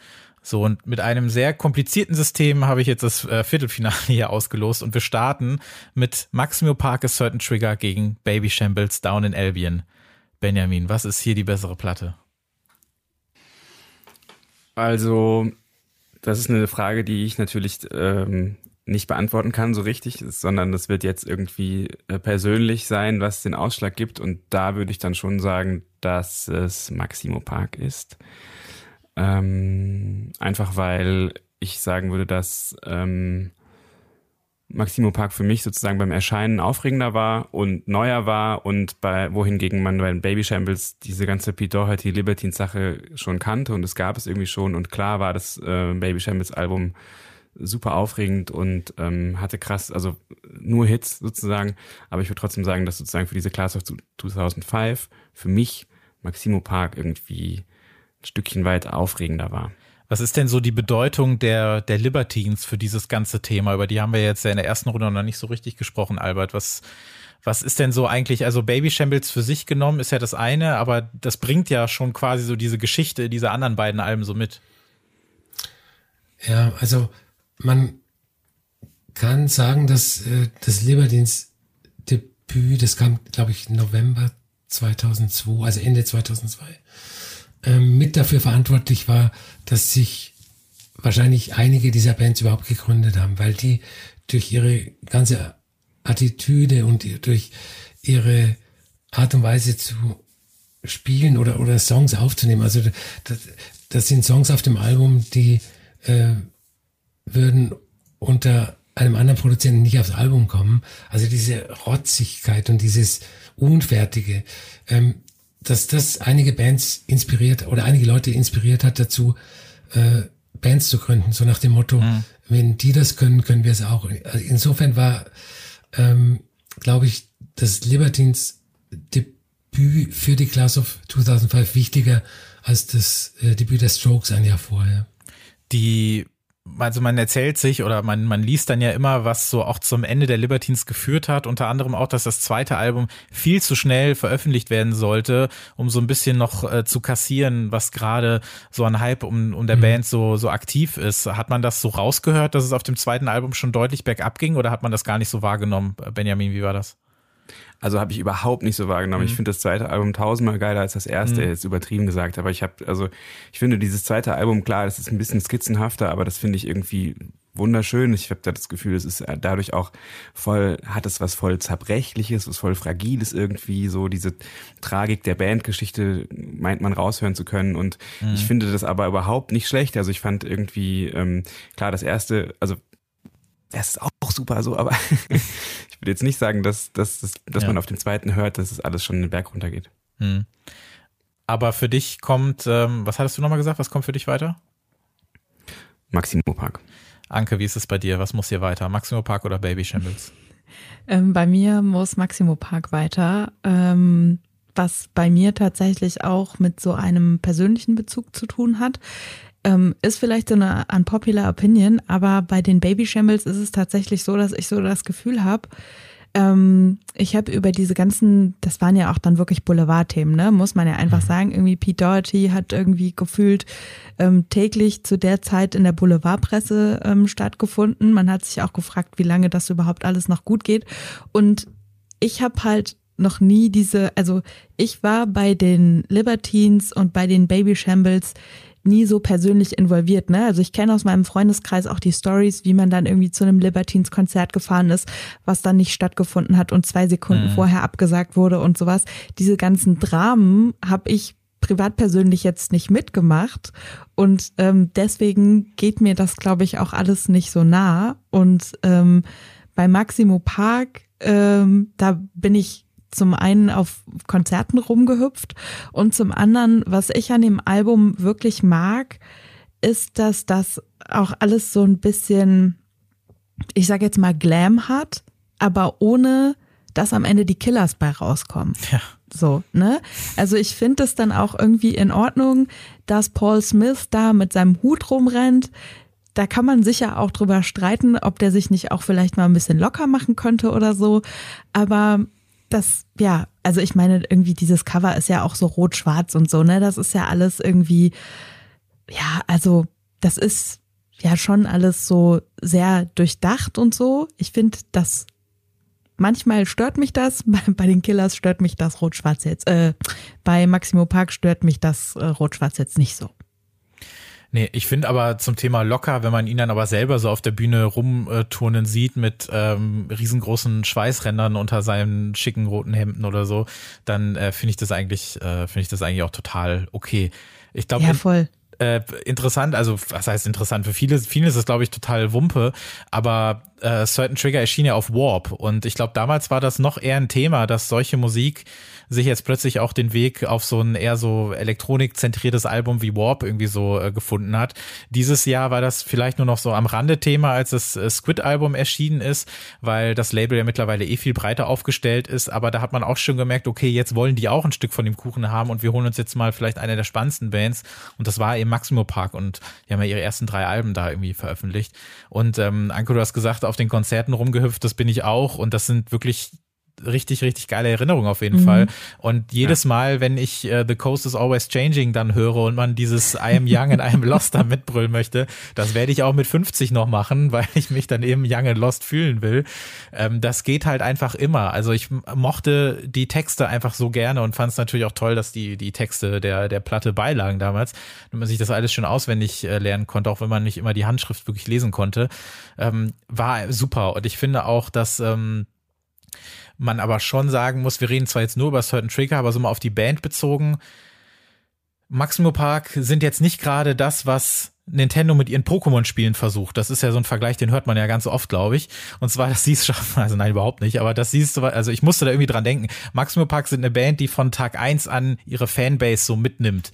D: So, und mit einem sehr komplizierten System habe ich jetzt das äh, Viertelfinale hier ausgelost und wir starten mit Maximo Parkes Certain Trigger gegen Baby Shambles Down in Albion. Benjamin, was ist hier die bessere Platte?
F: Also, das ist eine Frage, die ich natürlich ähm, nicht beantworten kann so richtig, sondern das wird jetzt irgendwie äh, persönlich sein, was den Ausschlag gibt. Und da würde ich dann schon sagen, dass es Maximo Park ist. Ähm, einfach weil ich sagen würde, dass ähm, Maximo Park für mich sozusagen beim Erscheinen aufregender war und neuer war und bei wohingegen man bei Baby Shambles diese ganze Pete Doherty Libertine Sache schon kannte und es gab es irgendwie schon und klar war das äh, Baby Shambles Album super aufregend und ähm, hatte krass, also nur Hits sozusagen. Aber ich würde trotzdem sagen, dass sozusagen für diese Class of 2005 für mich Maximo Park irgendwie ein Stückchen weit aufregender war.
D: Was ist denn so die Bedeutung der, der Libertines für dieses ganze Thema? Über die haben wir jetzt ja in der ersten Runde noch nicht so richtig gesprochen, Albert. Was, was ist denn so eigentlich, also Baby Shambles für sich genommen ist ja das eine, aber das bringt ja schon quasi so diese Geschichte dieser anderen beiden Alben so mit.
G: Ja, also man kann sagen, dass äh, das Libertines Debüt, das kam, glaube ich, November 2002, also Ende 2002, ähm, mit dafür verantwortlich war, dass sich wahrscheinlich einige dieser Bands überhaupt gegründet haben, weil die durch ihre ganze Attitüde und durch ihre Art und Weise zu spielen oder, oder Songs aufzunehmen. Also das, das sind Songs auf dem Album, die äh, würden unter einem anderen Produzenten nicht aufs Album kommen. Also diese Rotzigkeit und dieses Unfertige, ähm, dass das einige Bands inspiriert oder einige Leute inspiriert hat dazu, äh, Bands zu gründen, so nach dem Motto, mhm. wenn die das können, können wir es auch. Also insofern war, ähm, glaube ich, das Libertines Debüt für die Class of 2005 wichtiger als das äh, Debüt der Strokes ein Jahr vorher.
D: Die also man erzählt sich oder man, man liest dann ja immer, was so auch zum Ende der Libertines geführt hat. Unter anderem auch, dass das zweite Album viel zu schnell veröffentlicht werden sollte, um so ein bisschen noch äh, zu kassieren, was gerade so ein Hype um, um der mhm. Band so, so aktiv ist. Hat man das so rausgehört, dass es auf dem zweiten Album schon deutlich bergab ging oder hat man das gar nicht so wahrgenommen? Benjamin, wie war das?
F: Also habe ich überhaupt nicht so wahrgenommen. Mhm. Ich finde das zweite Album tausendmal geiler als das erste, mhm. jetzt übertrieben gesagt. Aber ich habe, also ich finde dieses zweite Album, klar, das ist ein bisschen skizzenhafter, aber das finde ich irgendwie wunderschön. Ich habe da das Gefühl, es ist dadurch auch voll, hat es was voll Zerbrechliches, was voll Fragiles irgendwie, so diese Tragik der Bandgeschichte meint man raushören zu können. Und mhm. ich finde das aber überhaupt nicht schlecht. Also ich fand irgendwie, ähm, klar, das erste, also das ist auch super so, aber ich würde jetzt nicht sagen, dass, dass, dass, dass ja. man auf dem zweiten hört, dass es alles schon den Berg runtergeht. Hm.
D: Aber für dich kommt, ähm, was hattest du nochmal gesagt, was kommt für dich weiter?
F: Maximo Park.
D: Anke, wie ist es bei dir? Was muss hier weiter? Maximo Park oder Baby Shambles?
E: Ähm, bei mir muss Maximo Park weiter. Ähm, was bei mir tatsächlich auch mit so einem persönlichen Bezug zu tun hat. Ähm, ist vielleicht so eine unpopular Opinion, aber bei den Baby Shambles ist es tatsächlich so, dass ich so das Gefühl habe, ähm, ich habe über diese ganzen, das waren ja auch dann wirklich Boulevardthemen, ne? muss man ja einfach mhm. sagen. Irgendwie Pete Doherty hat irgendwie gefühlt ähm, täglich zu der Zeit in der Boulevardpresse ähm, stattgefunden. Man hat sich auch gefragt, wie lange das überhaupt alles noch gut geht. Und ich habe halt noch nie diese, also ich war bei den Libertines und bei den Baby Shambles nie so persönlich involviert. Ne? Also ich kenne aus meinem Freundeskreis auch die Stories, wie man dann irgendwie zu einem Libertines-Konzert gefahren ist, was dann nicht stattgefunden hat und zwei Sekunden mhm. vorher abgesagt wurde und sowas. Diese ganzen Dramen habe ich privat persönlich jetzt nicht mitgemacht und ähm, deswegen geht mir das, glaube ich, auch alles nicht so nah. Und ähm, bei Maximo Park, ähm, da bin ich zum einen auf Konzerten rumgehüpft und zum anderen, was ich an dem Album wirklich mag, ist, dass das auch alles so ein bisschen, ich sage jetzt mal Glam hat, aber ohne dass am Ende die Killers bei rauskommen. Ja. So, ne? Also ich finde es dann auch irgendwie in Ordnung, dass Paul Smith da mit seinem Hut rumrennt. Da kann man sicher auch drüber streiten, ob der sich nicht auch vielleicht mal ein bisschen locker machen könnte oder so. Aber das, ja, also ich meine, irgendwie dieses Cover ist ja auch so rot-schwarz und so, ne? Das ist ja alles irgendwie, ja, also das ist ja schon alles so sehr durchdacht und so. Ich finde, das manchmal stört mich das, bei, den Killers stört mich das rot-schwarz jetzt, äh, bei Maximo Park stört mich das äh, rot-schwarz jetzt nicht so.
D: Nee, ich finde aber zum Thema locker, wenn man ihn dann aber selber so auf der Bühne rumturnen sieht mit ähm, riesengroßen Schweißrändern unter seinen schicken roten Hemden oder so, dann äh, finde ich das eigentlich, äh, finde ich das eigentlich auch total okay. Ich glaube,
E: ja, voll.
D: Äh, interessant, also was heißt interessant? Für viele, viele ist es, glaube ich, total Wumpe, aber äh, Certain Trigger erschien ja auf Warp und ich glaube, damals war das noch eher ein Thema, dass solche Musik sich jetzt plötzlich auch den Weg auf so ein eher so elektronikzentriertes Album wie Warp irgendwie so äh, gefunden hat. Dieses Jahr war das vielleicht nur noch so am Rande Thema, als das äh, Squid-Album erschienen ist, weil das Label ja mittlerweile eh viel breiter aufgestellt ist, aber da hat man auch schon gemerkt, okay, jetzt wollen die auch ein Stück von dem Kuchen haben und wir holen uns jetzt mal vielleicht eine der spannendsten Bands. Und das war eben Maximo Park und die haben ja ihre ersten drei Alben da irgendwie veröffentlicht. Und ähm, Anko, du hast gesagt, auf den Konzerten rumgehüpft, das bin ich auch. Und das sind wirklich richtig, richtig geile Erinnerung auf jeden mhm. Fall. Und jedes ja. Mal, wenn ich äh, The Coast is Always Changing dann höre und man dieses I am young and I am lost da mitbrüllen möchte, das werde ich auch mit 50 noch machen, weil ich mich dann eben young and lost fühlen will. Ähm, das geht halt einfach immer. Also ich mochte die Texte einfach so gerne und fand es natürlich auch toll, dass die, die Texte der, der Platte beilagen damals, und man sich das alles schon auswendig äh, lernen konnte, auch wenn man nicht immer die Handschrift wirklich lesen konnte. Ähm, war super. Und ich finde auch, dass ähm, man aber schon sagen muss, wir reden zwar jetzt nur über Certain Trigger, aber so mal auf die Band bezogen. Maximo Park sind jetzt nicht gerade das, was Nintendo mit ihren Pokémon-Spielen versucht. Das ist ja so ein Vergleich, den hört man ja ganz oft, glaube ich. Und zwar, dass sie es schaffen, also nein, überhaupt nicht, aber dass sie es, also ich musste da irgendwie dran denken. Maximo Park sind eine Band, die von Tag eins an ihre Fanbase so mitnimmt.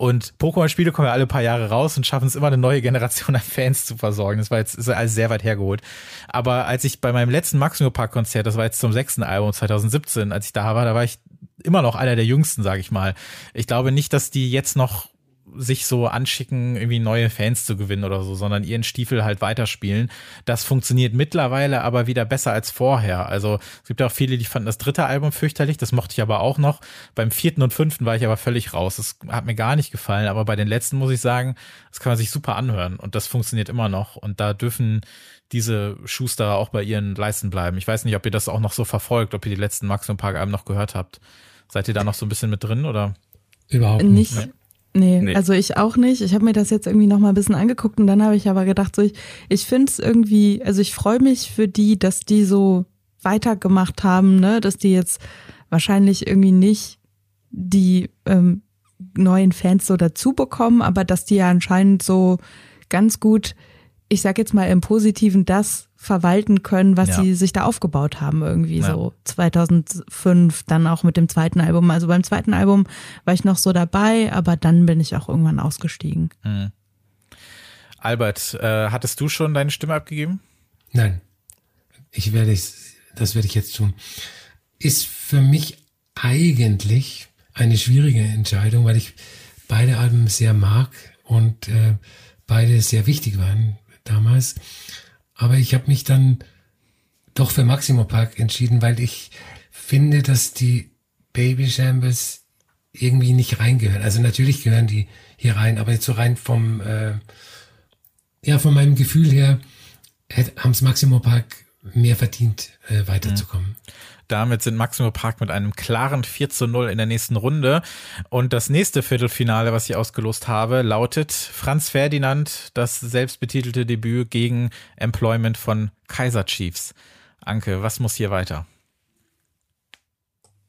D: Und Pokémon-Spiele kommen ja alle paar Jahre raus und schaffen es immer eine neue Generation an Fans zu versorgen. Das war jetzt ist alles sehr weit hergeholt. Aber als ich bei meinem letzten Maximo Park Konzert, das war jetzt zum sechsten Album 2017, als ich da war, da war ich immer noch einer der jüngsten, sage ich mal. Ich glaube nicht, dass die jetzt noch sich so anschicken, irgendwie neue Fans zu gewinnen oder so, sondern ihren Stiefel halt weiterspielen. Das funktioniert mittlerweile aber wieder besser als vorher. Also es gibt auch viele, die fanden das dritte Album fürchterlich, das mochte ich aber auch noch. Beim vierten und fünften war ich aber völlig raus. Das hat mir gar nicht gefallen, aber bei den letzten muss ich sagen, das kann man sich super anhören und das funktioniert immer noch und da dürfen diese Schuster auch bei ihren Leisten bleiben. Ich weiß nicht, ob ihr das auch noch so verfolgt, ob ihr die letzten Maximum Park Alben noch gehört habt. Seid ihr da noch so ein bisschen mit drin oder?
G: Überhaupt nicht.
E: nicht. Nee, nee, also ich auch nicht. Ich habe mir das jetzt irgendwie noch mal ein bisschen angeguckt und dann habe ich aber gedacht, so ich, ich finde es irgendwie, also ich freue mich für die, dass die so weitergemacht haben, ne, dass die jetzt wahrscheinlich irgendwie nicht die ähm, neuen Fans so dazu bekommen, aber dass die ja anscheinend so ganz gut, ich sag jetzt mal im Positiven, das verwalten können, was ja. sie sich da aufgebaut haben, irgendwie ja. so 2005, dann auch mit dem zweiten Album. Also beim zweiten Album war ich noch so dabei, aber dann bin ich auch irgendwann ausgestiegen. Mhm.
D: Albert, äh, hattest du schon deine Stimme abgegeben?
G: Nein. Ich werde es, das werde ich jetzt tun. Ist für mich eigentlich eine schwierige Entscheidung, weil ich beide Alben sehr mag und äh, beide sehr wichtig waren damals. Aber ich habe mich dann doch für Maximo Park entschieden, weil ich finde, dass die Baby Shambles irgendwie nicht reingehören. Also natürlich gehören die hier rein, aber jetzt so rein vom, äh, ja, von meinem Gefühl her haben es Maximo Park mehr verdient, äh, weiterzukommen.
D: Damit sind Maximo Park mit einem klaren 4 zu 0 in der nächsten Runde. Und das nächste Viertelfinale, was ich ausgelost habe, lautet Franz Ferdinand, das selbstbetitelte Debüt gegen Employment von Kaiser Chiefs. Anke, was muss hier weiter?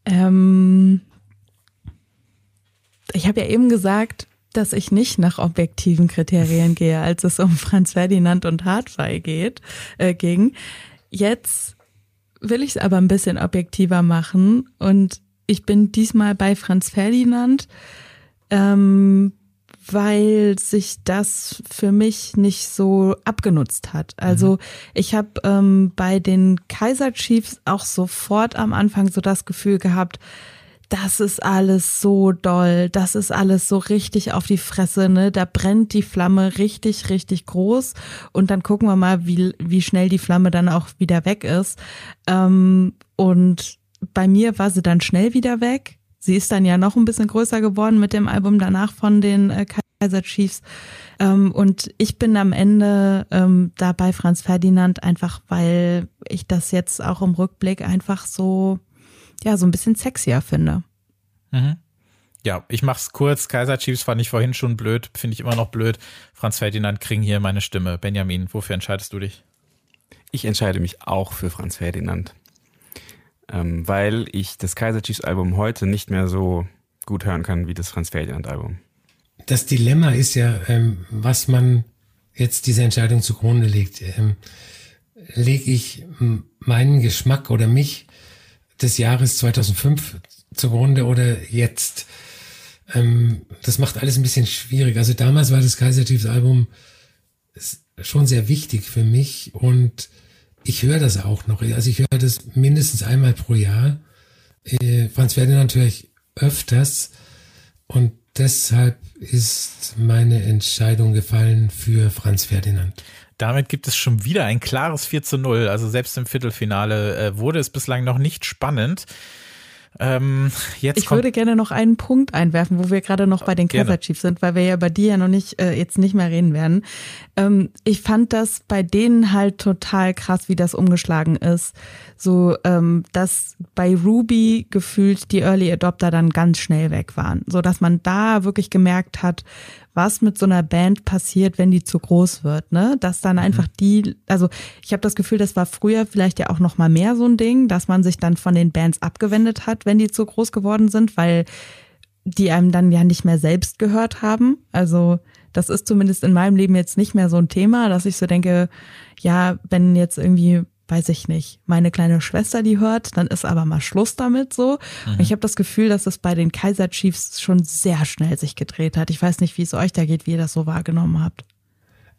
E: Ähm, ich habe ja eben gesagt, dass ich nicht nach objektiven Kriterien gehe, als es um Franz Ferdinand und Hardfire geht, äh, ging. Jetzt will ich es aber ein bisschen objektiver machen und ich bin diesmal bei Franz Ferdinand, ähm, weil sich das für mich nicht so abgenutzt hat. Also mhm. ich habe ähm, bei den Kaiser Chiefs auch sofort am Anfang so das Gefühl gehabt, das ist alles so doll, das ist alles so richtig auf die Fresse, ne? Da brennt die Flamme richtig, richtig groß und dann gucken wir mal, wie, wie schnell die Flamme dann auch wieder weg ist. Ähm, und bei mir war sie dann schnell wieder weg. Sie ist dann ja noch ein bisschen größer geworden mit dem Album danach von den äh, Kaiser Chiefs. Ähm, und ich bin am Ende ähm, da bei Franz Ferdinand einfach, weil ich das jetzt auch im Rückblick einfach so ja, so ein bisschen sexier finde.
D: Mhm. Ja, ich mach's kurz. Kaiser Chiefs fand ich vorhin schon blöd, finde ich immer noch blöd. Franz Ferdinand kriegen hier meine Stimme. Benjamin, wofür entscheidest du dich?
F: Ich entscheide mich auch für Franz Ferdinand. Ähm, weil ich das Kaiser Chiefs Album heute nicht mehr so gut hören kann wie das Franz Ferdinand Album.
G: Das Dilemma ist ja, ähm, was man jetzt diese Entscheidung zugrunde legt. Ähm, lege ich meinen Geschmack oder mich des Jahres 2005 zugrunde oder jetzt. Ähm, das macht alles ein bisschen schwierig. Also damals war das Kaiser Chiefs Album schon sehr wichtig für mich und ich höre das auch noch. Also ich höre das mindestens einmal pro Jahr. Äh, Franz Ferdinand höre ich öfters und deshalb ist meine Entscheidung gefallen für Franz Ferdinand.
D: Damit gibt es schon wieder ein klares 4 zu 0. Also selbst im Viertelfinale äh, wurde es bislang noch nicht spannend.
E: Ähm, jetzt ich würde gerne noch einen Punkt einwerfen, wo wir gerade noch bei den Kaiser Chiefs sind, weil wir ja bei dir ja noch nicht äh, jetzt nicht mehr reden werden. Ähm, ich fand das bei denen halt total krass, wie das umgeschlagen ist. So, ähm, dass bei Ruby gefühlt die Early Adopter dann ganz schnell weg waren, so dass man da wirklich gemerkt hat, was mit so einer Band passiert, wenn die zu groß wird, ne? Dass dann mhm. einfach die, also ich habe das Gefühl, das war früher vielleicht ja auch noch mal mehr so ein Ding, dass man sich dann von den Bands abgewendet hat, wenn die zu groß geworden sind, weil die einem dann ja nicht mehr selbst gehört haben. Also das ist zumindest in meinem Leben jetzt nicht mehr so ein Thema, dass ich so denke, ja, wenn jetzt irgendwie weiß ich nicht, meine kleine Schwester die hört, dann ist aber mal Schluss damit so. Mhm. Und ich habe das Gefühl, dass es bei den Kaiser Chiefs schon sehr schnell sich gedreht hat. Ich weiß nicht, wie es euch da geht, wie ihr das so wahrgenommen habt.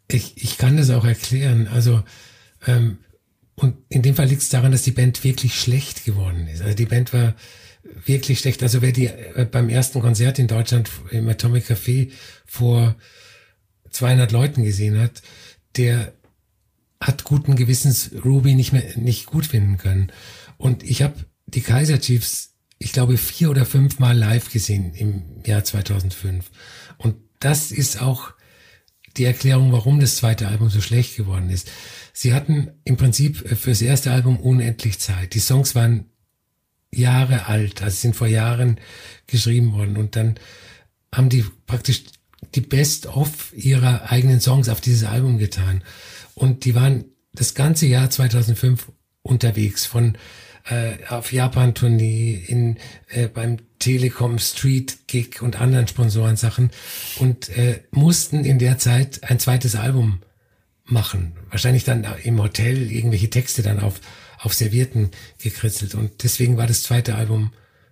G: Ich, ich kann das auch erklären. Also, ähm, und in dem Fall liegt es daran, dass die Band wirklich schlecht geworden ist. Also die Band war wirklich schlecht. Also wer die äh, beim ersten Konzert in Deutschland im Atomic Café vor 200 Leuten gesehen hat, der hat guten Gewissens Ruby nicht mehr nicht gut finden können. Und ich habe die Kaiser Chiefs, ich glaube, vier oder fünf Mal live gesehen im Jahr 2005. Und das ist auch die Erklärung, warum das zweite Album so schlecht geworden ist. Sie hatten im Prinzip fürs erste Album unendlich Zeit. Die Songs waren Jahre alt, also sind vor Jahren geschrieben worden. Und dann haben die praktisch die Best-of ihrer eigenen Songs auf dieses Album getan. Und die waren das ganze Jahr 2005 unterwegs von äh, auf Japan-Tournee, in äh, beim Telekom Street Gig und anderen Sponsorensachen und äh, mussten in der Zeit ein zweites Album machen. Wahrscheinlich dann im Hotel irgendwelche Texte dann auf, auf Servierten gekritzelt. Und deswegen war das zweite Album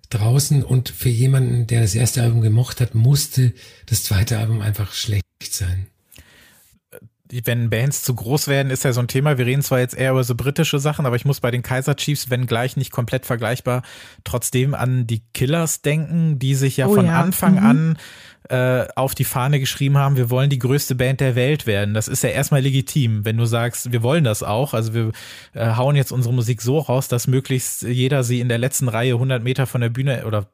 G: draußen und für jemanden, der das erste Album gemocht hat, musste das zweite Album einfach schlecht sein
D: wenn Bands zu groß werden, ist ja so ein Thema. Wir reden zwar jetzt eher über so britische Sachen, aber ich muss bei den Kaiser Chiefs, wenn gleich nicht komplett vergleichbar, trotzdem an die Killers denken, die sich ja oh, von ja. Anfang mhm. an äh, auf die Fahne geschrieben haben, wir wollen die größte Band der Welt werden. Das ist ja erstmal legitim, wenn du sagst, wir wollen das auch. Also wir äh, hauen jetzt unsere Musik so raus, dass möglichst jeder sie in der letzten Reihe 100 Meter von der Bühne oder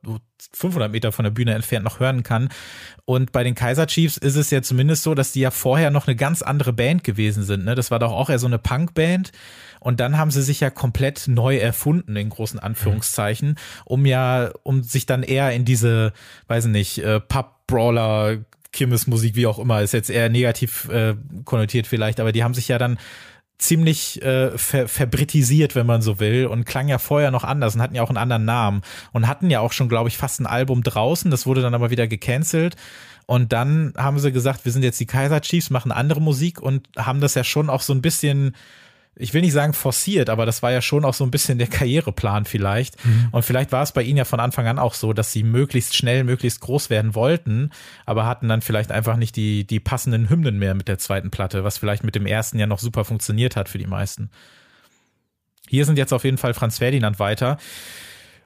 D: 500 Meter von der Bühne entfernt noch hören kann. Und bei den Kaiser Chiefs ist es ja zumindest so, dass die ja vorher noch eine ganz andere Band gewesen sind. Ne? Das war doch auch eher so eine Punkband. Und dann haben sie sich ja komplett neu erfunden, in großen Anführungszeichen, um ja, um sich dann eher in diese, weiß nicht, äh, Pub-Brawler, Kirmesmusik, wie auch immer, ist jetzt eher negativ äh, konnotiert vielleicht, aber die haben sich ja dann ziemlich äh, ver verbritisiert, wenn man so will, und klang ja vorher noch anders und hatten ja auch einen anderen Namen und hatten ja auch schon, glaube ich, fast ein Album draußen. Das wurde dann aber wieder gecancelt. Und dann haben sie gesagt, wir sind jetzt die Kaiser Chiefs, machen andere Musik und haben das ja schon auch so ein bisschen ich will nicht sagen forciert, aber das war ja schon auch so ein bisschen der Karriereplan vielleicht. Mhm. Und vielleicht war es bei ihnen ja von Anfang an auch so, dass sie möglichst schnell, möglichst groß werden wollten, aber hatten dann vielleicht einfach nicht die, die passenden Hymnen mehr mit der zweiten Platte, was vielleicht mit dem ersten ja noch super funktioniert hat für die meisten. Hier sind jetzt auf jeden Fall Franz Ferdinand weiter.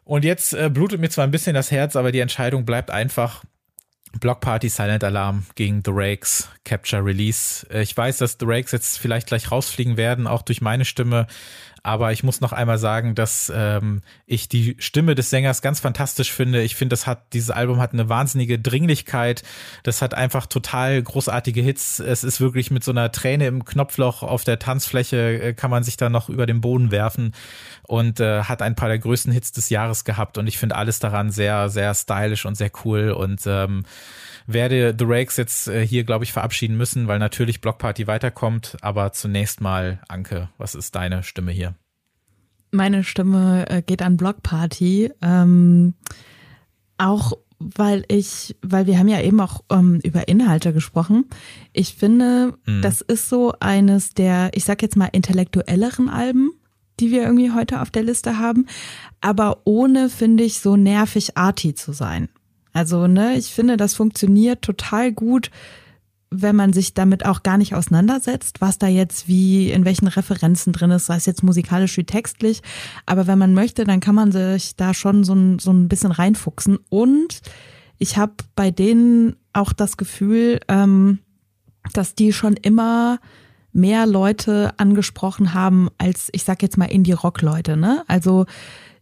D: Und jetzt äh, blutet mir zwar ein bisschen das Herz, aber die Entscheidung bleibt einfach, Block Party Silent Alarm gegen The Rakes Capture Release. Äh, ich weiß, dass The Rakes jetzt vielleicht gleich rausfliegen werden, auch durch meine Stimme. Aber ich muss noch einmal sagen, dass ähm, ich die Stimme des Sängers ganz fantastisch finde. Ich finde, das hat dieses Album hat eine wahnsinnige Dringlichkeit. Das hat einfach total großartige Hits. Es ist wirklich mit so einer Träne im Knopfloch auf der Tanzfläche äh, kann man sich da noch über den Boden werfen und äh, hat ein paar der größten Hits des Jahres gehabt. Und ich finde alles daran sehr, sehr stylisch und sehr cool und ähm, werde The Rakes jetzt äh, hier, glaube ich, verabschieden müssen, weil natürlich Blockparty weiterkommt. Aber zunächst mal, Anke, was ist deine Stimme hier?
E: Meine Stimme äh, geht an Blockparty. Ähm, auch weil ich, weil wir haben ja eben auch ähm, über Inhalte gesprochen. Ich finde,
D: Mhm.
E: das ist so eines der, ich sag jetzt mal, intellektuelleren Alben, die wir irgendwie heute auf der Liste haben, aber ohne, finde ich, so nervig arty zu sein. Also, ne, ich finde, das funktioniert total gut, wenn man sich damit auch gar nicht auseinandersetzt, was da jetzt wie, in welchen Referenzen drin ist, sei es jetzt musikalisch wie textlich. Aber wenn man möchte, dann kann man sich da schon so ein, so ein bisschen reinfuchsen. Und ich habe bei denen auch das Gefühl, ähm, dass die schon immer mehr Leute angesprochen haben als, ich sag jetzt mal, Indie-Rock-Leute. Ne? Also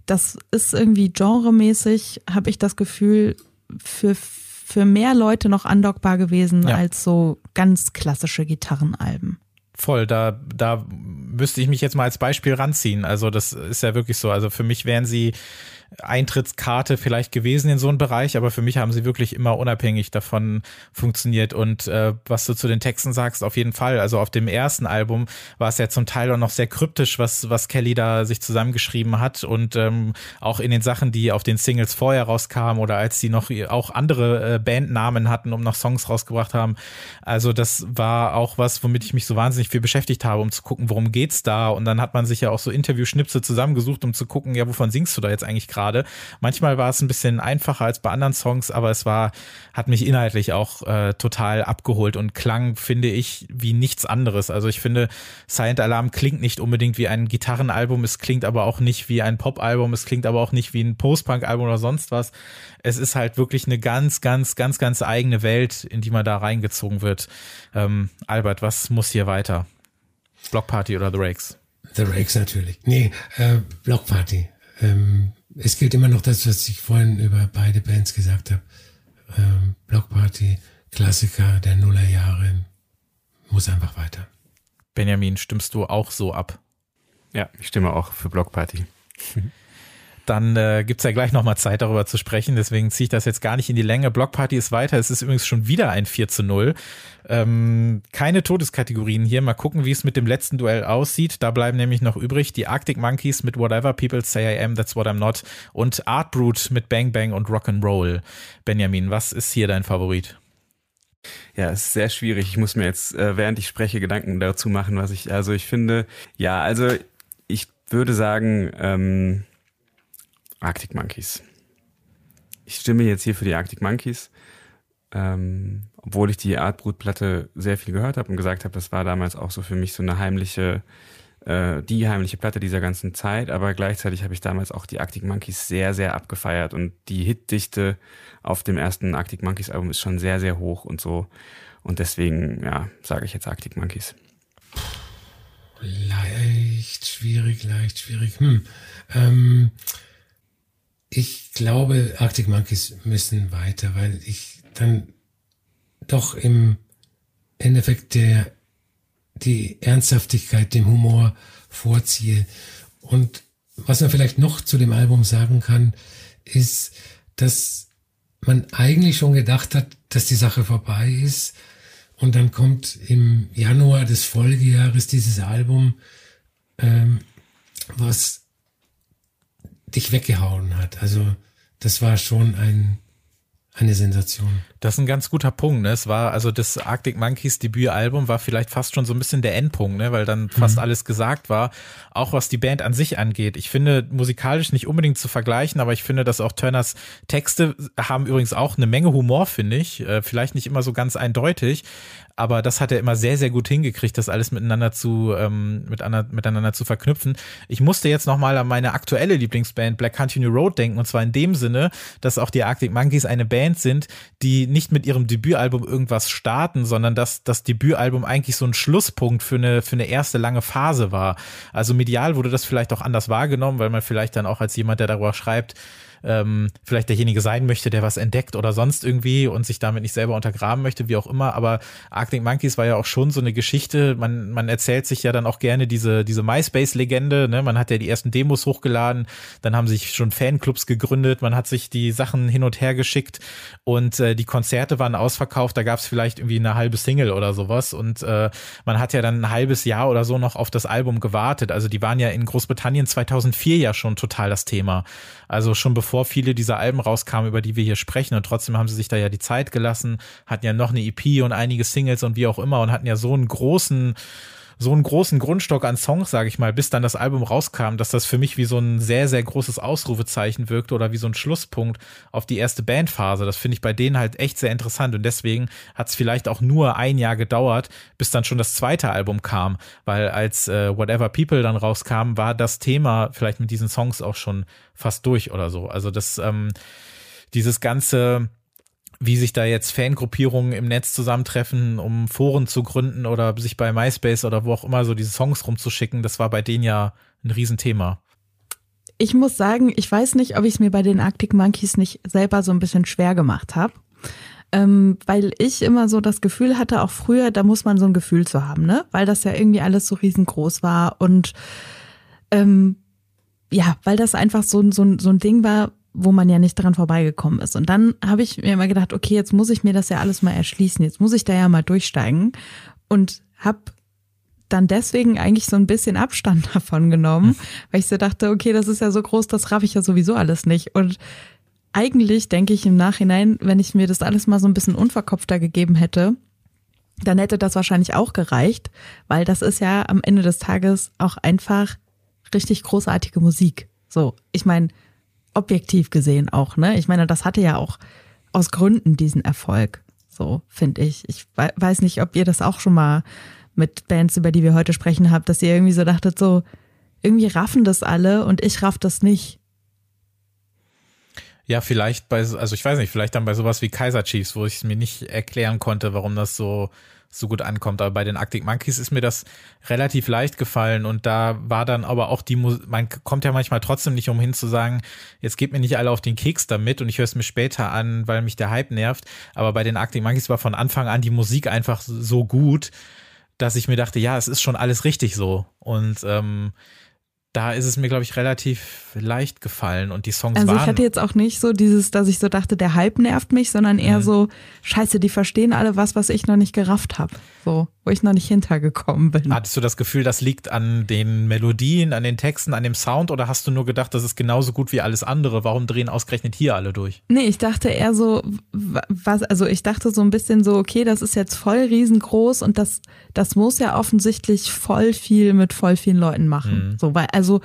E: das ist irgendwie genremäßig, habe ich das Gefühl, für, für mehr Leute noch andockbar gewesen
D: Ja.
E: als so ganz klassische Gitarrenalben.
D: Voll, da, da müsste ich mich jetzt mal als Beispiel ranziehen. Also das ist ja wirklich so. Also für mich wären sie Eintrittskarte vielleicht gewesen in so einen Bereich, aber für mich haben sie wirklich immer unabhängig davon funktioniert. Und äh, was du zu den Texten sagst, auf jeden Fall. Also auf dem ersten Album war es ja zum Teil auch noch sehr kryptisch, was, was Kelly da sich zusammengeschrieben hat. Und ähm, auch in den Sachen, die auf den Singles vorher rauskamen oder als sie noch auch andere äh, Bandnamen hatten, um noch Songs rausgebracht haben. Also das war auch was, womit ich mich so wahnsinnig viel beschäftigt habe, um zu gucken, worum geht's da. Und dann hat man sich ja auch so Interview-Schnipsel zusammengesucht, um zu gucken, ja, wovon singst du da jetzt eigentlich gerade? Manchmal war es ein bisschen einfacher als bei anderen Songs, aber es war, hat mich inhaltlich auch äh, total abgeholt und klang, finde ich, wie nichts anderes. Also ich finde, Silent Alarm klingt nicht unbedingt wie ein Gitarrenalbum, es klingt aber auch nicht wie ein Pop-Album, es klingt aber auch nicht wie ein Post-Punk-Album oder sonst was. Es ist halt wirklich eine ganz, ganz, ganz, ganz eigene Welt, in die man da reingezogen wird. Ähm, Albert, was muss hier weiter? Block Party oder The Rakes?
G: The Rakes natürlich. Nee, äh, Block Party. Ähm, es gilt immer noch das, was ich vorhin über beide Bands gesagt habe. Ähm, Block Party, Klassiker der Nullerjahre, muss einfach weiter.
D: Benjamin, stimmst du auch so ab?
F: Ja, ich stimme auch für Blockparty.
D: Dann äh, gibt's ja gleich nochmal Zeit, darüber zu sprechen. Deswegen ziehe ich das jetzt gar nicht in die Länge. Blockparty ist weiter. Es ist übrigens schon wieder ein 4 zu 0. Ähm, keine Todeskategorien hier. Mal gucken, wie es mit dem letzten Duell aussieht. Da bleiben nämlich noch übrig die Arctic Monkeys mit Whatever People Say I Am, That's What I'm Not und Art Brute mit Bang Bang und Rock'n'Roll. Benjamin, was ist hier dein Favorit?
F: Ja, es ist sehr schwierig. Ich muss mir jetzt, äh, während ich spreche, Gedanken dazu machen, was ich, also ich finde, ja, also ich würde sagen, ähm, Arctic Monkeys. Ich stimme jetzt hier für die Arctic Monkeys, ähm, obwohl ich die Artbrut-Platte sehr viel gehört habe und gesagt habe, das war damals auch so für mich so eine heimliche, äh, die heimliche Platte dieser ganzen Zeit, aber gleichzeitig habe ich damals auch die Arctic Monkeys sehr, sehr abgefeiert und die Hitdichte auf dem ersten Arctic Monkeys Album ist schon sehr, sehr hoch und so. Und deswegen, ja, sage ich jetzt Arctic Monkeys.
G: Leicht schwierig, leicht schwierig. Hm. Ähm, ich glaube, Arctic Monkeys müssen weiter, weil ich dann doch im Endeffekt der, die Ernsthaftigkeit, dem Humor vorziehe. Und was man vielleicht noch zu dem Album sagen kann, ist, dass man eigentlich schon gedacht hat, dass die Sache vorbei ist. Und dann kommt im Januar des Folgejahres dieses Album, ähm, was dich weggehauen hat. Also das war schon ein, eine Sensation.
D: Das ist ein ganz guter Punkt. Ne? Es war also das Arctic Monkeys Debütalbum war vielleicht fast schon so ein bisschen der Endpunkt, ne? weil dann fast alles gesagt war, auch was die Band an sich angeht. Ich finde musikalisch nicht unbedingt zu vergleichen, aber ich finde, dass auch Turners Texte haben übrigens auch eine Menge Humor, finde ich. Äh, vielleicht nicht immer so ganz eindeutig, aber das hat er immer sehr, sehr gut hingekriegt, das alles miteinander zu ähm, miteinander, miteinander zu verknüpfen. Ich musste jetzt nochmal an meine aktuelle Lieblingsband Black Country New Road denken und zwar in dem Sinne, dass auch die Arctic Monkeys eine Band sind, die nicht mit ihrem Debütalbum irgendwas starten, sondern dass das Debütalbum eigentlich so ein Schlusspunkt für eine für eine erste lange Phase war. Also medial wurde das vielleicht auch anders wahrgenommen, weil man vielleicht dann auch als jemand, der darüber schreibt, ähm, vielleicht derjenige sein möchte, der was entdeckt oder sonst irgendwie und sich damit nicht selber untergraben möchte, wie auch immer. Aber Arctic Monkeys war ja auch schon so eine Geschichte. Man, man erzählt sich ja dann auch gerne diese, diese MySpace-Legende. Ne? Man hat ja die ersten Demos hochgeladen, dann haben sich schon Fanclubs gegründet, man hat sich die Sachen hin und her geschickt und äh, die Konzerte waren ausverkauft. Da gab es vielleicht irgendwie eine halbe Single oder sowas. Und äh, man hat ja dann ein halbes Jahr oder so noch auf das Album gewartet. Also die waren ja in Großbritannien 2004 ja schon total das Thema. Also schon bevor viele dieser Alben rauskamen, über die wir hier sprechen. Und trotzdem haben sie sich da ja die Zeit gelassen, hatten ja noch eine EP und einige Singles und wie auch immer und hatten ja so einen großen so einen großen Grundstock an Songs, sage ich mal, bis dann das Album rauskam, dass das für mich wie so ein sehr, sehr großes Ausrufezeichen wirkte oder wie so ein Schlusspunkt auf die erste Bandphase. Das finde ich bei denen halt echt sehr interessant und deswegen hat es vielleicht auch nur ein Jahr gedauert, bis dann schon das zweite Album kam, weil als äh, Whatever People dann rauskam, war das Thema vielleicht mit diesen Songs auch schon fast durch oder so. Also das, ähm, dieses ganze wie sich da jetzt Fangruppierungen im Netz zusammentreffen, um Foren zu gründen oder sich bei MySpace oder wo auch immer so diese Songs rumzuschicken, das war bei denen ja ein Riesenthema.
E: Ich muss sagen, ich weiß nicht, ob ich es mir bei den Arctic Monkeys nicht selber so ein bisschen schwer gemacht habe. Ähm, weil ich immer so das Gefühl hatte, auch früher, da muss man so ein Gefühl zu haben, ne? Weil das ja irgendwie alles so riesengroß war und ähm, ja, weil das einfach so, so, so ein Ding war, wo man ja nicht dran vorbeigekommen ist. Und dann habe ich mir immer gedacht, okay, jetzt muss ich mir das ja alles mal erschließen, jetzt muss ich da ja mal durchsteigen und habe dann deswegen eigentlich so ein bisschen Abstand davon genommen, weil ich so dachte, okay, das ist ja so groß, das raff ich ja sowieso alles nicht. Und eigentlich denke ich im Nachhinein, wenn ich mir das alles mal so ein bisschen unverkopfter gegeben hätte, dann hätte das wahrscheinlich auch gereicht, weil das ist ja am Ende des Tages auch einfach richtig großartige Musik. So, ich meine, objektiv gesehen auch, ne? Ich meine, das hatte ja auch aus Gründen diesen Erfolg. So, finde ich. Ich weiß nicht, ob ihr das auch schon mal mit Bands, über die wir heute sprechen, habt, dass ihr irgendwie so dachtet, so, irgendwie raffen das alle und ich raff das nicht.
D: Ja, vielleicht bei, also ich weiß nicht, vielleicht dann bei sowas wie Kaiser Chiefs, wo ich es mir nicht erklären konnte, warum das so so gut ankommt. Aber bei den Arctic Monkeys ist mir das relativ leicht gefallen und da war dann aber auch die Musik, man kommt ja manchmal trotzdem nicht umhin zu sagen, jetzt geht mir nicht alle auf den Keks damit und ich höre es mir später an, weil mich der Hype nervt. Aber bei den Arctic Monkeys war von Anfang an die Musik einfach so gut, dass ich mir dachte, ja, es ist schon alles richtig so. Und ähm, da ist es mir, glaube ich, relativ leicht gefallen und die Songs
E: also
D: waren.
E: Also ich hatte jetzt auch nicht so dieses, dass ich so dachte, der Hype nervt mich, sondern eher mhm. so, scheiße, die verstehen alle was, was ich noch nicht gerafft habe. So, wo ich noch nicht hintergekommen bin.
D: Hattest du das Gefühl, das liegt an den Melodien, an den Texten, an dem Sound oder hast du nur gedacht, das ist genauso gut wie alles andere? Warum drehen ausgerechnet hier alle durch?
E: Nee, ich dachte eher so, was, also ich dachte so ein bisschen so, okay, das ist jetzt voll riesengroß und das, das muss ja offensichtlich voll viel mit voll vielen Leuten machen. Mhm. So, weil, also,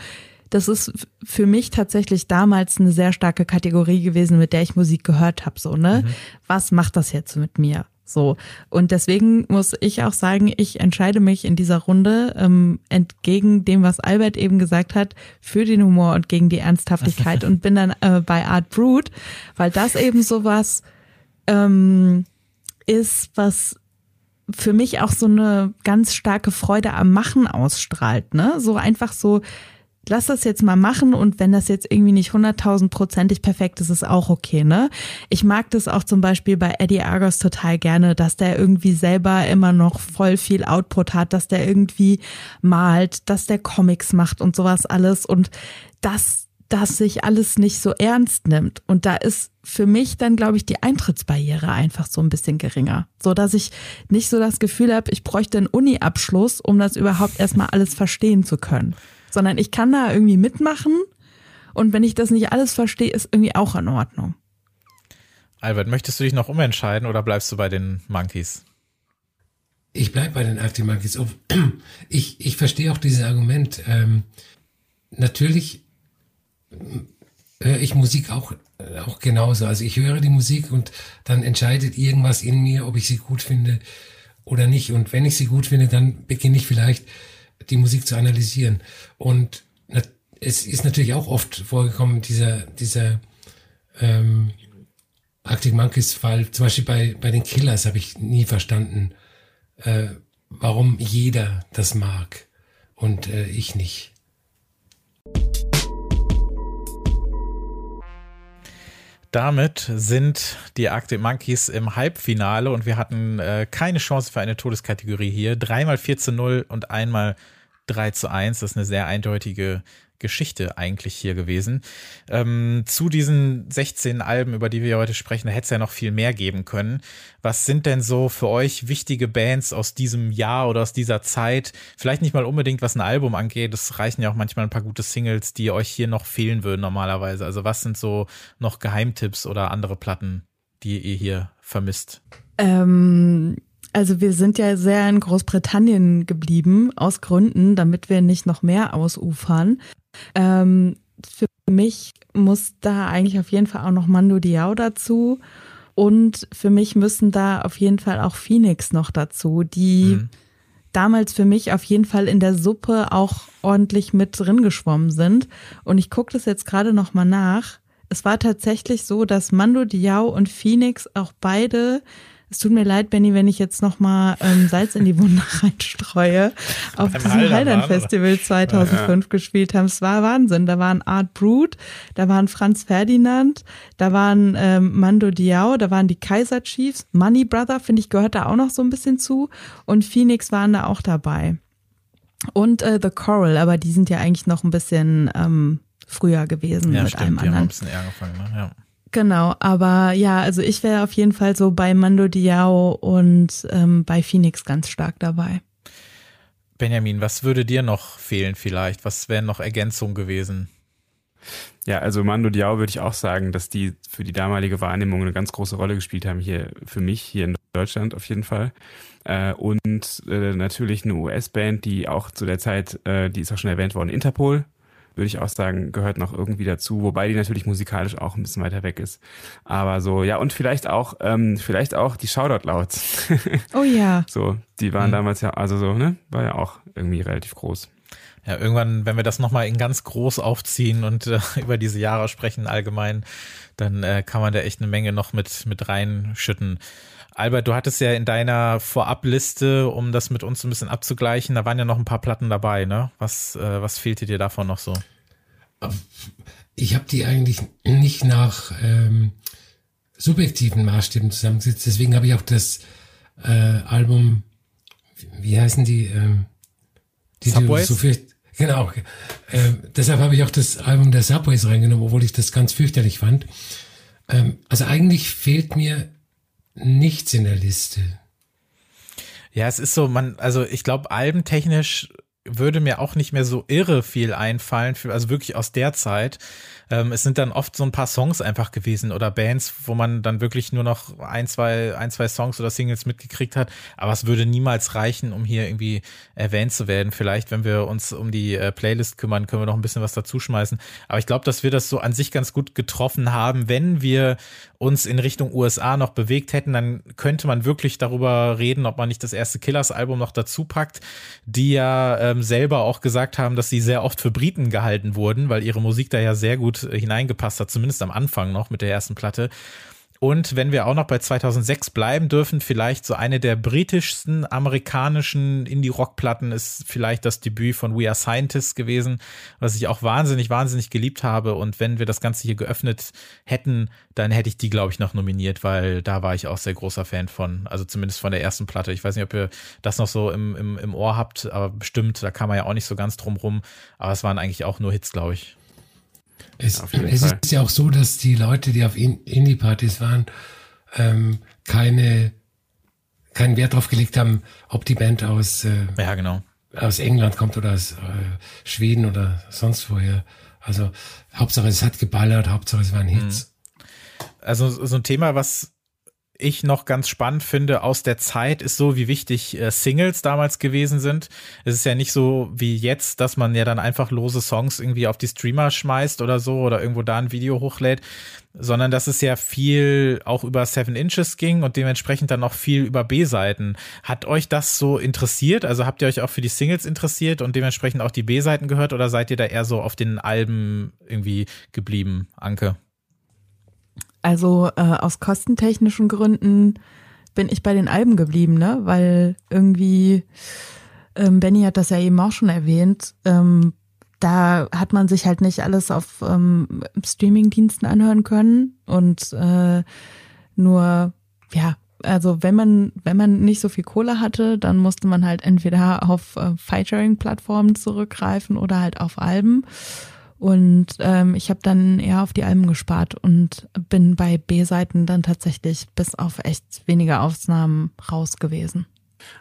E: das ist für mich tatsächlich damals eine sehr starke Kategorie gewesen, mit der ich Musik gehört habe. So, ne? Mhm. Was macht das jetzt mit mir? So. Und deswegen muss ich auch sagen, ich entscheide mich in dieser Runde ähm, entgegen dem, was Albert eben gesagt hat, für den Humor und gegen die Ernsthaftigkeit und bin dann äh, bei Art Brute, weil das eben sowas ähm, ist, was für mich auch so eine ganz starke Freude am Machen ausstrahlt, ne? So einfach so, lass das jetzt mal machen und wenn das jetzt irgendwie nicht hunderttausendprozentig perfekt ist, ist auch okay, ne? Ich mag das auch zum Beispiel bei Eddie Argos total gerne, dass der irgendwie selber immer noch voll viel Output hat, dass der irgendwie malt, dass der Comics macht und sowas alles und das dass sich alles nicht so ernst nimmt. Und da ist für mich dann, glaube ich, die Eintrittsbarriere einfach so ein bisschen geringer. So dass ich nicht so das Gefühl habe, ich bräuchte einen Uni-Abschluss, um das überhaupt erstmal alles verstehen zu können sondern ich kann da irgendwie mitmachen und wenn ich das nicht alles verstehe, ist irgendwie auch in Ordnung.
D: Albert, möchtest du dich noch umentscheiden oder bleibst du bei den Monkeys?
G: Ich bleibe bei den Arctic Monkeys. Ich, ich verstehe auch dieses Argument. Ähm, natürlich höre ich Musik auch, auch genauso. Also ich höre die Musik und dann entscheidet irgendwas in mir, ob ich sie gut finde oder nicht. Und wenn ich sie gut finde, dann beginne ich vielleicht die Musik zu analysieren. Und es ist natürlich auch oft vorgekommen, dieser, dieser ähm, Arctic Monkeys Fall, zum Beispiel bei, bei den Killers habe ich nie verstanden, äh, warum jeder das mag und äh, ich nicht.
D: Damit sind die Arctic Monkeys im Halbfinale und wir hatten äh, keine Chance für eine Todeskategorie hier. Dreimal 4 zu 0 und einmal 3 zu 1. Das ist eine sehr eindeutige Geschichte eigentlich hier gewesen. Ähm, zu diesen 16 Alben, über die wir heute sprechen, da hätte es ja noch viel mehr geben können. Was sind denn so für euch wichtige Bands aus diesem Jahr oder aus dieser Zeit? Vielleicht nicht mal unbedingt, was ein Album angeht. Es reichen ja auch manchmal ein paar gute Singles, die euch hier noch fehlen würden normalerweise. Also was sind so noch Geheimtipps oder andere Platten, die ihr hier vermisst?
E: Ähm also wir sind ja sehr in Großbritannien geblieben, aus Gründen, damit wir nicht noch mehr ausufern. Ähm, für mich muss da eigentlich auf jeden Fall auch noch Mando Diao dazu. Und für mich müssen da auf jeden Fall auch Phoenix noch dazu, die mhm. damals für mich auf jeden Fall in der Suppe auch ordentlich mit drin geschwommen sind. Und ich gucke das jetzt gerade nochmal nach. Es war tatsächlich so, dass Mando Diao und Phoenix auch beide es tut mir leid, Benny, wenn ich jetzt nochmal ähm, Salz in die Wunde reinstreue. Auf diesem Heidern Festival 2005 ja. gespielt haben. Es war Wahnsinn. Da waren Art Brut, da waren Franz Ferdinand, da waren ähm, Mando Diao, da waren die Kaiser Chiefs, Money Brother, finde ich, gehört da auch noch so ein bisschen zu. Und Phoenix waren da auch dabei. Und äh, The Coral, aber die sind ja eigentlich noch ein bisschen ähm, früher gewesen
D: ja,
E: mit
D: stimmt,
E: einem
D: die
E: anderen.
D: Haben ein bisschen eher angefangen, ne? ja.
E: Genau, aber ja, also ich wäre auf jeden Fall so bei Mando Diao und ähm, bei Phoenix ganz stark dabei.
D: Benjamin, was würde dir noch fehlen vielleicht? Was wären noch Ergänzungen gewesen?
F: Ja, also Mando Diao würde ich auch sagen, dass die für die damalige Wahrnehmung eine ganz große Rolle gespielt haben hier für mich hier in Deutschland auf jeden Fall. Äh, und äh, natürlich eine US-Band, die auch zu der Zeit, äh, die ist auch schon erwähnt worden, Interpol, würde ich auch sagen, gehört noch irgendwie dazu, wobei die natürlich musikalisch auch ein bisschen weiter weg ist. Aber so, ja, und vielleicht auch, ähm, vielleicht auch die Shoutout Louds.
E: oh ja.
F: So, die waren mhm. damals ja, also so, ne, war ja auch irgendwie relativ groß.
D: Ja, irgendwann, wenn wir das nochmal in ganz groß aufziehen und äh, über diese Jahre sprechen allgemein, dann äh, kann man da echt eine Menge noch mit, mit reinschütten. Albert, du hattest ja in deiner Vorabliste, um das mit uns ein bisschen abzugleichen, da waren ja noch ein paar Platten dabei, ne? Was, äh, was fehlte dir davon noch so?
G: Ich habe die eigentlich nicht nach ähm, subjektiven Maßstäben zusammengesetzt, deswegen habe ich auch das äh, Album, wie heißen die? Ähm, die
D: Subways?
G: So genau. Äh, deshalb habe ich auch das Album der Subways reingenommen, obwohl ich das ganz fürchterlich fand. Ähm, also eigentlich fehlt mir nichts in der Liste.
D: Ja, es ist so, man, also ich glaube, albentechnisch würde mir auch nicht mehr so irre viel einfallen, für, also wirklich aus der Zeit. Ähm, es sind dann oft so ein paar Songs einfach gewesen oder Bands, wo man dann wirklich nur noch ein, zwei, ein, zwei Songs oder Singles mitgekriegt hat. Aber es würde niemals reichen, um hier irgendwie erwähnt zu werden. Vielleicht, wenn wir uns um die äh, Playlist kümmern, können wir noch ein bisschen was dazuschmeißen. Aber ich glaube, dass wir das so an sich ganz gut getroffen haben. Wenn wir uns in Richtung USA noch bewegt hätten, dann könnte man wirklich darüber reden, ob man nicht das erste Killers-Album noch dazu packt, die ja ähm, selber auch gesagt haben, dass sie sehr oft für Briten gehalten wurden, weil ihre Musik da ja sehr gut hineingepasst hat, zumindest am Anfang noch mit der ersten Platte. Und wenn wir auch noch bei 2006 bleiben dürfen, vielleicht so eine der britischsten amerikanischen Indie-Rock-Platten ist vielleicht das Debüt von We Are Scientists gewesen, was ich auch wahnsinnig, wahnsinnig geliebt habe. Und wenn wir das Ganze hier geöffnet hätten, dann hätte ich die, glaube ich, noch nominiert, weil da war ich auch sehr großer Fan von. Also zumindest von der ersten Platte. Ich weiß nicht, ob ihr das noch so im, im, im Ohr habt, aber bestimmt, da kam man ja auch nicht so ganz drum rum. Aber es waren eigentlich auch nur Hits, glaube ich.
G: Es, es ist ja auch so, dass die Leute, die auf Indie-Partys waren, ähm, keine, keinen Wert drauf gelegt haben, ob die Band aus, äh,
D: ja, genau.
G: aus England kommt oder aus äh, Schweden oder sonst woher. Also Hauptsache es hat geballert, Hauptsache es waren Hits. Mhm.
D: Also so ein Thema, was ich noch ganz spannend finde aus der Zeit, ist so, wie wichtig äh, Singles damals gewesen sind. Es ist ja nicht so wie jetzt, dass man ja dann einfach lose Songs irgendwie auf die Streamer schmeißt oder so oder irgendwo da ein Video hochlädt, sondern dass es ja viel auch über Seven Inches ging und dementsprechend dann auch viel über B-Seiten. Hat euch das so interessiert? Also habt ihr euch auch für die Singles interessiert und dementsprechend auch die B-Seiten gehört oder seid ihr da eher so auf den Alben irgendwie geblieben, Anke?
E: Also äh, aus kostentechnischen Gründen bin ich bei den Alben geblieben, ne? Weil irgendwie, ähm, Benny hat das ja eben auch schon erwähnt, ähm, da hat man sich halt nicht alles auf ähm, Streamingdiensten anhören können und äh, nur, ja, also wenn man, wenn man nicht so viel Kohle hatte, dann musste man halt entweder auf äh, File-Sharing-Plattformen zurückgreifen oder halt auf Alben. Und ähm, ich habe dann eher auf die Alben gespart und bin bei B-Seiten dann tatsächlich bis auf echt wenige Ausnahmen raus gewesen.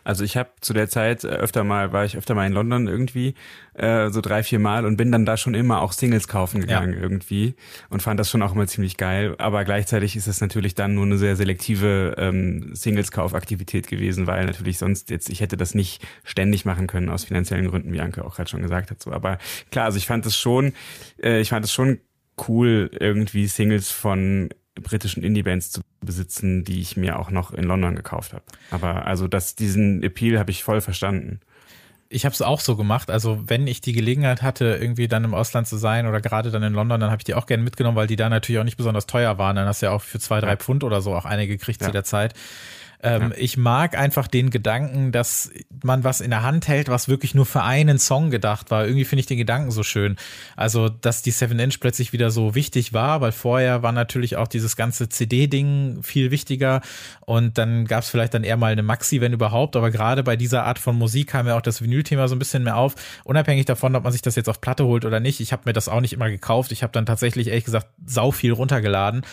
F: Also ich habe zu der Zeit äh, öfter mal, war ich öfter mal in London irgendwie, äh, so drei, vier Mal und bin dann da schon immer auch Singles kaufen gegangen ja. irgendwie und fand das schon auch immer ziemlich geil. Aber gleichzeitig ist es natürlich dann nur eine sehr selektive ähm, Singles-Kaufaktivität gewesen, weil natürlich sonst jetzt, ich hätte das nicht ständig machen können aus finanziellen Gründen, wie Anke auch gerade schon gesagt hat. So. Aber klar, also ich fand es schon, äh, ich fand es schon cool, irgendwie Singles von britischen Indie-Bands zu besitzen, die ich mir auch noch in London gekauft habe. Aber also das, diesen Appeal habe ich voll verstanden.
D: Ich habe es auch so gemacht. Also wenn ich die Gelegenheit hatte, irgendwie dann im Ausland zu sein oder gerade dann in London, dann habe ich die auch gerne mitgenommen, weil die da natürlich auch nicht besonders teuer waren. Dann hast du ja auch für zwei, drei Pfund oder so auch eine gekriegt ja. zu der Zeit. Ähm, ja. Ich mag einfach den Gedanken, dass man was in der Hand hält, was wirklich nur für einen Song gedacht war. Irgendwie finde ich den Gedanken so schön. Also, dass die 7 Inch plötzlich wieder so wichtig war, weil vorher war natürlich auch dieses ganze CD-Ding viel wichtiger und dann gab es vielleicht dann eher mal eine Maxi, wenn überhaupt. Aber gerade bei dieser Art von Musik kam ja auch das Vinyl-Thema so ein bisschen mehr auf. Unabhängig davon, ob man sich das jetzt auf Platte holt oder nicht. Ich habe mir das auch nicht immer gekauft. Ich habe dann tatsächlich ehrlich gesagt sau viel runtergeladen.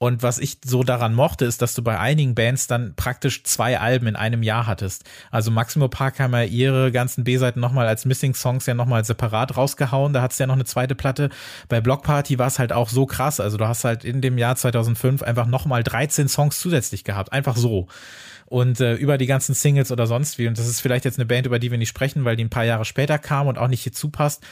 D: Und was ich so daran mochte, ist, dass du bei einigen Bands dann praktisch zwei Alben in einem Jahr hattest. Also Maximo Park haben ja ihre ganzen B-Seiten nochmal als Missing Songs ja nochmal separat rausgehauen. Da hat es ja noch eine zweite Platte. Bei Block Party war es halt auch so krass. Also du hast halt in dem Jahr 2005 einfach nochmal 13 Songs zusätzlich gehabt. Einfach so und äh, über die ganzen Singles oder sonst wie. Und das ist vielleicht jetzt eine Band, über die wir nicht sprechen, weil die ein paar Jahre später kam und auch nicht hierzu passt.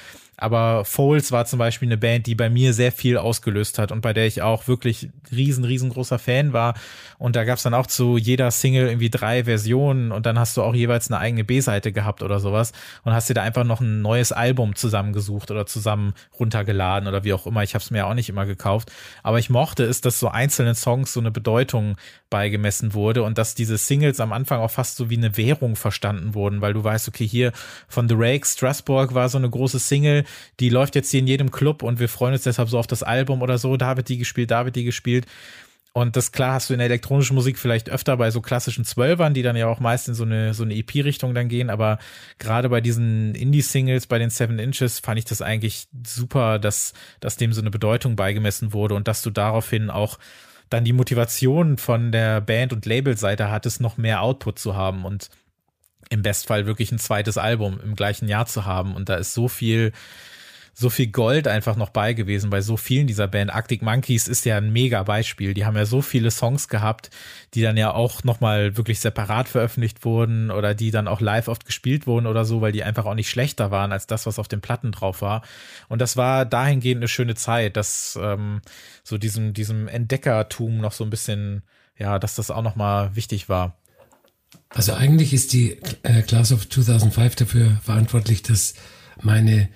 D: Aber Foles war zum Beispiel eine Band, die bei mir sehr viel ausgelöst hat und bei der ich auch wirklich riesen, riesengroßer Fan war. Und da gab es dann auch zu jeder Single irgendwie drei Versionen und dann hast du auch jeweils eine eigene B-Seite gehabt oder sowas und hast dir da einfach noch ein neues Album zusammengesucht oder zusammen runtergeladen oder wie auch immer. Ich habe es mir auch nicht immer gekauft. Aber ich mochte es, dass so einzelne Songs so eine Bedeutung beigemessen wurde und dass diese Singles am Anfang auch fast so wie eine Währung verstanden wurden, weil du weißt, okay, hier von The Rake, Strasbourg war so eine große Single, die läuft jetzt hier in jedem Club und wir freuen uns deshalb so auf das Album oder so, da wird die gespielt, da wird die gespielt. Und das klar hast du in der elektronischen Musik vielleicht öfter bei so klassischen Zwölfern, die dann ja auch meist in so eine, so eine EP-Richtung dann gehen. Aber gerade bei diesen Indie-Singles, bei den Seven Inches, fand ich das eigentlich super, dass, dass dem so eine Bedeutung beigemessen wurde und dass du daraufhin auch dann die Motivation von der Band- und Label-Seite hattest, noch mehr Output zu haben und im Bestfall wirklich ein zweites Album im gleichen Jahr zu haben. Und da ist so viel, so viel Gold einfach noch bei gewesen bei so vielen dieser Band. Arctic Monkeys ist ja ein mega Beispiel. Die haben ja so viele Songs gehabt, die dann ja auch nochmal wirklich separat veröffentlicht wurden oder die dann auch live oft gespielt wurden oder so, weil die einfach auch nicht schlechter waren als das, was auf den Platten drauf war. Und das war dahingehend eine schöne Zeit, dass ähm, so diesem, diesem Entdeckertum noch so ein bisschen, ja, dass das auch nochmal wichtig war.
G: Also eigentlich ist die äh, Class of 2005 dafür verantwortlich, dass meine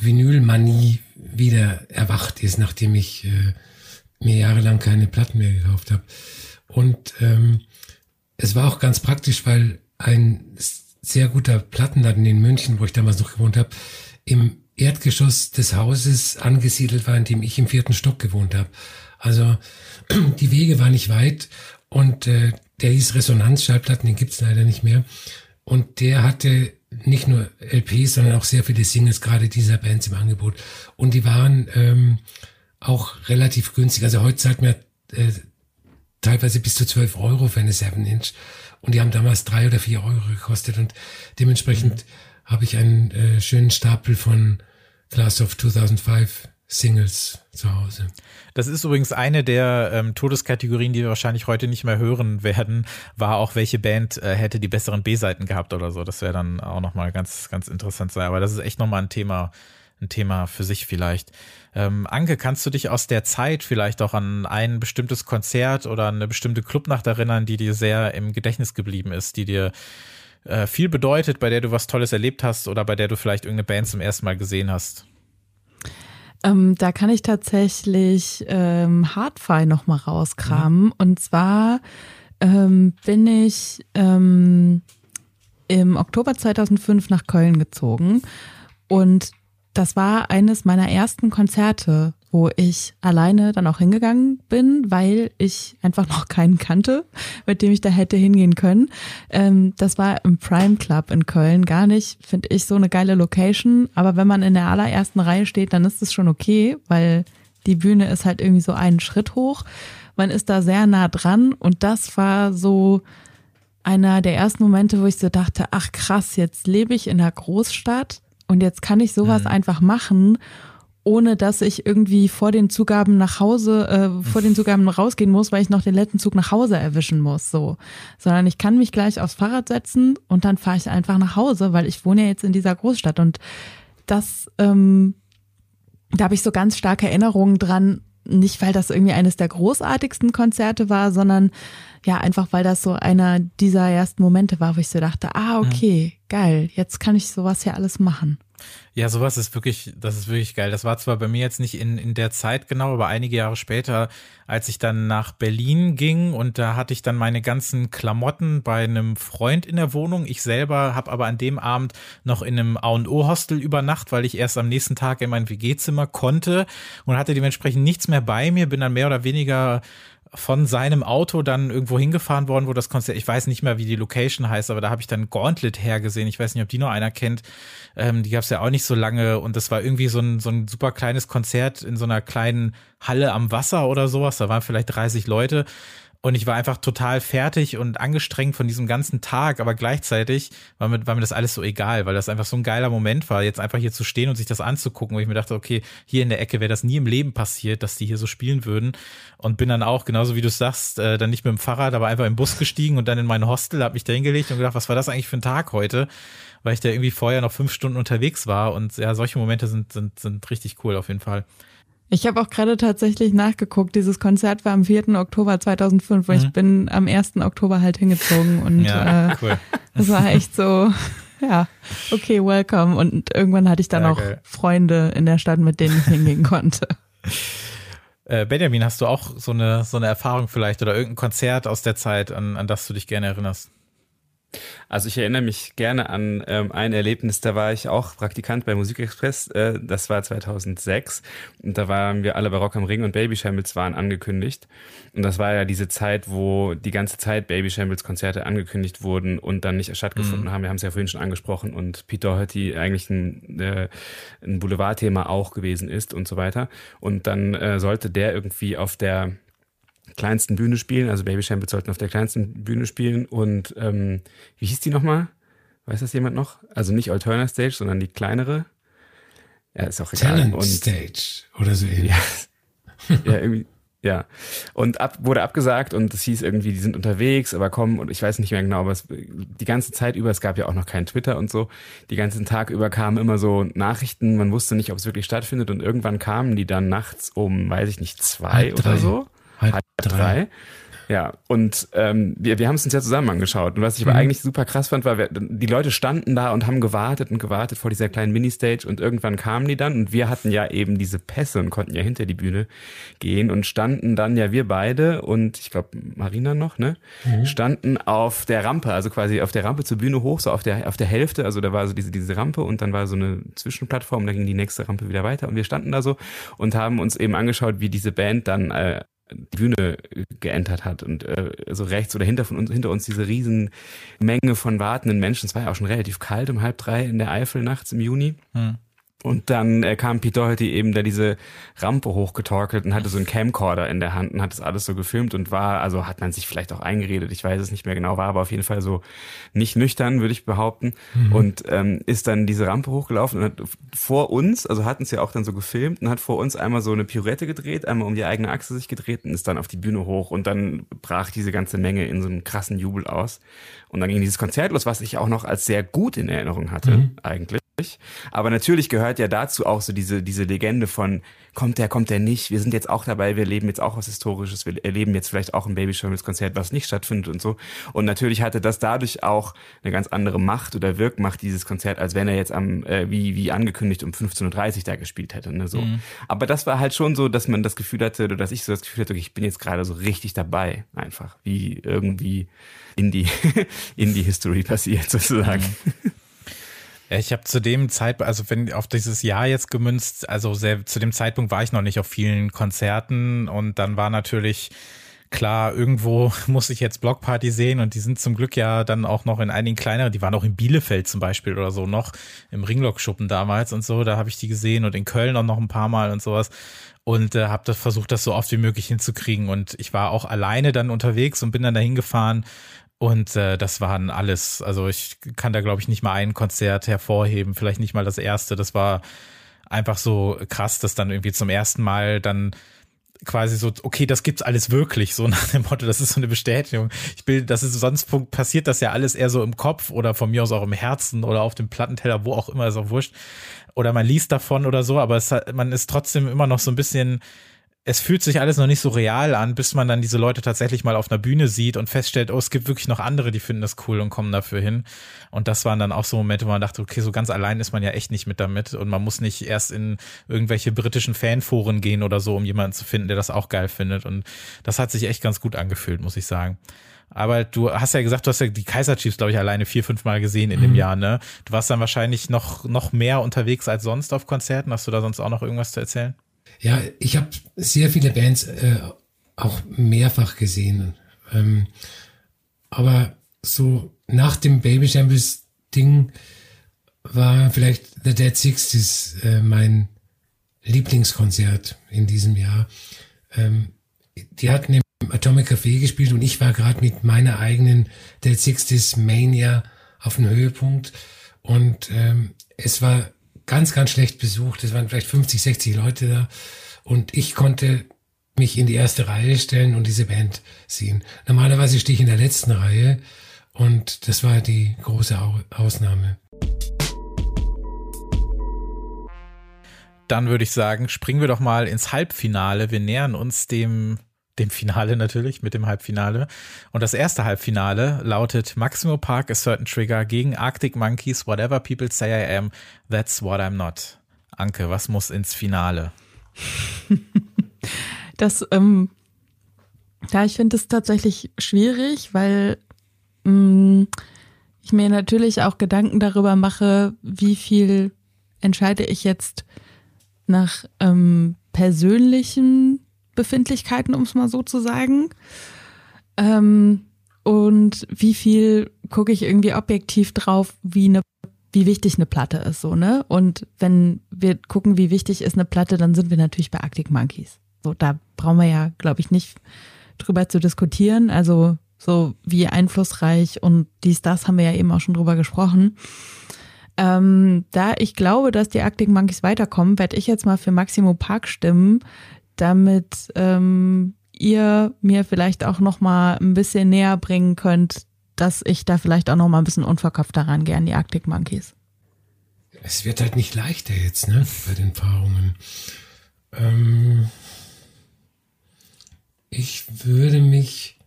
G: Vinylmanie wieder erwacht ist, nachdem ich äh, mir jahrelang keine Platten mehr gekauft habe. Und ähm, es war auch ganz praktisch, weil ein sehr guter Plattenladen in München, wo ich damals noch gewohnt habe, im Erdgeschoss des Hauses angesiedelt war, in dem ich im vierten Stock gewohnt habe. Also die Wege waren nicht weit und äh, der hieß Resonanz-Schallplatten, den gibt's leider nicht mehr. Und der hatte nicht nur LPs, sondern auch sehr viele Singles, gerade dieser Bands im Angebot. Und die waren ähm, auch relativ günstig. Also heute zahlt man äh, teilweise bis zu 12 Euro für eine 7-Inch. Und die haben damals drei oder vier Euro gekostet. Und dementsprechend mhm. habe ich einen äh, schönen Stapel von Class of 2005 Singles zu Hause.
D: Das ist übrigens eine der ähm, Todeskategorien, die wir wahrscheinlich heute nicht mehr hören werden, war auch, welche Band äh, hätte die besseren B-Seiten gehabt oder so. Das wäre dann auch nochmal ganz, ganz interessant sein. Aber das ist echt nochmal ein Thema, ein Thema für sich vielleicht. Ähm, Anke, kannst du dich aus der Zeit vielleicht auch an ein bestimmtes Konzert oder eine bestimmte Clubnacht erinnern, die dir sehr im Gedächtnis geblieben ist, die dir äh, viel bedeutet, bei der du was Tolles erlebt hast oder bei der du vielleicht irgendeine Band zum ersten Mal gesehen hast?
E: Ähm, da kann ich tatsächlich ähm, Hardfy noch mal rauskramen. Mhm. Und zwar ähm, bin ich ähm, im Oktober 2005 nach Köln gezogen und das war eines meiner ersten Konzerte wo ich alleine dann auch hingegangen bin, weil ich einfach noch keinen kannte, mit dem ich da hätte hingehen können. Ähm, das war im Prime Club in Köln. Gar nicht, finde ich, so eine geile Location. Aber wenn man in der allerersten Reihe steht, dann ist es schon okay, weil die Bühne ist halt irgendwie so einen Schritt hoch. Man ist da sehr nah dran und das war so einer der ersten Momente, wo ich so dachte, ach krass, jetzt lebe ich in einer Großstadt und jetzt kann ich sowas mhm. einfach machen, ohne dass ich irgendwie vor den Zugaben nach Hause, äh, vor den Zugaben rausgehen muss, weil ich noch den letzten Zug nach Hause erwischen muss, so. Sondern ich kann mich gleich aufs Fahrrad setzen und dann fahre ich einfach nach Hause, weil ich wohne ja jetzt in dieser Großstadt und das, ähm, da habe ich so ganz starke Erinnerungen dran, nicht weil das irgendwie eines der großartigsten Konzerte war, sondern ja, einfach weil das so einer dieser ersten Momente war, wo ich so dachte, ah, okay, mhm. geil, jetzt kann ich sowas hier alles machen.
D: Ja, sowas ist wirklich, das ist wirklich geil. Das war zwar bei mir jetzt nicht in, in der Zeit genau, aber einige Jahre später, als ich dann nach Berlin ging und da hatte ich dann meine ganzen Klamotten bei einem Freund in der Wohnung. Ich selber habe aber an dem Abend noch in einem A&O-Hostel übernacht, weil ich erst am nächsten Tag in mein WG-Zimmer konnte und hatte dementsprechend nichts mehr bei mir, bin dann mehr oder weniger von seinem Auto dann irgendwo hingefahren worden, wo das Konzert, ich weiß nicht mehr, wie die Location heißt, aber da habe ich dann Gauntlet hergesehen. Ich weiß nicht, ob die noch einer kennt. Ähm, die gab es ja auch nicht so lange und das war irgendwie so ein, so ein super kleines Konzert in so einer kleinen Halle am Wasser oder sowas. Da waren vielleicht 30 Leute. Und ich war einfach total fertig und angestrengt von diesem ganzen Tag, aber gleichzeitig war mir, war mir das alles so egal, weil das einfach so ein geiler Moment war, jetzt einfach hier zu stehen und sich das anzugucken, wo ich mir dachte, okay, hier in der Ecke wäre das nie im Leben passiert, dass die hier so spielen würden. Und bin dann auch, genauso wie du sagst, äh, dann nicht mit dem Fahrrad, aber einfach im Bus gestiegen und dann in mein Hostel, hab mich da hingelegt und gedacht, was war das eigentlich für ein Tag heute? Weil ich da irgendwie vorher noch fünf Stunden unterwegs war und ja, solche Momente sind, sind, sind richtig cool auf jeden Fall.
E: Ich habe auch gerade tatsächlich nachgeguckt. Dieses Konzert war am 4. Oktober 2005 und mhm. ich bin am 1. Oktober halt hingezogen und ja, äh, cool. das war echt so, ja, okay, welcome. Und irgendwann hatte ich dann ja, auch geil. Freunde in der Stadt, mit denen ich hingehen konnte.
D: Äh, Benjamin, hast du auch so eine, so eine Erfahrung vielleicht oder irgendein Konzert aus der Zeit, an, an das du dich gerne erinnerst?
F: Also ich erinnere mich gerne an ähm, ein Erlebnis, da war ich auch Praktikant bei Musikexpress, äh, das war 2006 und da waren wir alle bei Rock am Ring und Baby Shambles waren angekündigt. Und das war ja diese Zeit, wo die ganze Zeit Baby Shambles Konzerte angekündigt wurden und dann nicht stattgefunden mhm. haben, wir haben es ja vorhin schon angesprochen und Peter Doherty eigentlich ein, äh, ein Boulevardthema auch gewesen ist und so weiter. Und dann äh, sollte der irgendwie auf der kleinsten Bühne spielen. Also Baby Shambles sollten auf der kleinsten Bühne spielen. Und ähm, wie hieß die nochmal? Weiß das jemand noch? Also nicht Alternate Stage, sondern die kleinere. Ja, ist auch egal.
G: Talent und, Stage oder so ähnlich.
F: Ja, ja, irgendwie. Ja. Und ab, wurde abgesagt und es hieß irgendwie, die sind unterwegs, aber kommen und ich weiß nicht mehr genau, aber es, die ganze Zeit über, es gab ja auch noch kein Twitter und so, die ganzen Tag über kamen immer so Nachrichten, man wusste nicht, ob es wirklich stattfindet und irgendwann kamen die dann nachts um, weiß ich nicht, zwei Halb oder so.
G: Halb, halb drei. drei.
F: Ja, und ähm, wir, wir haben es uns ja zusammen angeschaut. Und was ich aber mhm. eigentlich super krass fand, war, wir, die Leute standen da und haben gewartet und gewartet vor dieser kleinen Ministage und irgendwann kamen die dann und wir hatten ja eben diese Pässe und konnten ja hinter die Bühne gehen und standen dann ja wir beide und ich glaube Marina noch, ne? Mhm. Standen auf der Rampe, also quasi auf der Rampe zur Bühne hoch, so auf der auf der Hälfte, also da war so diese diese Rampe und dann war so eine Zwischenplattform, da ging die nächste Rampe wieder weiter und wir standen da so und haben uns eben angeschaut, wie diese Band dann äh, die Bühne geentert hat und äh, so rechts oder hinter von uns hinter uns diese riesen Menge von wartenden Menschen. Es war ja auch schon relativ kalt um halb drei in der Eifel nachts im Juni. Hm. Und dann äh, kam Pete Doherty eben, der diese Rampe hochgetorkelt und hatte so einen Camcorder in der Hand und hat das alles so gefilmt und war, also hat man sich vielleicht auch eingeredet, ich weiß es nicht mehr genau, war aber auf jeden Fall so nicht nüchtern, würde ich behaupten. Mhm. Und ähm, ist dann diese Rampe hochgelaufen und hat vor uns, also hatten es ja auch dann so gefilmt und hat vor uns einmal so eine Pirouette gedreht, einmal um die eigene Achse sich gedreht und ist dann auf die Bühne hoch und dann brach diese ganze Menge in so einem krassen Jubel aus. Und dann ging dieses Konzert los, was ich auch noch als sehr gut in Erinnerung hatte, mhm. eigentlich. Aber natürlich gehört ja dazu auch so diese, diese Legende von, kommt der, kommt der nicht, wir sind jetzt auch dabei, wir erleben jetzt auch was Historisches, wir erleben jetzt vielleicht auch ein Baby Konzert, was nicht stattfindet und so. Und natürlich hatte das dadurch auch eine ganz andere Macht oder Wirkmacht, dieses Konzert, als wenn er jetzt am, äh, wie, wie angekündigt, um 15.30 Uhr da gespielt hätte. Ne, so. Mhm. Aber das war halt schon so, dass man das Gefühl hatte, oder dass ich so das Gefühl hatte, okay, ich bin jetzt gerade so richtig dabei, einfach. Wie irgendwie in die, in die History passiert, sozusagen. Mhm.
D: Ich habe zu dem Zeitpunkt, also wenn auf dieses Jahr jetzt gemünzt, also sehr, zu dem Zeitpunkt war ich noch nicht auf vielen Konzerten und dann war natürlich klar, irgendwo muss ich jetzt Blockparty sehen und die sind zum Glück ja dann auch noch in einigen kleineren, die waren auch in Bielefeld zum Beispiel oder so noch, im Ringlock-Schuppen damals und so, da habe ich die gesehen und in Köln auch noch ein paar Mal und sowas und äh, habe das versucht, das so oft wie möglich hinzukriegen und ich war auch alleine dann unterwegs und bin dann dahin gefahren und äh, das waren alles, also ich kann da glaube ich nicht mal ein Konzert hervorheben, vielleicht nicht mal das erste, das war einfach so krass, dass dann irgendwie zum ersten Mal dann quasi so, okay, das gibt's alles wirklich, so nach dem Motto, das ist so eine Bestätigung. Ich will, das ist sonst passiert das ja alles eher so im Kopf oder von mir aus auch im Herzen oder auf dem Plattenteller, wo auch immer, ist auch wurscht. Oder man liest davon oder so, aber es man ist trotzdem immer noch so ein bisschen es fühlt sich alles noch nicht so real an, bis man dann diese Leute tatsächlich mal auf einer Bühne sieht und feststellt, oh, es gibt wirklich noch andere, die finden das cool und kommen dafür hin. Und das waren dann auch so Momente, wo man dachte, okay, so ganz allein ist man ja echt nicht mit damit und man muss nicht erst in irgendwelche britischen Fanforen gehen oder so, um jemanden zu finden, der das auch geil findet. Und das hat sich echt ganz gut angefühlt, muss ich sagen. Aber du hast ja gesagt, du hast ja die Kaiser Chiefs, glaube ich, alleine vier, fünf Mal gesehen in mhm. dem Jahr, ne? Du warst dann wahrscheinlich noch, noch mehr unterwegs als sonst auf Konzerten. Hast du da sonst auch noch irgendwas zu erzählen?
G: Ja, ich habe sehr viele Bands äh, auch mehrfach gesehen. Ähm, aber so nach dem Baby Shambles Ding war vielleicht The Dead Sixties äh, mein Lieblingskonzert in diesem Jahr. Ähm, die hatten im Atomic Café gespielt und ich war gerade mit meiner eigenen Dead Sixties Mania auf dem Höhepunkt und ähm, es war ganz, ganz schlecht besucht. Es waren vielleicht 50, 60 Leute da. Und ich konnte mich in die erste Reihe stellen und diese Band sehen. Normalerweise stehe ich in der letzten Reihe und das war die große Ausnahme.
D: Dann würde ich sagen, springen wir doch mal ins Halbfinale. Wir nähern uns dem dem Finale natürlich, mit dem Halbfinale. Und das erste Halbfinale lautet Maximo Park A Certain Trigger gegen Arctic Monkeys Whatever People Say I Am, That's What I'm Not. Anke, was muss ins Finale?
E: das, ähm, ja, ich finde es tatsächlich schwierig, weil mh, mm, ich mir natürlich auch Gedanken darüber mache, wie viel entscheide ich jetzt nach ähm, persönlichen Befindlichkeiten, um es mal so zu sagen. Ähm, und wie viel gucke ich irgendwie objektiv drauf, wie eine wie wichtig eine Platte ist, so, ne? Und wenn wir gucken, wie wichtig ist eine Platte, dann sind wir natürlich bei Arctic Monkeys. So, da brauchen wir ja, glaube ich, nicht drüber zu diskutieren. Also, so wie einflussreich und dies, das haben wir ja eben auch schon drüber gesprochen. Ähm, da ich glaube, dass die Arctic Monkeys weiterkommen, werde ich jetzt mal für Maximo Park stimmen, damit ähm, ihr mir vielleicht auch noch mal ein bisschen näher bringen könnt, dass ich da vielleicht auch noch mal ein bisschen unverkauft daran gehe an die Arctic Monkeys.
G: Es wird halt nicht leichter jetzt, ne, bei den Paarungen. Ähm, ich würde mich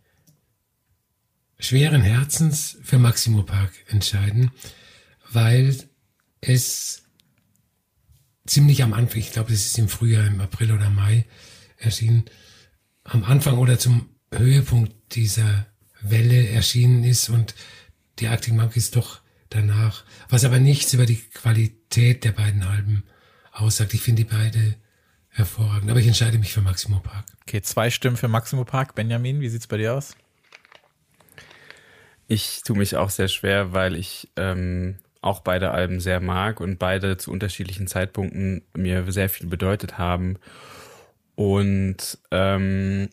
G: schweren Herzens für Maximo Park entscheiden, weil es ziemlich am Anfang, ich glaube, das ist im Frühjahr, im April oder Mai erschienen, am Anfang oder zum Höhepunkt dieser Welle erschienen ist und die Arctic Monkeys doch danach, was aber nichts über die Qualität der beiden Alben aussagt. Ich finde die beide hervorragend, aber ich entscheide mich für Maximo Park.
D: Okay, zwei Stimmen für Maximo Park. Benjamin, wie sieht's bei dir aus?
F: Ich tue mich auch sehr schwer, weil ich ähm, auch beide Alben sehr mag und beide zu unterschiedlichen Zeitpunkten mir sehr viel bedeutet haben. Und ähm,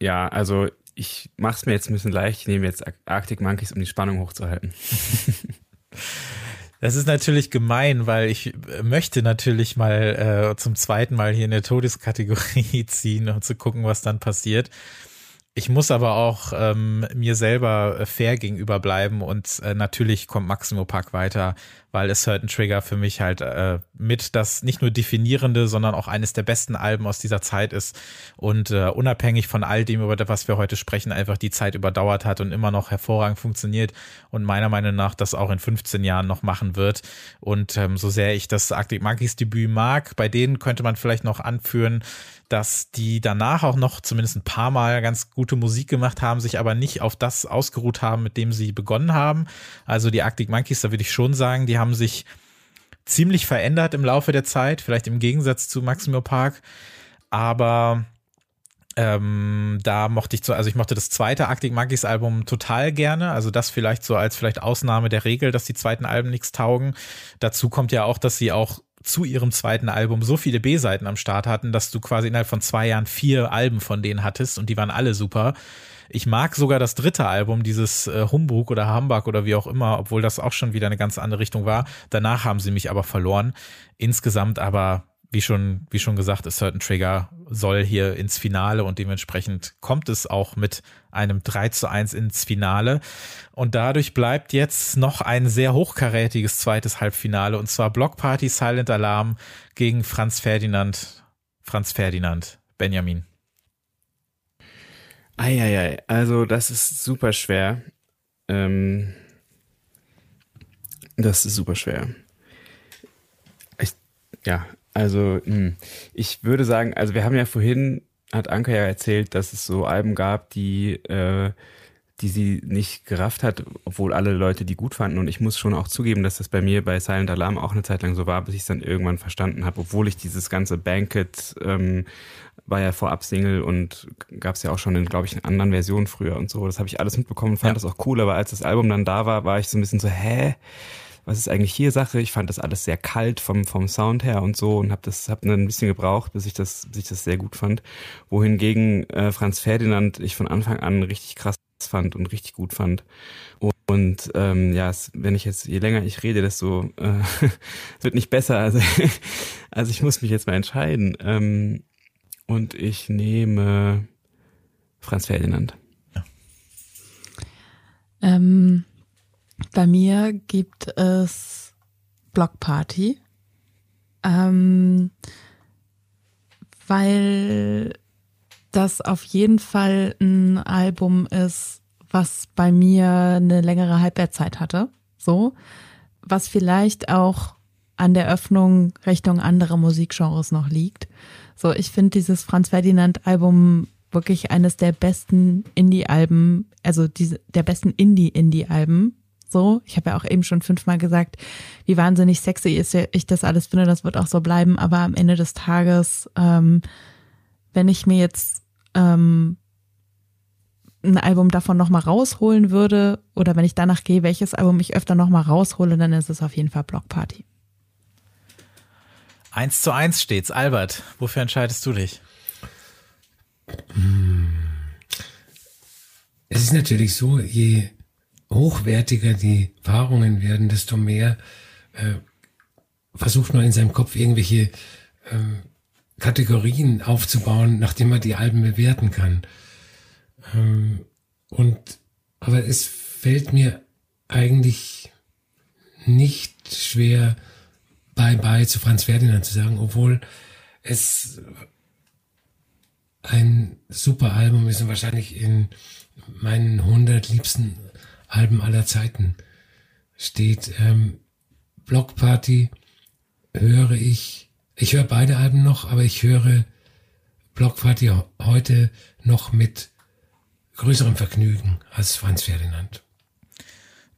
F: ja, also ich mache es mir jetzt ein bisschen leicht. Ich nehme jetzt Arctic Monkeys, um die Spannung hochzuhalten.
D: Das ist natürlich gemein, weil ich möchte natürlich mal äh, zum zweiten Mal hier in der Todeskategorie ziehen und zu gucken, was dann passiert. Ich muss aber auch ähm, mir selber fair gegenüber bleiben und äh, natürlich kommt Maximo Park weiter, weil es Certain Trigger für mich halt äh, mit das nicht nur definierende, sondern auch eines der besten Alben aus dieser Zeit ist und äh, unabhängig von all dem, über das, was wir heute sprechen, einfach die Zeit überdauert hat und immer noch hervorragend funktioniert und meiner Meinung nach das auch in 15 Jahren noch machen wird. Und ähm, so sehr ich das Arctic Monkeys Debüt mag, bei denen könnte man vielleicht noch anführen, dass die danach auch noch zumindest ein paar Mal ganz gut gute Musik gemacht haben, sich aber nicht auf das ausgeruht haben, mit dem sie begonnen haben. Also die Arctic Monkeys, da würde ich schon sagen, die haben sich ziemlich verändert im Laufe der Zeit, vielleicht im Gegensatz zu Maximo Park. Aber ähm, da mochte ich so, also ich mochte das zweite Arctic Monkeys Album total gerne. Also das vielleicht so als vielleicht Ausnahme der Regel, dass die zweiten Alben nichts taugen. Dazu kommt ja auch, dass sie auch zu ihrem zweiten Album so viele B-Seiten am Start hatten, dass du quasi innerhalb von zwei Jahren vier Alben von denen hattest und die waren alle super. Ich mag sogar das dritte Album, dieses äh, Humbug oder Hamburg oder wie auch immer, obwohl das auch schon wieder eine ganz andere Richtung war. Danach haben sie mich aber verloren. Insgesamt aber wie schon, wie schon gesagt, ist Certain Trigger soll hier ins Finale und dementsprechend kommt es auch mit einem 3 zu 1 ins Finale. Und dadurch bleibt jetzt noch ein sehr hochkarätiges zweites Halbfinale und zwar Block Party Silent Alarm gegen Franz Ferdinand. Franz Ferdinand, Benjamin.
F: Eieiei, also das ist super schwer. Ähm, das ist super schwer. Ich, ja, also, hm. ich würde sagen, also wir haben ja vorhin, hat Anke ja erzählt, dass es so Alben gab, die, äh, die sie nicht gerafft hat, obwohl alle Leute die gut fanden. Und ich muss schon auch zugeben, dass das bei mir bei Silent Alarm auch eine Zeit lang so war, bis ich es dann irgendwann verstanden habe, obwohl ich dieses ganze Banquet ähm, war ja vorab Single und gab es ja auch schon in, glaube ich, in anderen Versionen früher und so. Das habe ich alles mitbekommen, fand ja. das auch cool, aber als das Album dann da war, war ich so ein bisschen so, hä? Was ist eigentlich hier Sache? Ich fand das alles sehr kalt vom, vom Sound her und so und habe das hab ein bisschen gebraucht, bis ich das, bis ich das sehr gut fand. Wohingegen äh, Franz Ferdinand ich von Anfang an richtig krass fand und richtig gut fand. Und ähm, ja, es, wenn ich jetzt, je länger ich rede, desto äh, wird nicht besser. Also, also ich muss mich jetzt mal entscheiden. Ähm, und ich nehme Franz Ferdinand. Ja.
E: Ähm, bei mir gibt es Blockparty, ähm, weil das auf jeden Fall ein Album ist, was bei mir eine längere Halbwertzeit hatte. So, was vielleicht auch an der Öffnung Richtung andere Musikgenres noch liegt. So, ich finde dieses Franz Ferdinand Album wirklich eines der besten Indie-Alben, also diese, der besten Indie-Indie-Alben, so. Ich habe ja auch eben schon fünfmal gesagt, wie wahnsinnig sexy ist ich das alles finde, das wird auch so bleiben. Aber am Ende des Tages, ähm, wenn ich mir jetzt ähm, ein Album davon nochmal rausholen würde oder wenn ich danach gehe, welches Album ich öfter nochmal raushole, dann ist es auf jeden Fall Block Party.
D: Eins zu eins steht's. Albert, wofür entscheidest du dich?
G: Es ist natürlich so, je hochwertiger die Paarungen werden, desto mehr äh, versucht man in seinem Kopf irgendwelche ähm, Kategorien aufzubauen, nachdem man die Alben bewerten kann. Ähm, und aber es fällt mir eigentlich nicht schwer, Bye Bye zu Franz Ferdinand zu sagen, obwohl es ein super Album ist und wahrscheinlich in meinen 100 liebsten Alben aller Zeiten steht. Ähm, Block Party höre ich, ich höre beide Alben noch, aber ich höre Block Party heute noch mit größerem Vergnügen als Franz Ferdinand.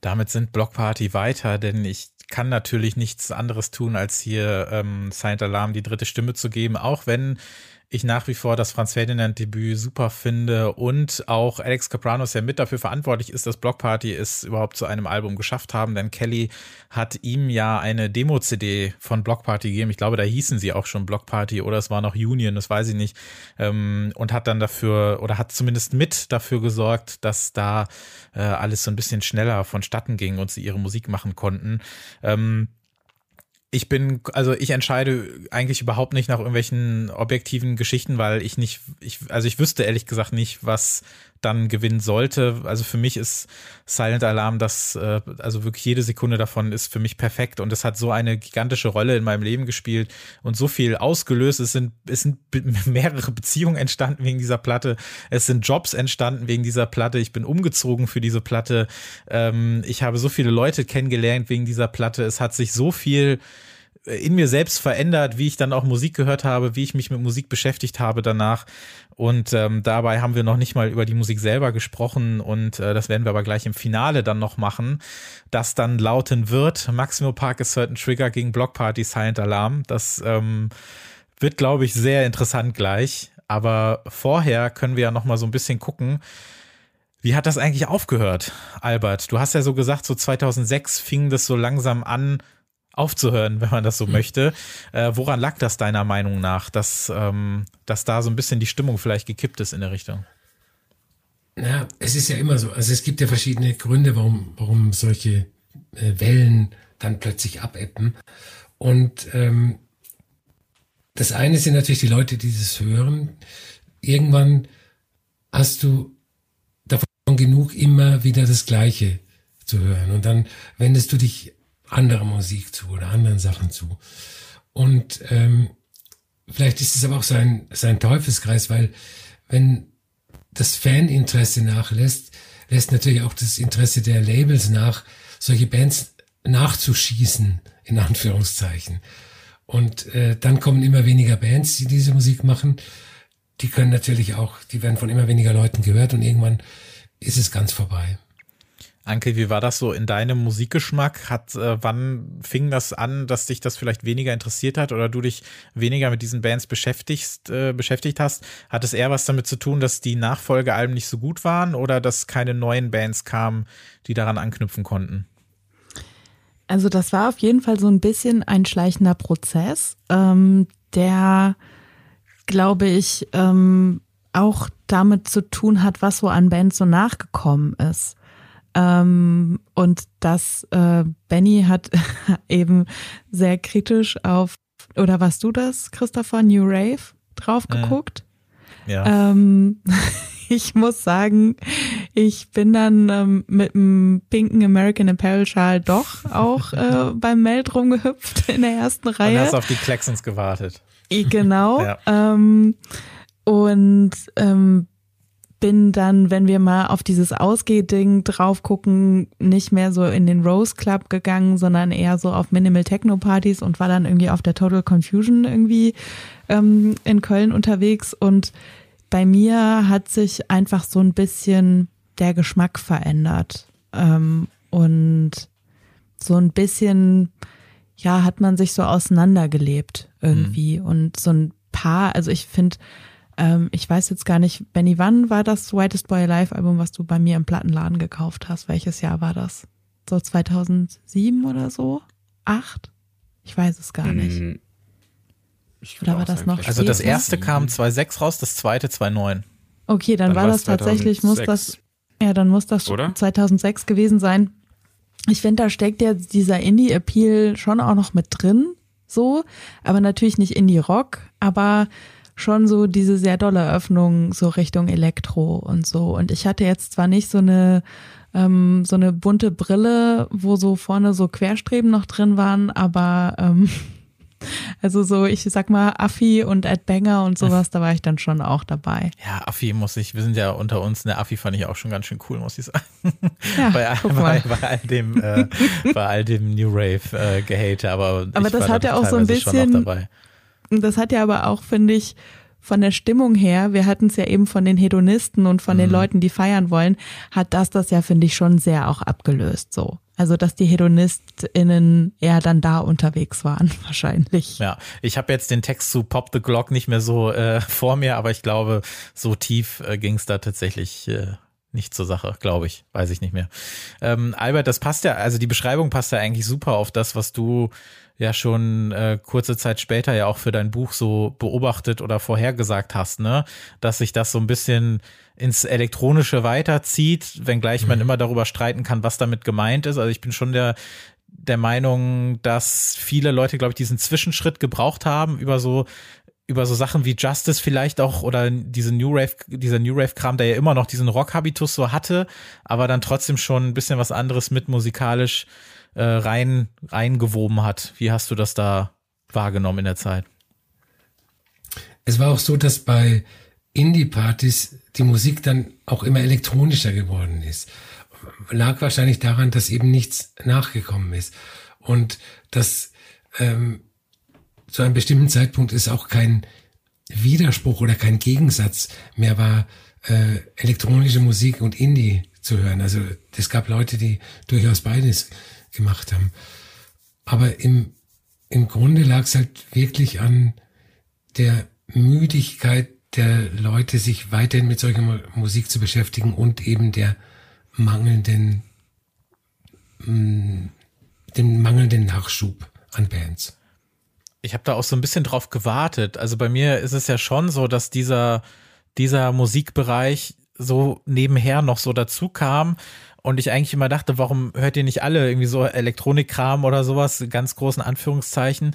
D: Damit sind Block Party weiter, denn ich kann natürlich nichts anderes tun, als hier ähm, Silent Alarm die dritte Stimme zu geben, auch wenn ich nach wie vor das Franz Ferdinand Debüt super finde und auch Alex Capranos ja mit dafür verantwortlich ist, dass Block Party es überhaupt zu einem Album geschafft haben, denn Kelly hat ihm ja eine Demo-CD von Block Party gegeben. Ich glaube, da hießen sie auch schon Block Party oder es war noch Union, das weiß ich nicht. Ähm, und hat dann dafür oder hat zumindest mit dafür gesorgt, dass da äh, alles so ein bisschen schneller vonstatten ging und sie ihre Musik machen konnten. Ähm, ich bin, also ich entscheide eigentlich überhaupt nicht nach irgendwelchen objektiven Geschichten, weil ich nicht, ich, also ich wüsste ehrlich gesagt nicht, was dann gewinnen sollte. Also für mich ist Silent Alarm das, äh, also wirklich jede Sekunde davon ist für mich perfekt und es hat so eine gigantische Rolle in meinem Leben gespielt und so viel ausgelöst. Es sind, es sind mehrere Beziehungen entstanden wegen dieser Platte. Es sind Jobs entstanden wegen dieser Platte. Ich bin umgezogen für diese Platte. Ähm, ich habe so viele Leute kennengelernt wegen dieser Platte. Es hat sich so viel in mir selbst verändert, wie ich dann auch Musik gehört habe, wie ich mich mit Musik beschäftigt habe danach. Und ähm, dabei haben wir noch nicht mal über die Musik selber gesprochen und äh, das werden wir aber gleich im Finale dann noch machen, das dann lauten wird Maximo Park ist Certain Trigger gegen Block Party Silent Alarm. Das ähm, wird, glaube ich, sehr interessant gleich. Aber vorher können wir ja noch mal so ein bisschen gucken, wie hat das eigentlich aufgehört, Albert? Du hast ja so gesagt, so 2006 fing das so langsam an, aufzuhören, wenn man das so mhm. möchte. Äh, woran lag das deiner Meinung nach, dass, ähm, dass da so ein bisschen die Stimmung vielleicht gekippt ist in der Richtung?
G: Na, es ist ja immer so. Also es gibt ja verschiedene Gründe, warum, warum solche äh, Wellen dann plötzlich abebben. Und ähm, das eine sind natürlich die Leute, die das hören. Irgendwann hast du davon genug, immer wieder das Gleiche zu hören. Und dann wendest du dich anderer Musik zu oder anderen Sachen zu. Und ähm, vielleicht ist es aber auch sein, sein Teufelskreis, weil wenn das Faninteresse nachlässt, lässt natürlich auch das Interesse der Labels nach, solche Bands nachzuschießen, in Anführungszeichen. Und äh, dann kommen immer weniger Bands, die diese Musik machen. Die können natürlich auch, die werden von immer weniger Leuten gehört und irgendwann ist es ganz vorbei.
D: Anke, wie war das so in deinem Musikgeschmack? Hat, äh, wann fing das an, dass dich das vielleicht weniger interessiert hat oder du dich weniger mit diesen Bands beschäftigst, äh, beschäftigt hast? Hat es eher was damit zu tun, dass die Nachfolgealben nicht so gut waren oder dass keine neuen Bands kamen, die daran anknüpfen konnten?
E: Also das war auf jeden Fall so ein bisschen ein schleichender Prozess, ähm, der, glaube ich, ähm, auch damit zu tun hat, was so an Bands so nachgekommen ist. Ähm, und das äh, Benny hat eben sehr kritisch auf, oder warst du das, Christopher, New Rave drauf äh, geguckt? Ja. Ähm, ich muss sagen, ich bin dann ähm, mit dem pinken American Apparel Schal doch auch äh, beim Meld rumgehüpft in der ersten Reihe.
D: Und hast auf die Klecksons gewartet.
E: Genau. ja. ähm, und ähm, bin dann, wenn wir mal auf dieses Ausgehding drauf gucken, nicht mehr so in den Rose Club gegangen, sondern eher so auf Minimal Techno Partys und war dann irgendwie auf der Total Confusion irgendwie ähm, in Köln unterwegs. Und bei mir hat sich einfach so ein bisschen der Geschmack verändert. Ähm, und so ein bisschen, ja, hat man sich so auseinandergelebt irgendwie. Mhm. Und so ein paar, also ich finde, ähm, ich weiß jetzt gar nicht, Benny, wann war das Whitest Boy Alive Album, was du bei mir im Plattenladen gekauft hast? Welches Jahr war das? So 2007 oder so? Acht? Ich weiß es gar nicht. Ähm, oder war das noch
D: Also das erste kam 2.6 raus, das zweite 2.9.
E: Okay, dann, dann war das tatsächlich, 2006. muss das, ja, dann muss das oder? 2006 gewesen sein. Ich finde, da steckt ja dieser Indie-Appeal schon auch noch mit drin, so, aber natürlich nicht Indie-Rock, aber schon so diese sehr dolle Öffnung so Richtung Elektro und so. Und ich hatte jetzt zwar nicht so eine ähm, so eine bunte Brille, wo so vorne so Querstreben noch drin waren, aber ähm, also so, ich sag mal, Affi und Ed Banger und sowas, da war ich dann schon auch dabei.
D: Ja, Affi muss ich, wir sind ja unter uns, ne, Affi fand ich auch schon ganz schön cool, muss ich sagen. Ja, bei, bei, bei, all dem, äh, bei all dem New Rave äh, Gehate, aber,
E: aber das hat ja auch so ein bisschen, das hat ja aber auch, finde ich, von der Stimmung her, wir hatten es ja eben von den Hedonisten und von mhm. den Leuten, die feiern wollen, hat das das ja, finde ich, schon sehr auch abgelöst so. Also, dass die HedonistInnen eher dann da unterwegs waren, wahrscheinlich.
D: Ja, ich habe jetzt den Text zu Pop the Glock nicht mehr so äh, vor mir, aber ich glaube, so tief äh, ging es da tatsächlich äh, nicht zur Sache, glaube ich. Weiß ich nicht mehr. Ähm, Albert, das passt ja, also die Beschreibung passt ja eigentlich super auf das, was du ja schon äh, kurze Zeit später ja auch für dein Buch so beobachtet oder vorhergesagt hast, ne? Dass sich das so ein bisschen ins Elektronische weiterzieht, wenngleich mhm. man immer darüber streiten kann, was damit gemeint ist. Also ich bin schon der, der Meinung, dass viele Leute, glaube ich, diesen Zwischenschritt gebraucht haben über so über so Sachen wie Justice vielleicht auch oder diese New Rave, dieser New Rave Kram, der ja immer noch diesen Rock-Habitus so hatte, aber dann trotzdem schon ein bisschen was anderes mit musikalisch äh, rein, reingewoben hat. Wie hast du das da wahrgenommen in der Zeit?
G: Es war auch so, dass bei Indie-Partys die Musik dann auch immer elektronischer geworden ist. Lag wahrscheinlich daran, dass eben nichts nachgekommen ist. Und dass ähm, zu einem bestimmten Zeitpunkt es auch kein Widerspruch oder kein Gegensatz mehr war, äh, elektronische Musik und Indie zu hören. Also es gab Leute, die durchaus beides gemacht haben. Aber im, im Grunde lag es halt wirklich an der Müdigkeit der Leute, sich weiterhin mit solcher Musik zu beschäftigen und eben der mangelnden, mh, mm, dem mangelnden Nachschub an Bands.
D: Ich habe da auch so ein bisschen drauf gewartet. Also bei mir ist es ja schon so, dass dieser, dieser Musikbereich so nebenher noch so dazu kam und ich eigentlich immer dachte, warum hört ihr nicht alle irgendwie so Elektronikkram oder sowas, ganz großen Anführungszeichen.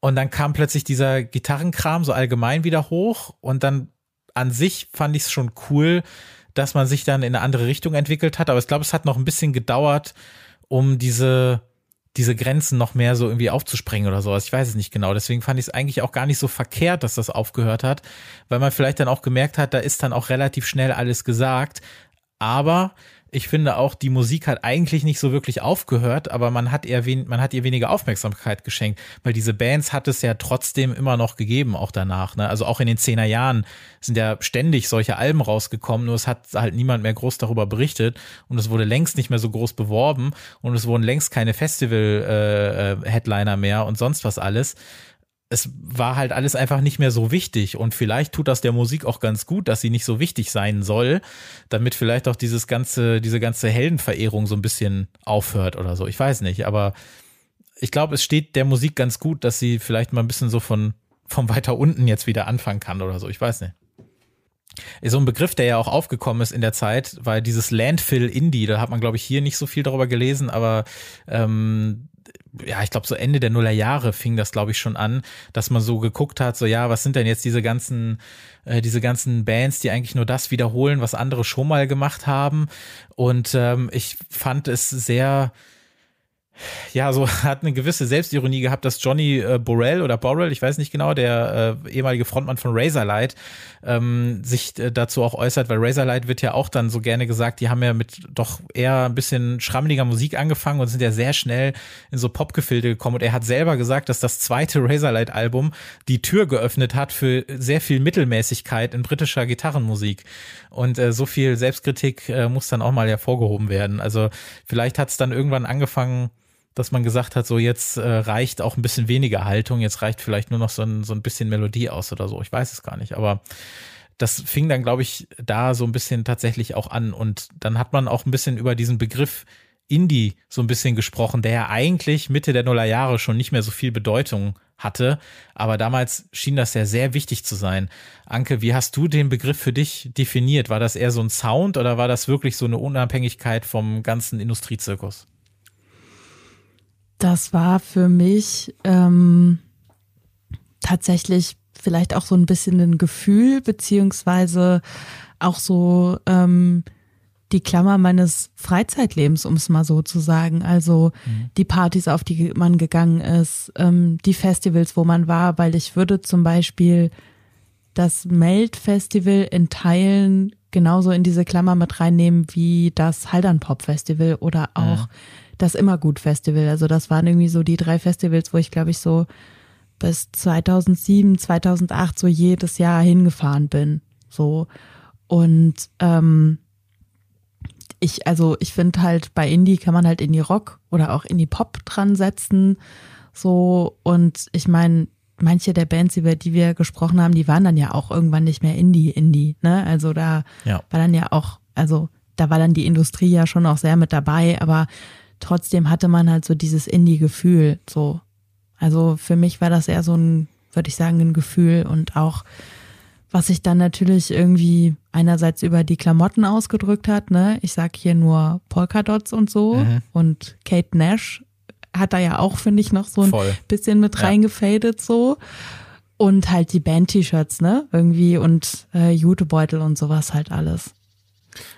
D: Und dann kam plötzlich dieser Gitarrenkram so allgemein wieder hoch und dann an sich fand ich es schon cool, dass man sich dann in eine andere Richtung entwickelt hat. Aber ich glaube, es hat noch ein bisschen gedauert, um diese, diese Grenzen noch mehr so irgendwie aufzusprengen oder sowas. Ich weiß es nicht genau. Deswegen fand ich es eigentlich auch gar nicht so verkehrt, dass das aufgehört hat, weil man vielleicht dann auch gemerkt hat, da ist dann auch relativ schnell alles gesagt. Aber ich finde auch, die Musik hat eigentlich nicht so wirklich aufgehört, aber man hat eher wen, man hat ihr weniger Aufmerksamkeit geschenkt, weil diese Bands hat es ja trotzdem immer noch gegeben, auch danach. Ne? Also auch in den zehner Jahren sind ja ständig solche Alben rausgekommen, nur es hat halt niemand mehr groß darüber berichtet und es wurde längst nicht mehr so groß beworben und es wurden längst keine Festival-Headliner äh, äh mehr und sonst was alles es war halt alles einfach nicht mehr so wichtig und vielleicht tut das der Musik auch ganz gut, dass sie nicht so wichtig sein soll, damit vielleicht auch dieses ganze, diese ganze Heldenverehrung so ein bisschen aufhört oder so. Ich weiß nicht, aber ich glaube, es steht der Musik ganz gut, dass sie vielleicht mal ein bisschen so von, von weiter unten jetzt wieder anfangen kann oder so. Ich weiß nicht. So ein Begriff, der ja auch aufgekommen ist in der Zeit, weil dieses Landfill Indie, da hat man, glaube ich, hier nicht so viel darüber gelesen, aber ähm, ja, ich glaube, so Ende der Nullerjahre fing das, glaube ich, schon an, dass man so geguckt hat, so ja, was sind denn jetzt diese ganzen, äh, diese ganzen Bands, die eigentlich nur das wiederholen, was andere schon mal gemacht haben. Und ähm, ich fand es sehr ja, so hat eine gewisse Selbstironie gehabt, dass Johnny äh, Borrell oder Borrell, ich weiß nicht genau, der äh, ehemalige Frontmann von Razorlight, ähm, sich äh, dazu auch äußert, weil Razorlight wird ja auch dann so gerne gesagt, die haben ja mit doch eher ein bisschen schrammeliger Musik angefangen und sind ja sehr schnell in so Popgefilde gekommen. Und er hat selber gesagt, dass das zweite Razorlight-Album die Tür geöffnet hat für sehr viel Mittelmäßigkeit in britischer Gitarrenmusik. Und äh, so viel Selbstkritik äh, muss dann auch mal hervorgehoben werden. Also vielleicht hat es dann irgendwann angefangen, dass man gesagt hat, so jetzt äh, reicht auch ein bisschen weniger Haltung, jetzt reicht vielleicht nur noch so ein, so ein bisschen Melodie aus oder so. Ich weiß es gar nicht, aber das fing dann, glaube ich, da so ein bisschen tatsächlich auch an. Und dann hat man auch ein bisschen über diesen Begriff Indie so ein bisschen gesprochen, der ja eigentlich Mitte der Nullerjahre schon nicht mehr so viel Bedeutung hatte. Aber damals schien das ja sehr wichtig zu sein. Anke, wie hast du den Begriff für dich definiert? War das eher so ein Sound oder war das wirklich so eine Unabhängigkeit vom ganzen Industriezirkus?
E: Das war für mich ähm, tatsächlich vielleicht auch so ein bisschen ein Gefühl, beziehungsweise auch so ähm, die Klammer meines Freizeitlebens, um es mal so zu sagen. Also mhm. die Partys, auf die man gegangen ist, ähm, die Festivals, wo man war, weil ich würde zum Beispiel das Melt-Festival in Teilen genauso in diese Klammer mit reinnehmen wie das Haldern Pop Festival oder auch mhm das Immergut-Festival. Also das waren irgendwie so die drei Festivals, wo ich glaube ich so bis 2007, 2008 so jedes Jahr hingefahren bin. So und ähm, ich, also ich finde halt bei Indie kann man halt Indie Rock oder auch Indie Pop dran setzen. So und ich meine, manche der Bands, über die wir gesprochen haben, die waren dann ja auch irgendwann nicht mehr Indie, Indie. Ne? Also da ja. war dann ja auch, also da war dann die Industrie ja schon auch sehr mit dabei, aber trotzdem hatte man halt so dieses Indie-Gefühl, so. Also für mich war das eher so ein, würde ich sagen, ein Gefühl und auch, was sich dann natürlich irgendwie einerseits über die Klamotten ausgedrückt hat, ne? Ich sag hier nur Polkadots und so mhm. und Kate Nash hat da ja auch, finde ich, noch so ein Voll. bisschen mit ja. reingefadet so. Und halt die Band-T-Shirts, ne? Irgendwie und äh, Jutebeutel und sowas halt alles.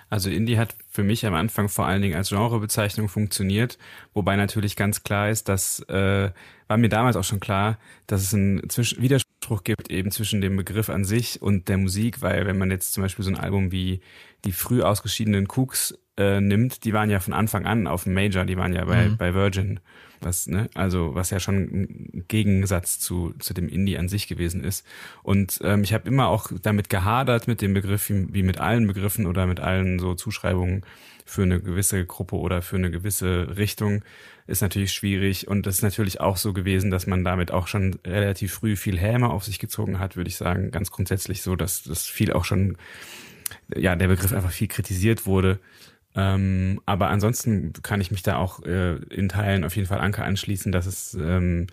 F: Also Indie hat für mich am Anfang vor allen Dingen als Genrebezeichnung funktioniert, wobei natürlich ganz klar ist, dass äh, war mir damals auch schon klar, dass es einen Zwisch Widerspruch gibt eben zwischen dem Begriff an sich und der Musik, weil wenn man jetzt zum Beispiel so ein Album wie die früh ausgeschiedenen Cooks äh, nimmt, die waren ja von Anfang an auf dem Major, die waren ja bei, mhm. bei Virgin. Was, ne, also was ja schon ein Gegensatz zu, zu dem Indie an sich gewesen ist. Und ähm, ich habe immer auch damit gehadert mit dem Begriff, wie, wie mit allen Begriffen oder mit allen so Zuschreibungen für eine gewisse Gruppe oder für eine gewisse Richtung ist natürlich schwierig. Und das ist natürlich auch so gewesen, dass man damit auch schon relativ früh viel Häme auf sich gezogen hat, würde ich sagen. Ganz grundsätzlich so, dass das viel auch schon, ja, der Begriff einfach viel kritisiert wurde. Ähm, aber ansonsten kann ich mich da auch äh, in Teilen auf jeden Fall Anker anschließen, dass es ähm,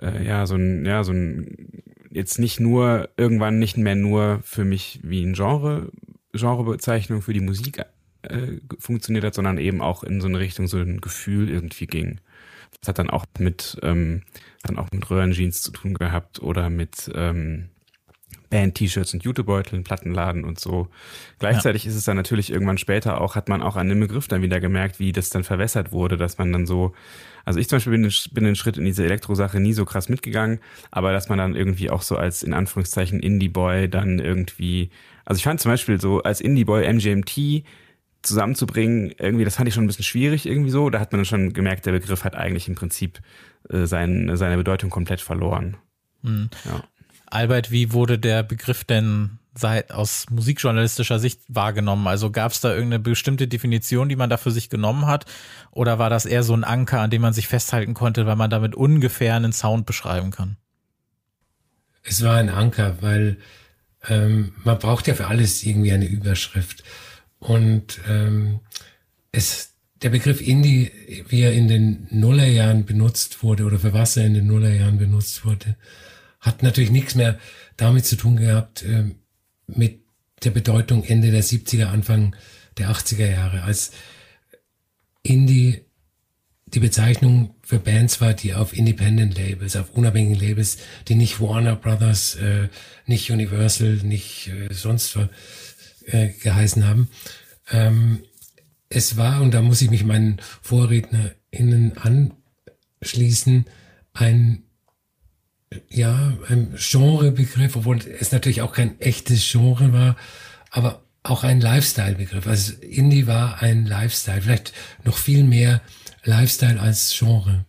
F: äh, ja so ein, ja, so ein jetzt nicht nur, irgendwann nicht mehr nur für mich wie ein Genre, Genrebezeichnung für die Musik äh, funktioniert hat, sondern eben auch in so eine Richtung, so ein Gefühl irgendwie ging. Das hat dann auch mit, ähm, dann auch mit Röhrenjeans zu tun gehabt oder mit ähm, Band-T-Shirts und Jutebeuteln, Plattenladen und so. Gleichzeitig ja. ist es dann natürlich irgendwann später auch, hat man auch an dem Begriff dann wieder gemerkt, wie das dann verwässert wurde, dass man dann so, also ich zum Beispiel bin, den, bin den Schritt in diese Elektrosache nie so krass mitgegangen, aber dass man dann irgendwie auch so als in Anführungszeichen Indie-Boy dann irgendwie, also ich fand zum Beispiel so als Indie-Boy MGMT zusammenzubringen, irgendwie, das fand ich schon ein bisschen schwierig irgendwie so. Da hat man dann schon gemerkt, der Begriff hat eigentlich im Prinzip äh, sein, seine Bedeutung komplett verloren.
D: Mhm. Ja. Albert, wie wurde der Begriff denn seit, aus musikjournalistischer Sicht wahrgenommen? Also gab es da irgendeine bestimmte Definition, die man da für sich genommen hat? Oder war das eher so ein Anker, an dem man sich festhalten konnte, weil man damit ungefähr einen Sound beschreiben kann?
G: Es war ein Anker, weil ähm, man braucht ja für alles irgendwie eine Überschrift. Und ähm, es, der Begriff Indie, wie er in den Nullerjahren benutzt wurde oder für was er in den Nullerjahren benutzt wurde, hat natürlich nichts mehr damit zu tun gehabt äh, mit der Bedeutung Ende der 70er, Anfang der 80er Jahre, als Indie die Bezeichnung für Bands war, die auf Independent Labels, auf unabhängigen Labels, die nicht Warner Brothers, äh, nicht Universal, nicht äh, sonst äh, geheißen haben. Ähm, es war, und da muss ich mich meinen VorrednerInnen anschließen, ein ja, ein Genrebegriff, obwohl es natürlich auch kein echtes Genre war, aber auch ein Lifestyle-Begriff. Also Indie war ein Lifestyle, vielleicht noch viel mehr Lifestyle als Genre.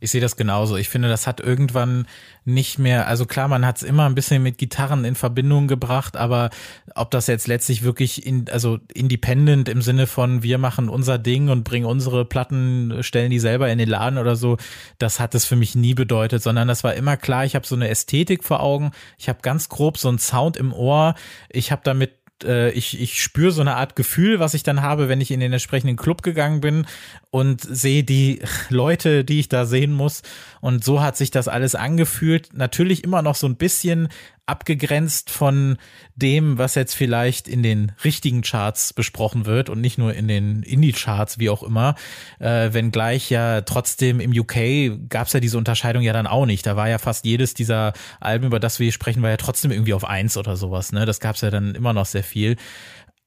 D: Ich sehe das genauso. Ich finde, das hat irgendwann nicht mehr, also klar, man hat es immer ein bisschen mit Gitarren in Verbindung gebracht, aber ob das jetzt letztlich wirklich in, also independent im Sinne von wir machen unser Ding und bringen unsere Platten, stellen die selber in den Laden oder so, das hat es für mich nie bedeutet, sondern das war immer klar, ich habe so eine Ästhetik vor Augen, ich habe ganz grob so einen Sound im Ohr, ich habe damit äh, ich, ich spüre so eine Art Gefühl, was ich dann habe, wenn ich in den entsprechenden Club gegangen bin und sehe die Leute, die ich da sehen muss. Und so hat sich das alles angefühlt. Natürlich immer noch so ein bisschen abgegrenzt von dem, was jetzt vielleicht in den richtigen Charts besprochen wird und nicht nur in den Indie-Charts, wie auch immer. Äh, wenngleich ja trotzdem im UK gab es ja diese Unterscheidung ja dann auch nicht. Da war ja fast jedes dieser Alben, über das wir hier sprechen, war ja trotzdem irgendwie auf eins oder sowas. Ne? Das gab es ja dann immer noch sehr viel.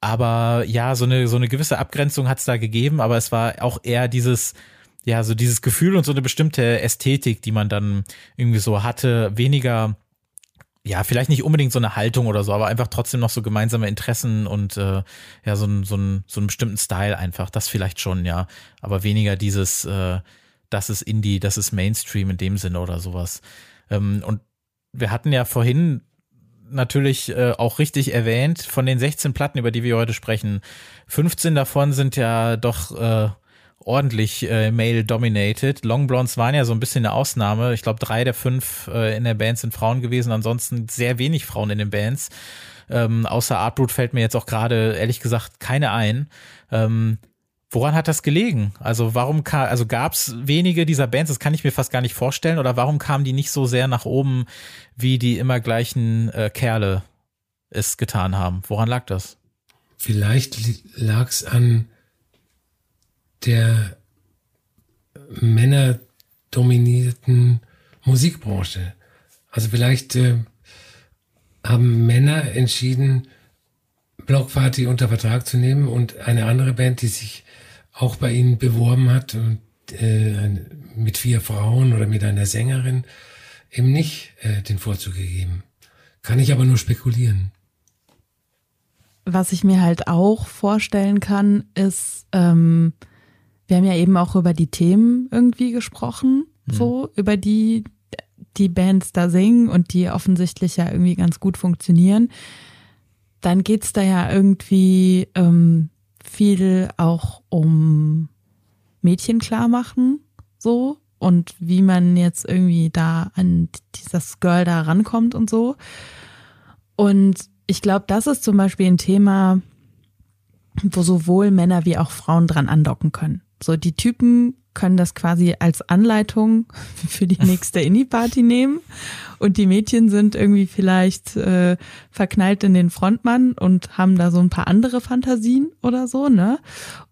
D: Aber ja, so eine, so eine gewisse Abgrenzung hat es da gegeben, aber es war auch eher dieses, ja, so dieses Gefühl und so eine bestimmte Ästhetik, die man dann irgendwie so hatte, weniger ja, vielleicht nicht unbedingt so eine Haltung oder so, aber einfach trotzdem noch so gemeinsame Interessen und äh, ja, so, ein, so, ein, so einen bestimmten Style einfach. Das vielleicht schon, ja. Aber weniger dieses, äh, das ist Indie, das ist Mainstream in dem Sinne oder sowas. Ähm, und wir hatten ja vorhin natürlich äh, auch richtig erwähnt, von den 16 Platten, über die wir heute sprechen, 15 davon sind ja doch äh, ordentlich äh, male-dominated. Long Blondes waren ja so ein bisschen eine Ausnahme. Ich glaube, drei der fünf äh, in der Band sind Frauen gewesen, ansonsten sehr wenig Frauen in den Bands. Ähm, außer Artbrut fällt mir jetzt auch gerade, ehrlich gesagt, keine ein. Ähm, woran hat das gelegen? Also warum kam, also gab es wenige dieser Bands, das kann ich mir fast gar nicht vorstellen, oder warum kamen die nicht so sehr nach oben, wie die immer gleichen äh, Kerle es getan haben? Woran lag das?
G: Vielleicht lag es an der männerdominierten Musikbranche. Also vielleicht äh, haben Männer entschieden, Block Party unter Vertrag zu nehmen und eine andere Band, die sich auch bei ihnen beworben hat und äh, mit vier Frauen oder mit einer Sängerin eben nicht äh, den Vorzug gegeben. Kann ich aber nur spekulieren.
E: Was ich mir halt auch vorstellen kann, ist, ähm, wir haben ja eben auch über die Themen irgendwie gesprochen,
D: Mhm.
E: so, über die die Bands da singen und die offensichtlich ja irgendwie ganz gut funktionieren. Dann geht's da ja irgendwie ähm, viel auch um Mädchen klar machen, so, und wie man jetzt irgendwie da an dieses Girl da rankommt und so. Und ich glaube, das ist zum Beispiel ein Thema, wo sowohl Männer wie auch Frauen dran andocken können. So, die Typen können das quasi als Anleitung für die nächste Indie-Party nehmen und die Mädchen sind irgendwie vielleicht äh, verknallt in den Frontmann und haben da so ein paar andere Fantasien oder so, ne?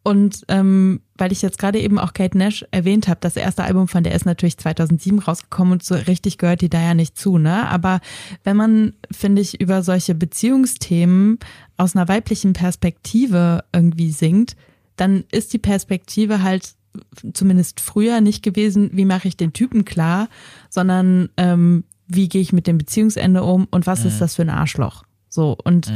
E: Und ähm, weil ich jetzt gerade eben auch Kate Nash erwähnt habe, das erste Album von der ist natürlich 2007 rausgekommen und so richtig gehört die da ja nicht zu, ne? Aber wenn man, finde ich, über solche Beziehungsthemen aus einer weiblichen Perspektive irgendwie singt, dann ist die Perspektive halt zumindest früher nicht gewesen, wie mache ich den Typen klar, sondern ähm, wie gehe ich mit dem Beziehungsende um und was ist das für ein Arschloch? So und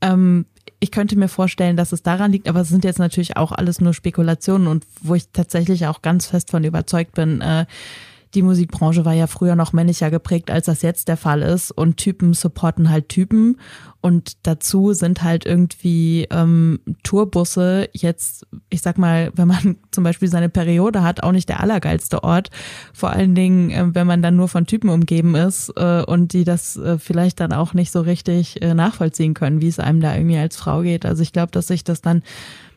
E: ähm, ich könnte mir vorstellen, dass es daran liegt, aber es sind jetzt natürlich auch alles nur Spekulationen und wo ich tatsächlich auch ganz fest von überzeugt bin, äh, die Musikbranche war ja früher noch männlicher geprägt, als das jetzt der Fall ist. Und Typen supporten halt Typen. Und dazu sind halt irgendwie ähm, Tourbusse jetzt, ich sag mal, wenn man zum Beispiel seine Periode hat, auch nicht der allergeilste Ort. Vor allen Dingen, äh, wenn man dann nur von Typen umgeben ist äh, und die das äh, vielleicht dann auch nicht so richtig äh, nachvollziehen können, wie es einem da irgendwie als Frau geht. Also ich glaube, dass sich das dann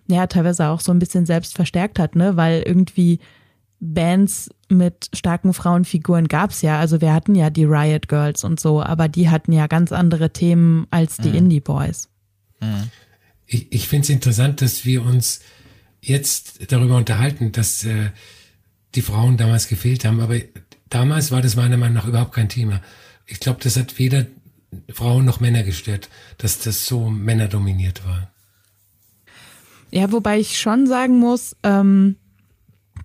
E: ja teilweise auch so ein bisschen selbst verstärkt hat, ne? Weil irgendwie Bands mit starken Frauenfiguren gab's ja. Also wir hatten ja die Riot Girls und so, aber die hatten ja ganz andere Themen als die Indie Boys.
G: Ich, ich finde es interessant, dass wir uns jetzt darüber unterhalten, dass äh, die Frauen damals gefehlt haben, aber damals war das meiner Meinung nach überhaupt kein Thema. Ich glaube, das hat weder Frauen noch Männer gestört, dass das so männerdominiert war.
E: Ja, wobei ich schon sagen muss, ähm,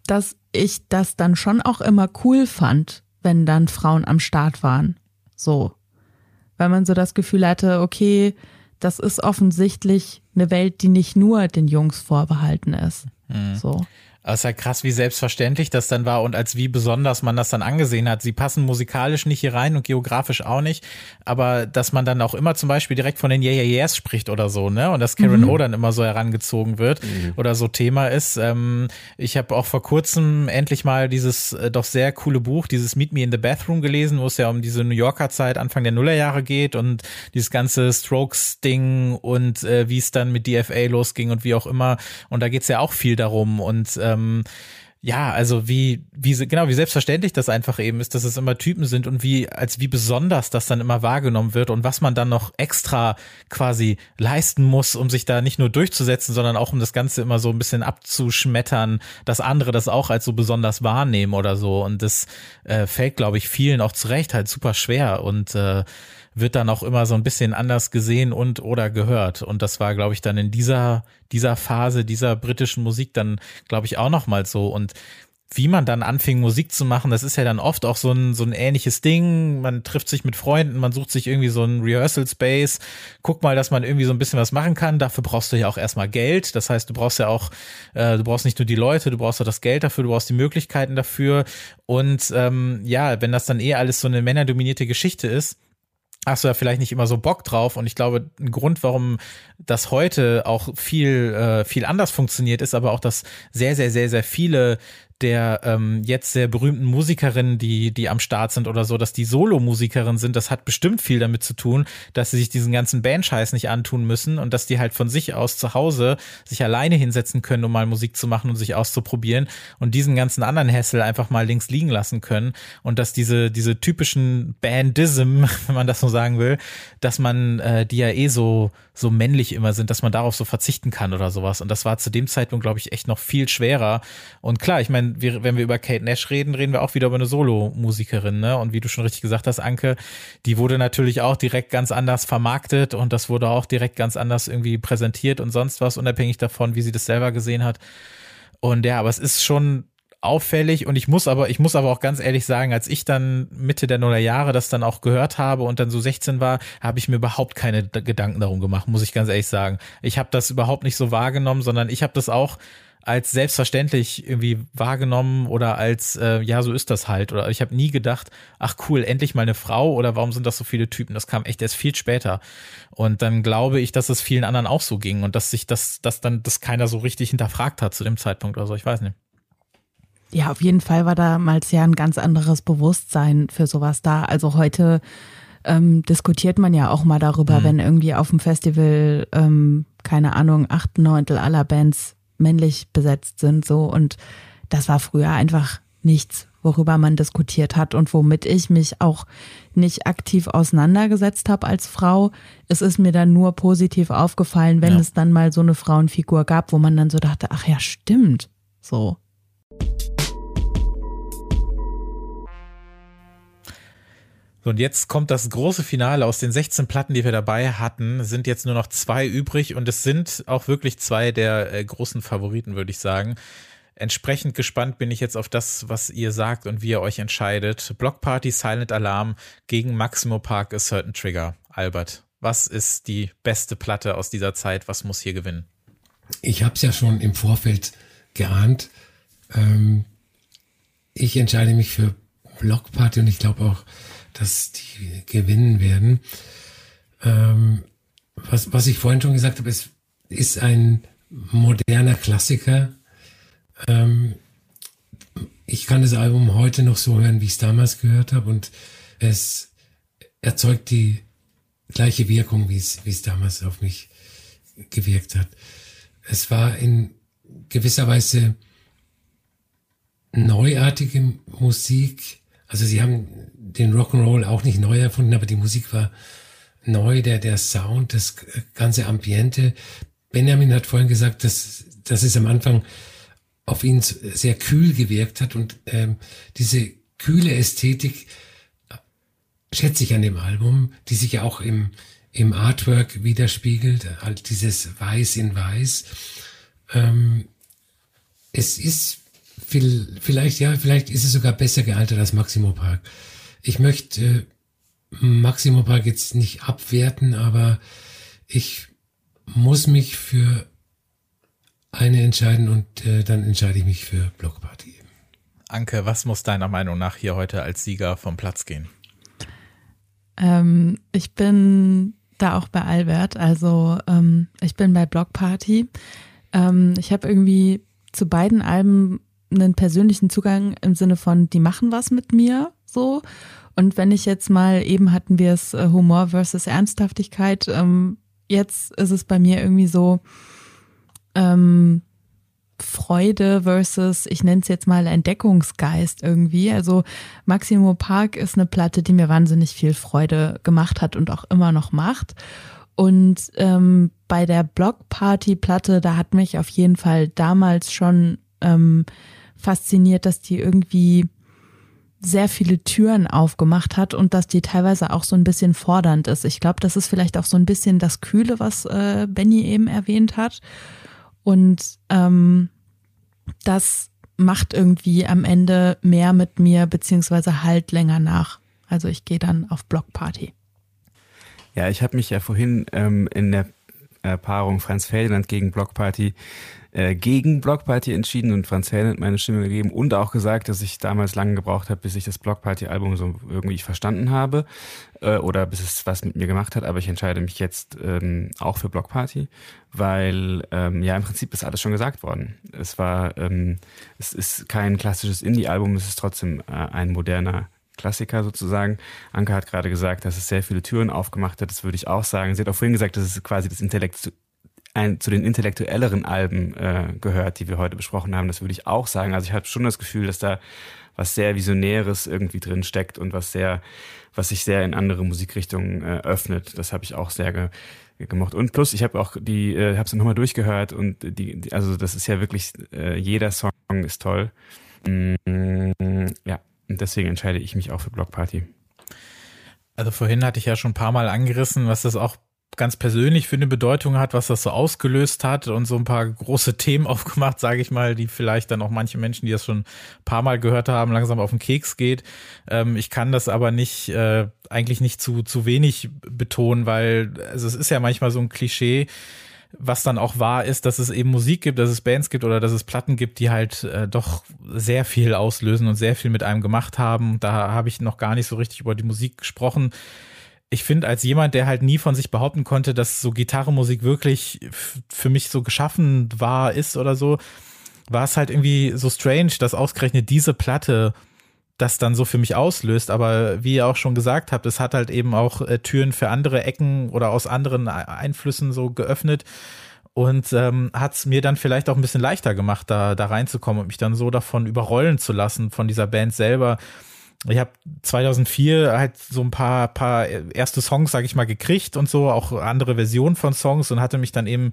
E: dass ich das dann schon auch immer cool fand, wenn dann Frauen am Start waren. So. Weil man so das Gefühl hatte, okay, das ist offensichtlich eine Welt, die nicht nur den Jungs vorbehalten ist. So.
D: Aber es ist ja krass, wie selbstverständlich das dann war und als wie besonders man das dann angesehen hat. Sie passen musikalisch nicht hier rein und geografisch auch nicht, aber dass man dann auch immer zum Beispiel direkt von den Yeah Yeah Yeahs spricht oder so, ne? Und dass Karen O dann immer so herangezogen wird oder so Thema ist. Ähm, ich habe auch vor kurzem endlich mal dieses äh, doch sehr coole Buch, dieses Meet Me in the Bathroom gelesen, wo es ja um diese New Yorker Zeit Anfang der Nullerjahre geht und dieses ganze Strokes-Ding und äh, wie es dann mit DFA losging und wie auch immer. Und da geht's ja auch viel darum und ähm, ja, also wie, wie, genau, wie selbstverständlich das einfach eben ist, dass es immer Typen sind und wie, als wie besonders das dann immer wahrgenommen wird und was man dann noch extra quasi leisten muss, um sich da nicht nur durchzusetzen, sondern auch um das Ganze immer so ein bisschen abzuschmettern, dass andere das auch als so besonders wahrnehmen oder so. Und das äh, fällt, glaube ich, vielen auch zurecht halt super schwer und äh, wird dann auch immer so ein bisschen anders gesehen und oder gehört. Und das war, glaube ich, dann in dieser, dieser Phase dieser britischen Musik dann, glaube ich, auch nochmal so. Und wie man dann anfing, Musik zu machen, das ist ja dann oft auch so ein, so ein ähnliches Ding. Man trifft sich mit Freunden, man sucht sich irgendwie so ein Rehearsal Space, guck mal, dass man irgendwie so ein bisschen was machen kann. Dafür brauchst du ja auch erstmal Geld. Das heißt, du brauchst ja auch, äh, du brauchst nicht nur die Leute, du brauchst auch das Geld dafür, du brauchst die Möglichkeiten dafür. Und ähm, ja, wenn das dann eh alles so eine männerdominierte Geschichte ist, hast du ja vielleicht nicht immer so Bock drauf. Und ich glaube, ein Grund, warum das heute auch viel, äh, viel anders funktioniert, ist aber auch, dass sehr, sehr, sehr, sehr viele der ähm, jetzt sehr berühmten Musikerinnen, die, die am Start sind oder so, dass die Solo-Musikerinnen sind, das hat bestimmt viel damit zu tun, dass sie sich diesen ganzen Bandscheiß nicht antun müssen und dass die halt von sich aus zu Hause sich alleine hinsetzen können, um mal Musik zu machen und sich auszuprobieren und diesen ganzen anderen Hessel einfach mal links liegen lassen können und dass diese, diese typischen Bandism, wenn man das so sagen will, dass man äh, die ja eh so, so männlich immer sind, dass man darauf so verzichten kann oder sowas. Und das war zu dem Zeitpunkt, glaube ich, echt noch viel schwerer. Und klar, ich meine, wenn wir über Kate Nash reden, reden wir auch wieder über eine Solo-Musikerin, ne? Und wie du schon richtig gesagt hast, Anke, die wurde natürlich auch direkt ganz anders vermarktet und das wurde auch direkt ganz anders irgendwie präsentiert und sonst was, unabhängig davon, wie sie das selber gesehen hat. Und ja, aber es ist schon auffällig. Und ich muss aber, ich muss aber auch ganz ehrlich sagen, als ich dann Mitte der Nullerjahre das dann auch gehört habe und dann so 16 war, habe ich mir überhaupt keine Gedanken darum gemacht, muss ich ganz ehrlich sagen. Ich habe das überhaupt nicht so wahrgenommen, sondern ich habe das auch als selbstverständlich irgendwie wahrgenommen oder als äh, ja so ist das halt. Oder ich habe nie gedacht ach cool endlich mal eine Frau oder warum sind das so viele Typen? Das kam echt erst viel später. Und dann glaube ich dass es vielen anderen auch so ging und dass sich das dass dann das keiner so richtig hinterfragt hat zu dem Zeitpunkt oder so. Ich weiß nicht
E: ja, auf jeden Fall war damals ja ein ganz anderes Bewusstsein für sowas da. Also heute ähm, diskutiert man ja auch mal darüber, mhm. wenn irgendwie auf dem Festival, ähm, keine Ahnung, acht Neuntel aller Bands männlich besetzt sind, so. Und das war früher einfach nichts, worüber man diskutiert hat und womit ich mich auch nicht aktiv auseinandergesetzt habe als Frau. Es ist mir dann nur positiv aufgefallen, wenn ja. es dann mal so eine Frauenfigur gab, wo man dann so dachte, ach ja, stimmt. So.
D: Und jetzt kommt das große Finale. Aus den 16 Platten, die wir dabei hatten, sind jetzt nur noch zwei übrig und es sind auch wirklich zwei der äh, großen Favoriten, würde ich sagen. Entsprechend gespannt bin ich jetzt auf das, was ihr sagt und wie ihr euch entscheidet. Block Party, Silent Alarm gegen Maximo Park, A Certain Trigger. Albert, was ist die beste Platte aus dieser Zeit? Was muss hier gewinnen?
G: Ich habe es ja schon im Vorfeld geahnt. Ähm, ich entscheide mich für Block Party und ich glaube auch, dass die gewinnen werden. Ähm, was, was ich vorhin schon gesagt habe, es ist ein moderner Klassiker. Ähm, ich kann das Album heute noch so hören, wie ich es damals gehört habe und es erzeugt die gleiche Wirkung, wie es, wie es damals auf mich gewirkt hat. Es war in gewisser Weise neuartige Musik. Also sie haben den Rock'n'Roll auch nicht neu erfunden, aber die Musik war neu, der, der Sound, das ganze Ambiente. Benjamin hat vorhin gesagt, dass, dass es am Anfang auf ihn sehr kühl gewirkt hat und ähm, diese kühle Ästhetik schätze ich an dem Album, die sich ja auch im, im Artwork widerspiegelt, halt dieses Weiß in Weiß. Ähm, es ist vielleicht, ja, vielleicht ist es sogar besser gealtert als Maximo Park ich möchte äh, Maximo Park jetzt nicht abwerten, aber ich muss mich für eine entscheiden und äh, dann entscheide ich mich für Blockparty.
D: Anke, was muss deiner Meinung nach hier heute als Sieger vom Platz gehen?
E: Ähm, ich bin da auch bei Albert, also ähm, ich bin bei Blockparty. Ähm, ich habe irgendwie zu beiden Alben einen persönlichen Zugang im Sinne von, die machen was mit mir so. Und wenn ich jetzt mal, eben hatten wir es äh, Humor versus Ernsthaftigkeit, ähm, jetzt ist es bei mir irgendwie so ähm, Freude versus, ich nenne es jetzt mal Entdeckungsgeist irgendwie. Also Maximo Park ist eine Platte, die mir wahnsinnig viel Freude gemacht hat und auch immer noch macht. Und ähm, bei der Blockparty-Platte, da hat mich auf jeden Fall damals schon ähm, fasziniert, dass die irgendwie sehr viele Türen aufgemacht hat und dass die teilweise auch so ein bisschen fordernd ist. Ich glaube, das ist vielleicht auch so ein bisschen das Kühle, was äh, Benny eben erwähnt hat. Und ähm, das macht irgendwie am Ende mehr mit mir, beziehungsweise halt länger nach. Also ich gehe dann auf Blockparty.
F: Ja, ich habe mich ja vorhin ähm, in der äh, Paarung Franz Ferdinand gegen Blockparty äh, gegen Blockparty entschieden und Franz Ferdinand meine Stimme gegeben und auch gesagt, dass ich damals lange gebraucht habe, bis ich das Blockparty-Album so irgendwie verstanden habe äh, oder bis es was mit mir gemacht hat. Aber ich entscheide mich jetzt ähm, auch für Blockparty, weil ähm, ja im Prinzip ist alles schon gesagt worden. Es war, ähm, es ist kein klassisches Indie-Album, es ist trotzdem äh, ein moderner Klassiker sozusagen. Anke hat gerade gesagt, dass es sehr viele Türen aufgemacht hat. Das würde ich auch sagen. Sie hat auch vorhin gesagt, dass es quasi das Intellekt ein, zu den intellektuelleren Alben äh, gehört, die wir heute besprochen haben. Das würde ich auch sagen. Also ich habe schon das Gefühl, dass da was sehr Visionäres irgendwie drin steckt und was sehr, was sich sehr in andere Musikrichtungen äh, öffnet. Das habe ich auch sehr ge gemocht. Und plus, ich habe auch die, äh, habe es nochmal durchgehört und die, die, also das ist ja wirklich, äh, jeder Song ist toll. Mm, ja, und deswegen entscheide ich mich auch für Blockparty.
D: Also vorhin hatte ich ja schon ein paar Mal angerissen, was das auch ganz persönlich für eine Bedeutung hat, was das so ausgelöst hat und so ein paar große Themen aufgemacht, sage ich mal, die vielleicht dann auch manche Menschen, die das schon ein paar Mal gehört haben, langsam auf den Keks geht. Ähm, ich kann das aber nicht, äh, eigentlich nicht zu, zu wenig betonen, weil also es ist ja manchmal so ein Klischee, was dann auch wahr ist, dass es eben Musik gibt, dass es Bands gibt oder dass es Platten gibt, die halt äh, doch sehr viel auslösen und sehr viel mit einem gemacht haben. Da habe ich noch gar nicht so richtig über die Musik gesprochen. Ich finde, als jemand, der halt nie von sich behaupten konnte, dass so Gitarrenmusik wirklich für mich so geschaffen war, ist oder so, war es halt irgendwie so strange, dass ausgerechnet diese Platte das dann so für mich auslöst. Aber wie ihr auch schon gesagt habt, es hat halt eben auch äh, Türen für andere Ecken oder aus anderen Einflüssen so geöffnet und ähm, hat es mir dann vielleicht auch ein bisschen leichter gemacht, da, da reinzukommen und mich dann so davon überrollen zu lassen, von dieser Band selber. Ich habe 2004 halt so ein paar, paar erste Songs, sage ich mal, gekriegt und so, auch andere Versionen von Songs und hatte mich dann eben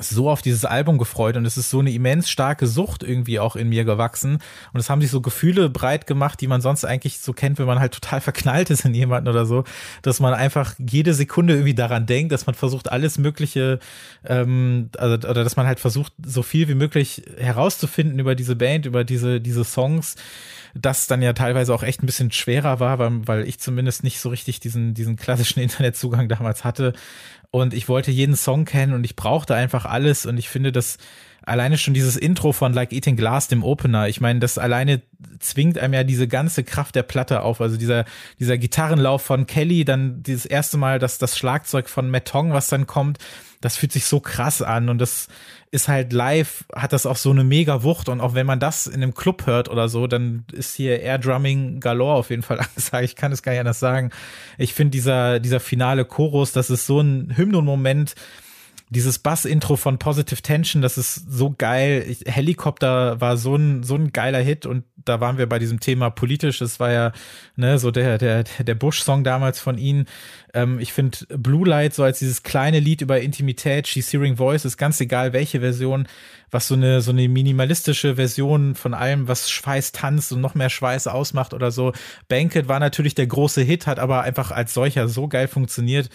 D: so auf dieses Album gefreut und es ist so eine immens starke Sucht irgendwie auch in mir gewachsen und es haben sich so Gefühle breit gemacht, die man sonst eigentlich so kennt, wenn man halt total verknallt ist in jemanden oder so, dass man einfach jede Sekunde irgendwie daran denkt, dass man versucht alles Mögliche, ähm, also, oder dass man halt versucht so viel wie möglich herauszufinden über diese Band, über diese diese Songs, das dann ja teilweise auch echt ein bisschen schwerer war, weil, weil ich zumindest nicht so richtig diesen diesen klassischen Internetzugang damals hatte. Und ich wollte jeden Song kennen und ich brauchte einfach alles. Und ich finde, dass alleine schon dieses Intro von Like Eating Glass, dem Opener, ich meine, das alleine zwingt einem ja diese ganze Kraft der Platte auf. Also dieser, dieser Gitarrenlauf von Kelly, dann dieses erste Mal das, das Schlagzeug von Metong, was dann kommt, das fühlt sich so krass an. Und das ist halt live, hat das auch so eine mega Wucht und auch wenn man das in einem Club hört oder so, dann ist hier Air Drumming galore auf jeden Fall angesagt. Ich kann es gar nicht anders sagen. Ich finde dieser, dieser finale Chorus, das ist so ein Hymnenmoment, dieses Bass-Intro von Positive Tension, das ist so geil. Helikopter war so ein, so ein geiler Hit und da waren wir bei diesem Thema politisch. Das war ja ne, so der, der, der Bush-Song damals von ihnen. Ähm, ich finde Blue Light so als dieses kleine Lied über Intimität, She's Hearing Voice, ist ganz egal, welche Version, was so eine, so eine minimalistische Version von allem, was Schweiß tanzt und noch mehr Schweiß ausmacht oder so. Banket war natürlich der große Hit, hat aber einfach als solcher so geil funktioniert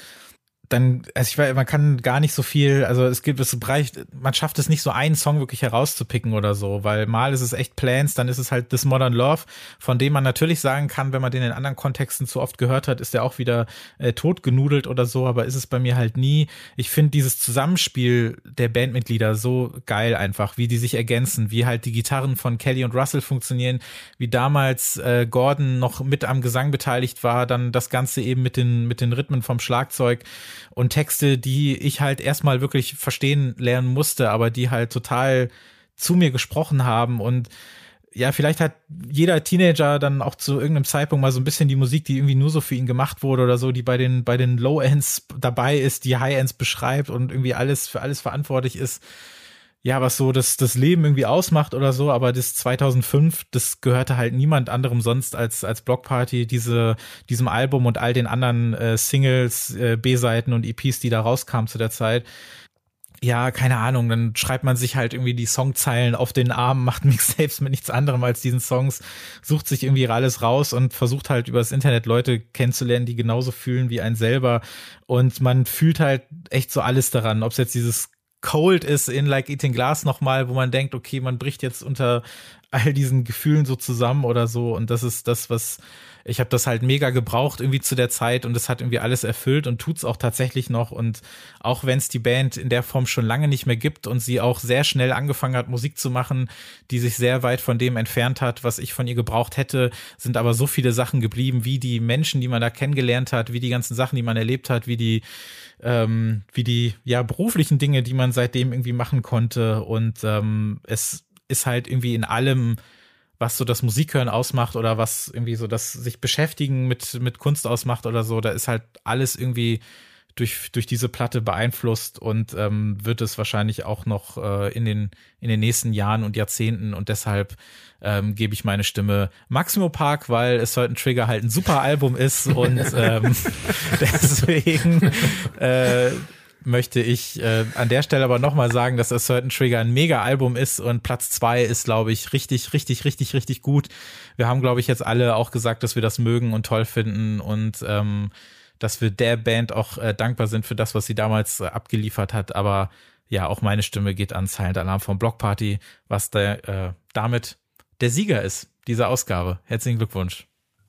D: dann, also ich weiß, man kann gar nicht so viel, also es gibt, es reicht, man schafft es nicht so einen Song wirklich herauszupicken oder so, weil mal ist es echt Plans, dann ist es halt This Modern Love, von dem man natürlich sagen kann, wenn man den in anderen Kontexten zu oft gehört hat, ist der auch wieder äh, totgenudelt oder so, aber ist es bei mir halt nie. Ich finde dieses Zusammenspiel der Bandmitglieder so geil einfach, wie die sich ergänzen, wie halt die Gitarren von Kelly und Russell funktionieren, wie damals äh, Gordon noch mit am Gesang beteiligt war, dann das Ganze eben mit den, mit den Rhythmen vom Schlagzeug und Texte, die ich halt erstmal wirklich verstehen lernen musste, aber die halt total zu mir gesprochen haben und ja, vielleicht hat jeder Teenager dann auch zu irgendeinem Zeitpunkt mal so ein bisschen die Musik, die irgendwie nur so für ihn gemacht wurde oder so, die bei den, bei den Low-Ends dabei ist, die High-Ends beschreibt und irgendwie alles für alles verantwortlich ist, ja, was so das, das Leben irgendwie ausmacht oder so, aber das 2005, das gehörte halt niemand anderem sonst als, als Blockparty, diese, diesem Album und all den anderen äh, Singles, äh, B-Seiten und EPs, die da rauskamen zu der Zeit. Ja, keine Ahnung, dann schreibt man sich halt irgendwie die Songzeilen auf den Arm, macht Mixtapes mit nichts anderem als diesen Songs, sucht sich irgendwie alles raus und versucht halt über das Internet Leute kennenzulernen, die genauso fühlen wie ein selber. Und man fühlt halt echt so alles daran, ob es jetzt dieses cold ist in Like Eating Glass nochmal, wo man denkt, okay, man bricht jetzt unter all diesen Gefühlen so zusammen oder so. Und das ist das, was ich habe das halt mega gebraucht irgendwie zu der Zeit und es hat irgendwie alles erfüllt und tut's auch tatsächlich noch. Und auch wenn es die Band in der Form schon lange nicht mehr gibt und sie auch sehr schnell angefangen hat, Musik zu machen, die sich sehr weit von dem entfernt hat, was ich von ihr gebraucht hätte, sind aber so viele Sachen geblieben, wie die Menschen, die man da kennengelernt hat, wie die ganzen Sachen, die man erlebt hat, wie die ähm, wie die ja beruflichen Dinge, die man seitdem irgendwie machen konnte. Und ähm, es ist halt irgendwie in allem, was so das Musikhören ausmacht oder was irgendwie so das sich beschäftigen mit, mit Kunst ausmacht oder so, da ist halt alles irgendwie durch, durch diese Platte beeinflusst und ähm, wird es wahrscheinlich auch noch äh, in, den, in den nächsten Jahren und Jahrzehnten. Und deshalb ähm, gebe ich meine Stimme Maximo Park, weil es ein Trigger halt ein super Album ist und ähm, deswegen äh, möchte ich äh, an der Stelle aber nochmal sagen, dass das Certain Trigger ein Mega-Album ist und Platz zwei ist, glaube ich, richtig, richtig, richtig, richtig gut. Wir haben, glaube ich, jetzt alle auch gesagt, dass wir das mögen und toll finden und ähm, dass wir der Band auch äh, dankbar sind für das, was sie damals äh, abgeliefert hat. Aber ja, auch meine Stimme geht an Silent Alarm vom Block Party, was der, äh, damit der Sieger ist dieser Ausgabe. Herzlichen Glückwunsch.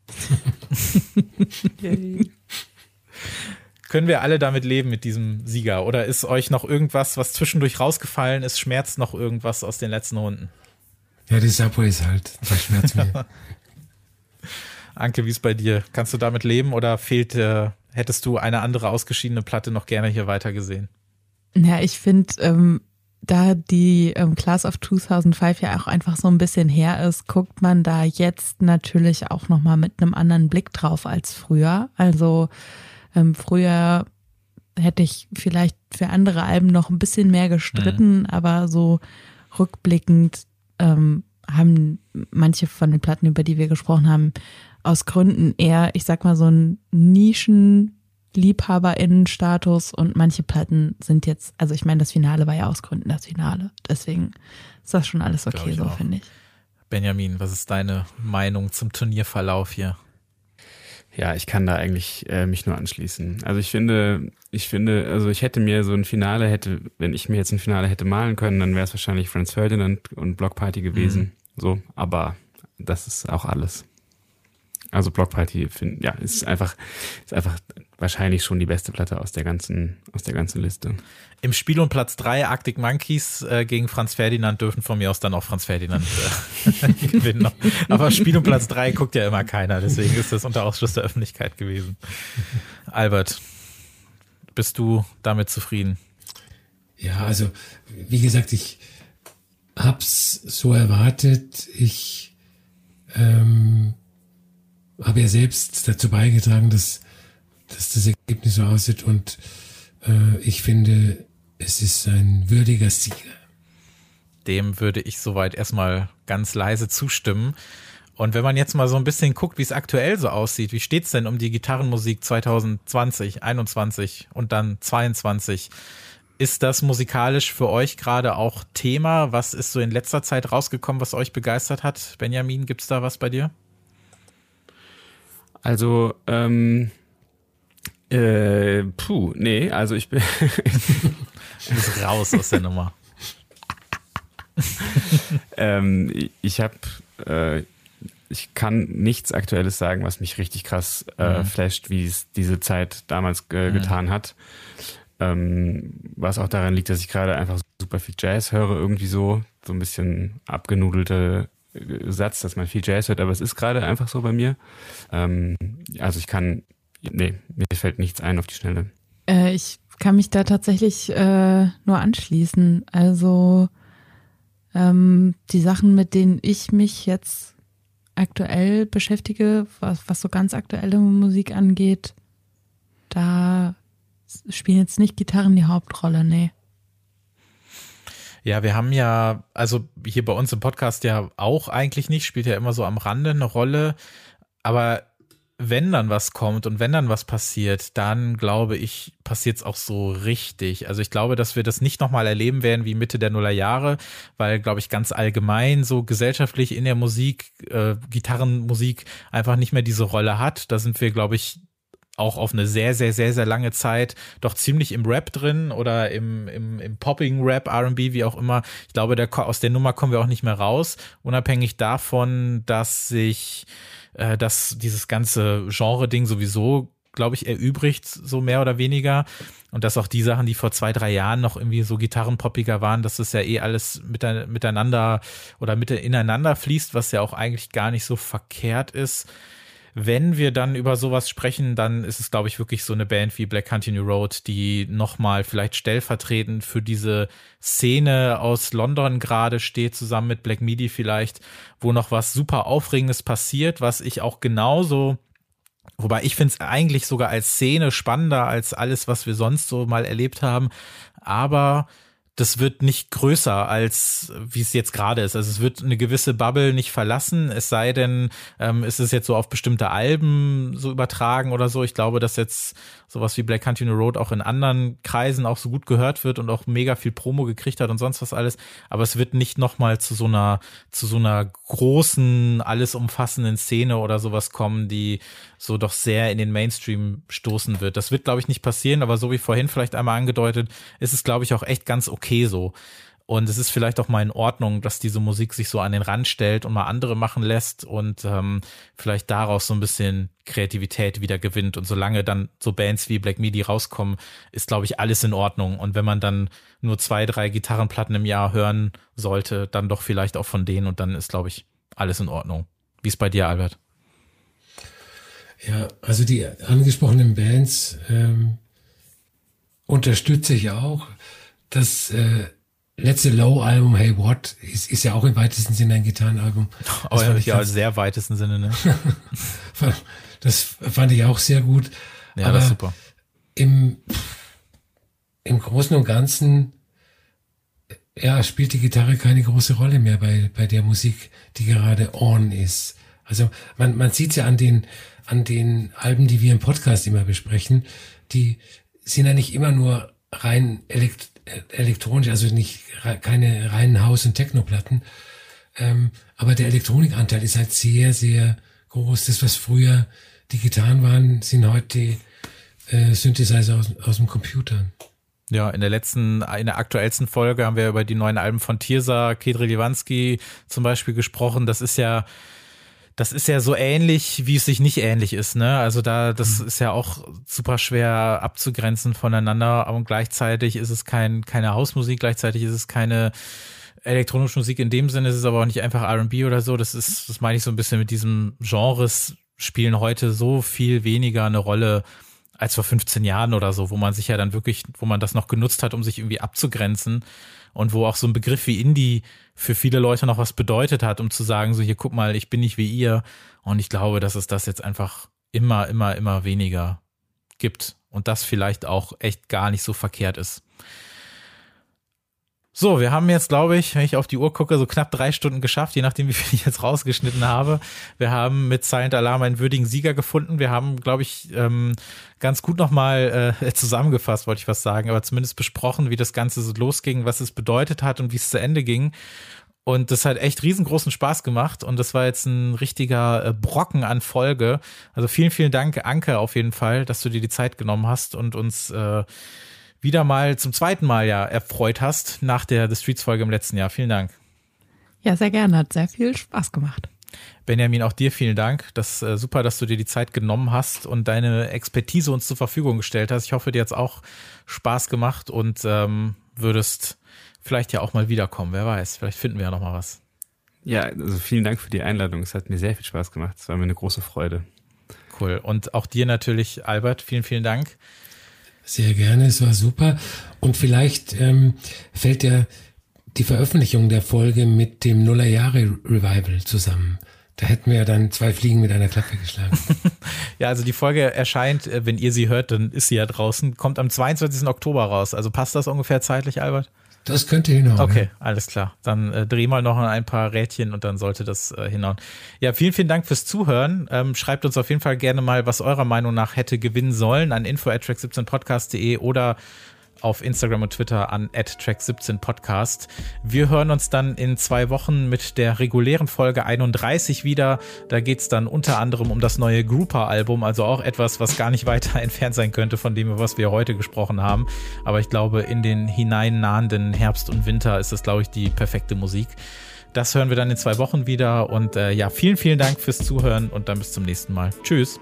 D: Können wir alle damit leben mit diesem Sieger? Oder ist euch noch irgendwas, was zwischendurch rausgefallen ist, schmerzt noch irgendwas aus den letzten Runden?
G: Ja, die Subway ist halt, das schmerzt mir.
D: Anke, wie ist bei dir? Kannst du damit leben oder fehlt, äh, hättest du eine andere ausgeschiedene Platte noch gerne hier weiter gesehen?
E: Ja, ich finde, ähm, da die ähm, Class of 2005 ja auch einfach so ein bisschen her ist, guckt man da jetzt natürlich auch nochmal mit einem anderen Blick drauf als früher. Also ähm, früher hätte ich vielleicht für andere Alben noch ein bisschen mehr gestritten, mhm. aber so rückblickend ähm, haben manche von den Platten, über die wir gesprochen haben, aus Gründen eher, ich sag mal, so ein Nischen LiebhaberInnen-Status und manche Platten sind jetzt, also ich meine, das Finale war ja aus Gründen das Finale. Deswegen ist das schon alles okay, so finde ich.
D: Benjamin, was ist deine Meinung zum Turnierverlauf hier?
F: Ja, ich kann da eigentlich äh, mich nur anschließen. Also ich finde, ich finde, also ich hätte mir so ein Finale hätte, wenn ich mir jetzt ein Finale hätte malen können, dann wäre es wahrscheinlich Franz Ferdinand und Block Party gewesen. Mhm. So, aber das ist auch alles. Also Block Party, find, ja, ist einfach, ist einfach wahrscheinlich schon die beste Platte aus der ganzen, aus der ganzen Liste.
D: Im Spiel um Platz drei Arctic Monkeys äh, gegen Franz Ferdinand dürfen von mir aus dann auch Franz Ferdinand äh, gewinnen. Aber Spiel um Platz drei guckt ja immer keiner, deswegen ist das unter Ausschluss der Öffentlichkeit gewesen. Albert, bist du damit zufrieden?
G: Ja, also wie gesagt, ich hab's so erwartet. Ich ähm, habe ja selbst dazu beigetragen, dass, dass das Ergebnis so aussieht und äh, ich finde, es ist ein würdiger Sieger.
D: Dem würde ich soweit erstmal ganz leise zustimmen. Und wenn man jetzt mal so ein bisschen guckt, wie es aktuell so aussieht, wie steht's denn um die Gitarrenmusik 2020, 21 und dann 22? Ist das musikalisch für euch gerade auch Thema? Was ist so in letzter Zeit rausgekommen, was euch begeistert hat? Benjamin, gibt's da was bei dir?
F: Also, ähm, äh, puh, nee, also ich bin.
D: du bist raus aus der Nummer.
F: ähm, ich habe, äh, ich kann nichts Aktuelles sagen, was mich richtig krass äh, mhm. flasht, wie es diese Zeit damals äh, getan hat. Ähm, was auch daran liegt, dass ich gerade einfach super viel Jazz höre, irgendwie so, so ein bisschen abgenudelte Satz, dass man viel Jazz hört, aber es ist gerade einfach so bei mir. Ähm, also ich kann, nee, mir fällt nichts ein auf die Schnelle.
E: Äh, ich kann mich da tatsächlich äh, nur anschließen. Also ähm, die Sachen, mit denen ich mich jetzt aktuell beschäftige, was, was so ganz aktuelle Musik angeht, da spielen jetzt nicht Gitarren die Hauptrolle, nee.
D: Ja, wir haben ja, also hier bei uns im Podcast ja auch eigentlich nicht, spielt ja immer so am Rande eine Rolle. Aber wenn dann was kommt und wenn dann was passiert, dann glaube ich, passiert es auch so richtig. Also ich glaube, dass wir das nicht nochmal erleben werden wie Mitte der Nullerjahre, weil, glaube ich, ganz allgemein so gesellschaftlich in der Musik, äh, Gitarrenmusik einfach nicht mehr diese Rolle hat. Da sind wir, glaube ich, auch auf eine sehr, sehr, sehr, sehr lange Zeit doch ziemlich im Rap drin oder im, im, im Popping-Rap, RB, wie auch immer. Ich glaube, der, aus der Nummer kommen wir auch nicht mehr raus, unabhängig davon, dass sich äh, dass dieses ganze Genre-Ding sowieso glaube ich, erübrigt, so mehr oder weniger. Und dass auch die Sachen, die vor zwei, drei Jahren noch irgendwie so gitarrenpoppiger waren, dass das ja eh alles miteinander oder mit ineinander fließt, was ja auch eigentlich gar nicht so verkehrt ist wenn wir dann über sowas sprechen, dann ist es, glaube ich, wirklich so eine Band wie Black Country New Road, die nochmal vielleicht stellvertretend für diese Szene aus London gerade steht, zusammen mit Black Midi vielleicht, wo noch was super Aufregendes passiert, was ich auch genauso Wobei ich finde es eigentlich sogar als Szene spannender als alles, was wir sonst so mal erlebt haben. Aber das wird nicht größer als wie es jetzt gerade ist. Also es wird eine gewisse Bubble nicht verlassen, es sei denn, ähm, ist es jetzt so auf bestimmte Alben so übertragen oder so. Ich glaube, dass jetzt sowas wie Black Country Road auch in anderen Kreisen auch so gut gehört wird und auch mega viel Promo gekriegt hat und sonst was alles. Aber es wird nicht nochmal zu so einer, zu so einer großen, alles umfassenden Szene oder sowas kommen, die so doch sehr in den Mainstream stoßen wird. Das wird, glaube ich, nicht passieren, aber so wie vorhin vielleicht einmal angedeutet, ist es, glaube ich, auch echt ganz okay so. Und es ist vielleicht auch mal in Ordnung, dass diese Musik sich so an den Rand stellt und mal andere machen lässt und ähm, vielleicht daraus so ein bisschen Kreativität wieder gewinnt. Und solange dann so Bands wie Black Midi rauskommen, ist, glaube ich, alles in Ordnung. Und wenn man dann nur zwei, drei Gitarrenplatten im Jahr hören sollte, dann doch vielleicht auch von denen und dann ist, glaube ich, alles in Ordnung. Wie ist bei dir, Albert?
G: Ja, also die angesprochenen Bands ähm, unterstütze ich auch. Das äh, letzte Low-Album, Hey What, ist, ist ja auch im weitesten Sinne ein Gitarrenalbum.
D: Oh, ja, ja sehr weitesten Sinne, ne?
G: das fand ich auch sehr gut.
D: Ja, Aber das ist super.
G: Im, Im Großen und Ganzen ja, spielt die Gitarre keine große Rolle mehr bei, bei der Musik, die gerade on ist. Also man, man sieht ja an den, an den Alben, die wir im Podcast immer besprechen, die sind ja nicht immer nur rein elekt elektronisch, also nicht keine reinen Haus- und Technoplatten. Ähm, aber der Elektronikanteil ist halt sehr, sehr groß. Das, was früher die Gitarren waren, sind heute äh, Synthesizer aus, aus dem Computer.
D: Ja, in der letzten, in der aktuellsten Folge haben wir über die neuen Alben von Tirsa, Kedri Liwanski zum Beispiel gesprochen. Das ist ja, das ist ja so ähnlich, wie es sich nicht ähnlich ist, ne? Also da, das mhm. ist ja auch super schwer abzugrenzen voneinander und gleichzeitig ist es kein, keine Hausmusik, gleichzeitig ist es keine elektronische Musik in dem Sinne, es ist aber auch nicht einfach R&B oder so, das ist, das meine ich so ein bisschen mit diesem Genres spielen heute so viel weniger eine Rolle als vor 15 Jahren oder so, wo man sich ja dann wirklich, wo man das noch genutzt hat, um sich irgendwie abzugrenzen und wo auch so ein Begriff wie Indie für viele Leute noch was bedeutet hat, um zu sagen, so hier guck mal, ich bin nicht wie ihr. Und ich glaube, dass es das jetzt einfach immer, immer, immer weniger gibt und das vielleicht auch echt gar nicht so verkehrt ist. So, wir haben jetzt, glaube ich, wenn ich auf die Uhr gucke, so knapp drei Stunden geschafft, je nachdem, wie viel ich jetzt rausgeschnitten habe. Wir haben mit Silent Alarm einen würdigen Sieger gefunden. Wir haben, glaube ich, ähm, ganz gut nochmal äh, zusammengefasst, wollte ich was sagen, aber zumindest besprochen, wie das Ganze so losging, was es bedeutet hat und wie es zu Ende ging. Und das hat echt riesengroßen Spaß gemacht und das war jetzt ein richtiger äh, Brocken an Folge. Also vielen, vielen Dank, Anke, auf jeden Fall, dass du dir die Zeit genommen hast und uns äh, wieder mal zum zweiten Mal ja erfreut hast nach der The Streets Folge im letzten Jahr. Vielen Dank.
E: Ja, sehr gerne. Hat sehr viel Spaß gemacht.
D: Benjamin, auch dir vielen Dank. Das ist äh, super, dass du dir die Zeit genommen hast und deine Expertise uns zur Verfügung gestellt hast. Ich hoffe, dir hat es auch Spaß gemacht und ähm, würdest vielleicht ja auch mal wiederkommen. Wer weiß, vielleicht finden wir ja noch mal was.
F: Ja, also vielen Dank für die Einladung. Es hat mir sehr viel Spaß gemacht. Es war mir eine große Freude.
D: Cool. Und auch dir natürlich, Albert, vielen, vielen Dank.
G: Sehr gerne, es war super. Und vielleicht ähm, fällt ja die Veröffentlichung der Folge mit dem Nullerjahre Revival zusammen. Da hätten wir ja dann zwei Fliegen mit einer Klappe geschlagen.
D: ja, also die Folge erscheint, äh, wenn ihr sie hört, dann ist sie ja draußen, kommt am 22. Oktober raus. Also passt das ungefähr zeitlich, Albert?
G: Das könnte hinhauen.
D: Okay, alles klar. Dann äh, dreh mal noch ein paar Rädchen und dann sollte das äh, hinhauen. Ja, vielen, vielen Dank fürs Zuhören. Ähm, schreibt uns auf jeden Fall gerne mal, was eurer Meinung nach hätte gewinnen sollen an info@track17podcast.de oder auf Instagram und Twitter an track17podcast. Wir hören uns dann in zwei Wochen mit der regulären Folge 31 wieder. Da geht's dann unter anderem um das neue Grouper-Album, also auch etwas, was gar nicht weiter entfernt sein könnte von dem, was wir heute gesprochen haben. Aber ich glaube, in den hineinnahenden Herbst und Winter ist das, glaube ich, die perfekte Musik. Das hören wir dann in zwei Wochen wieder. Und äh, ja, vielen, vielen Dank fürs Zuhören und dann bis zum nächsten Mal. Tschüss.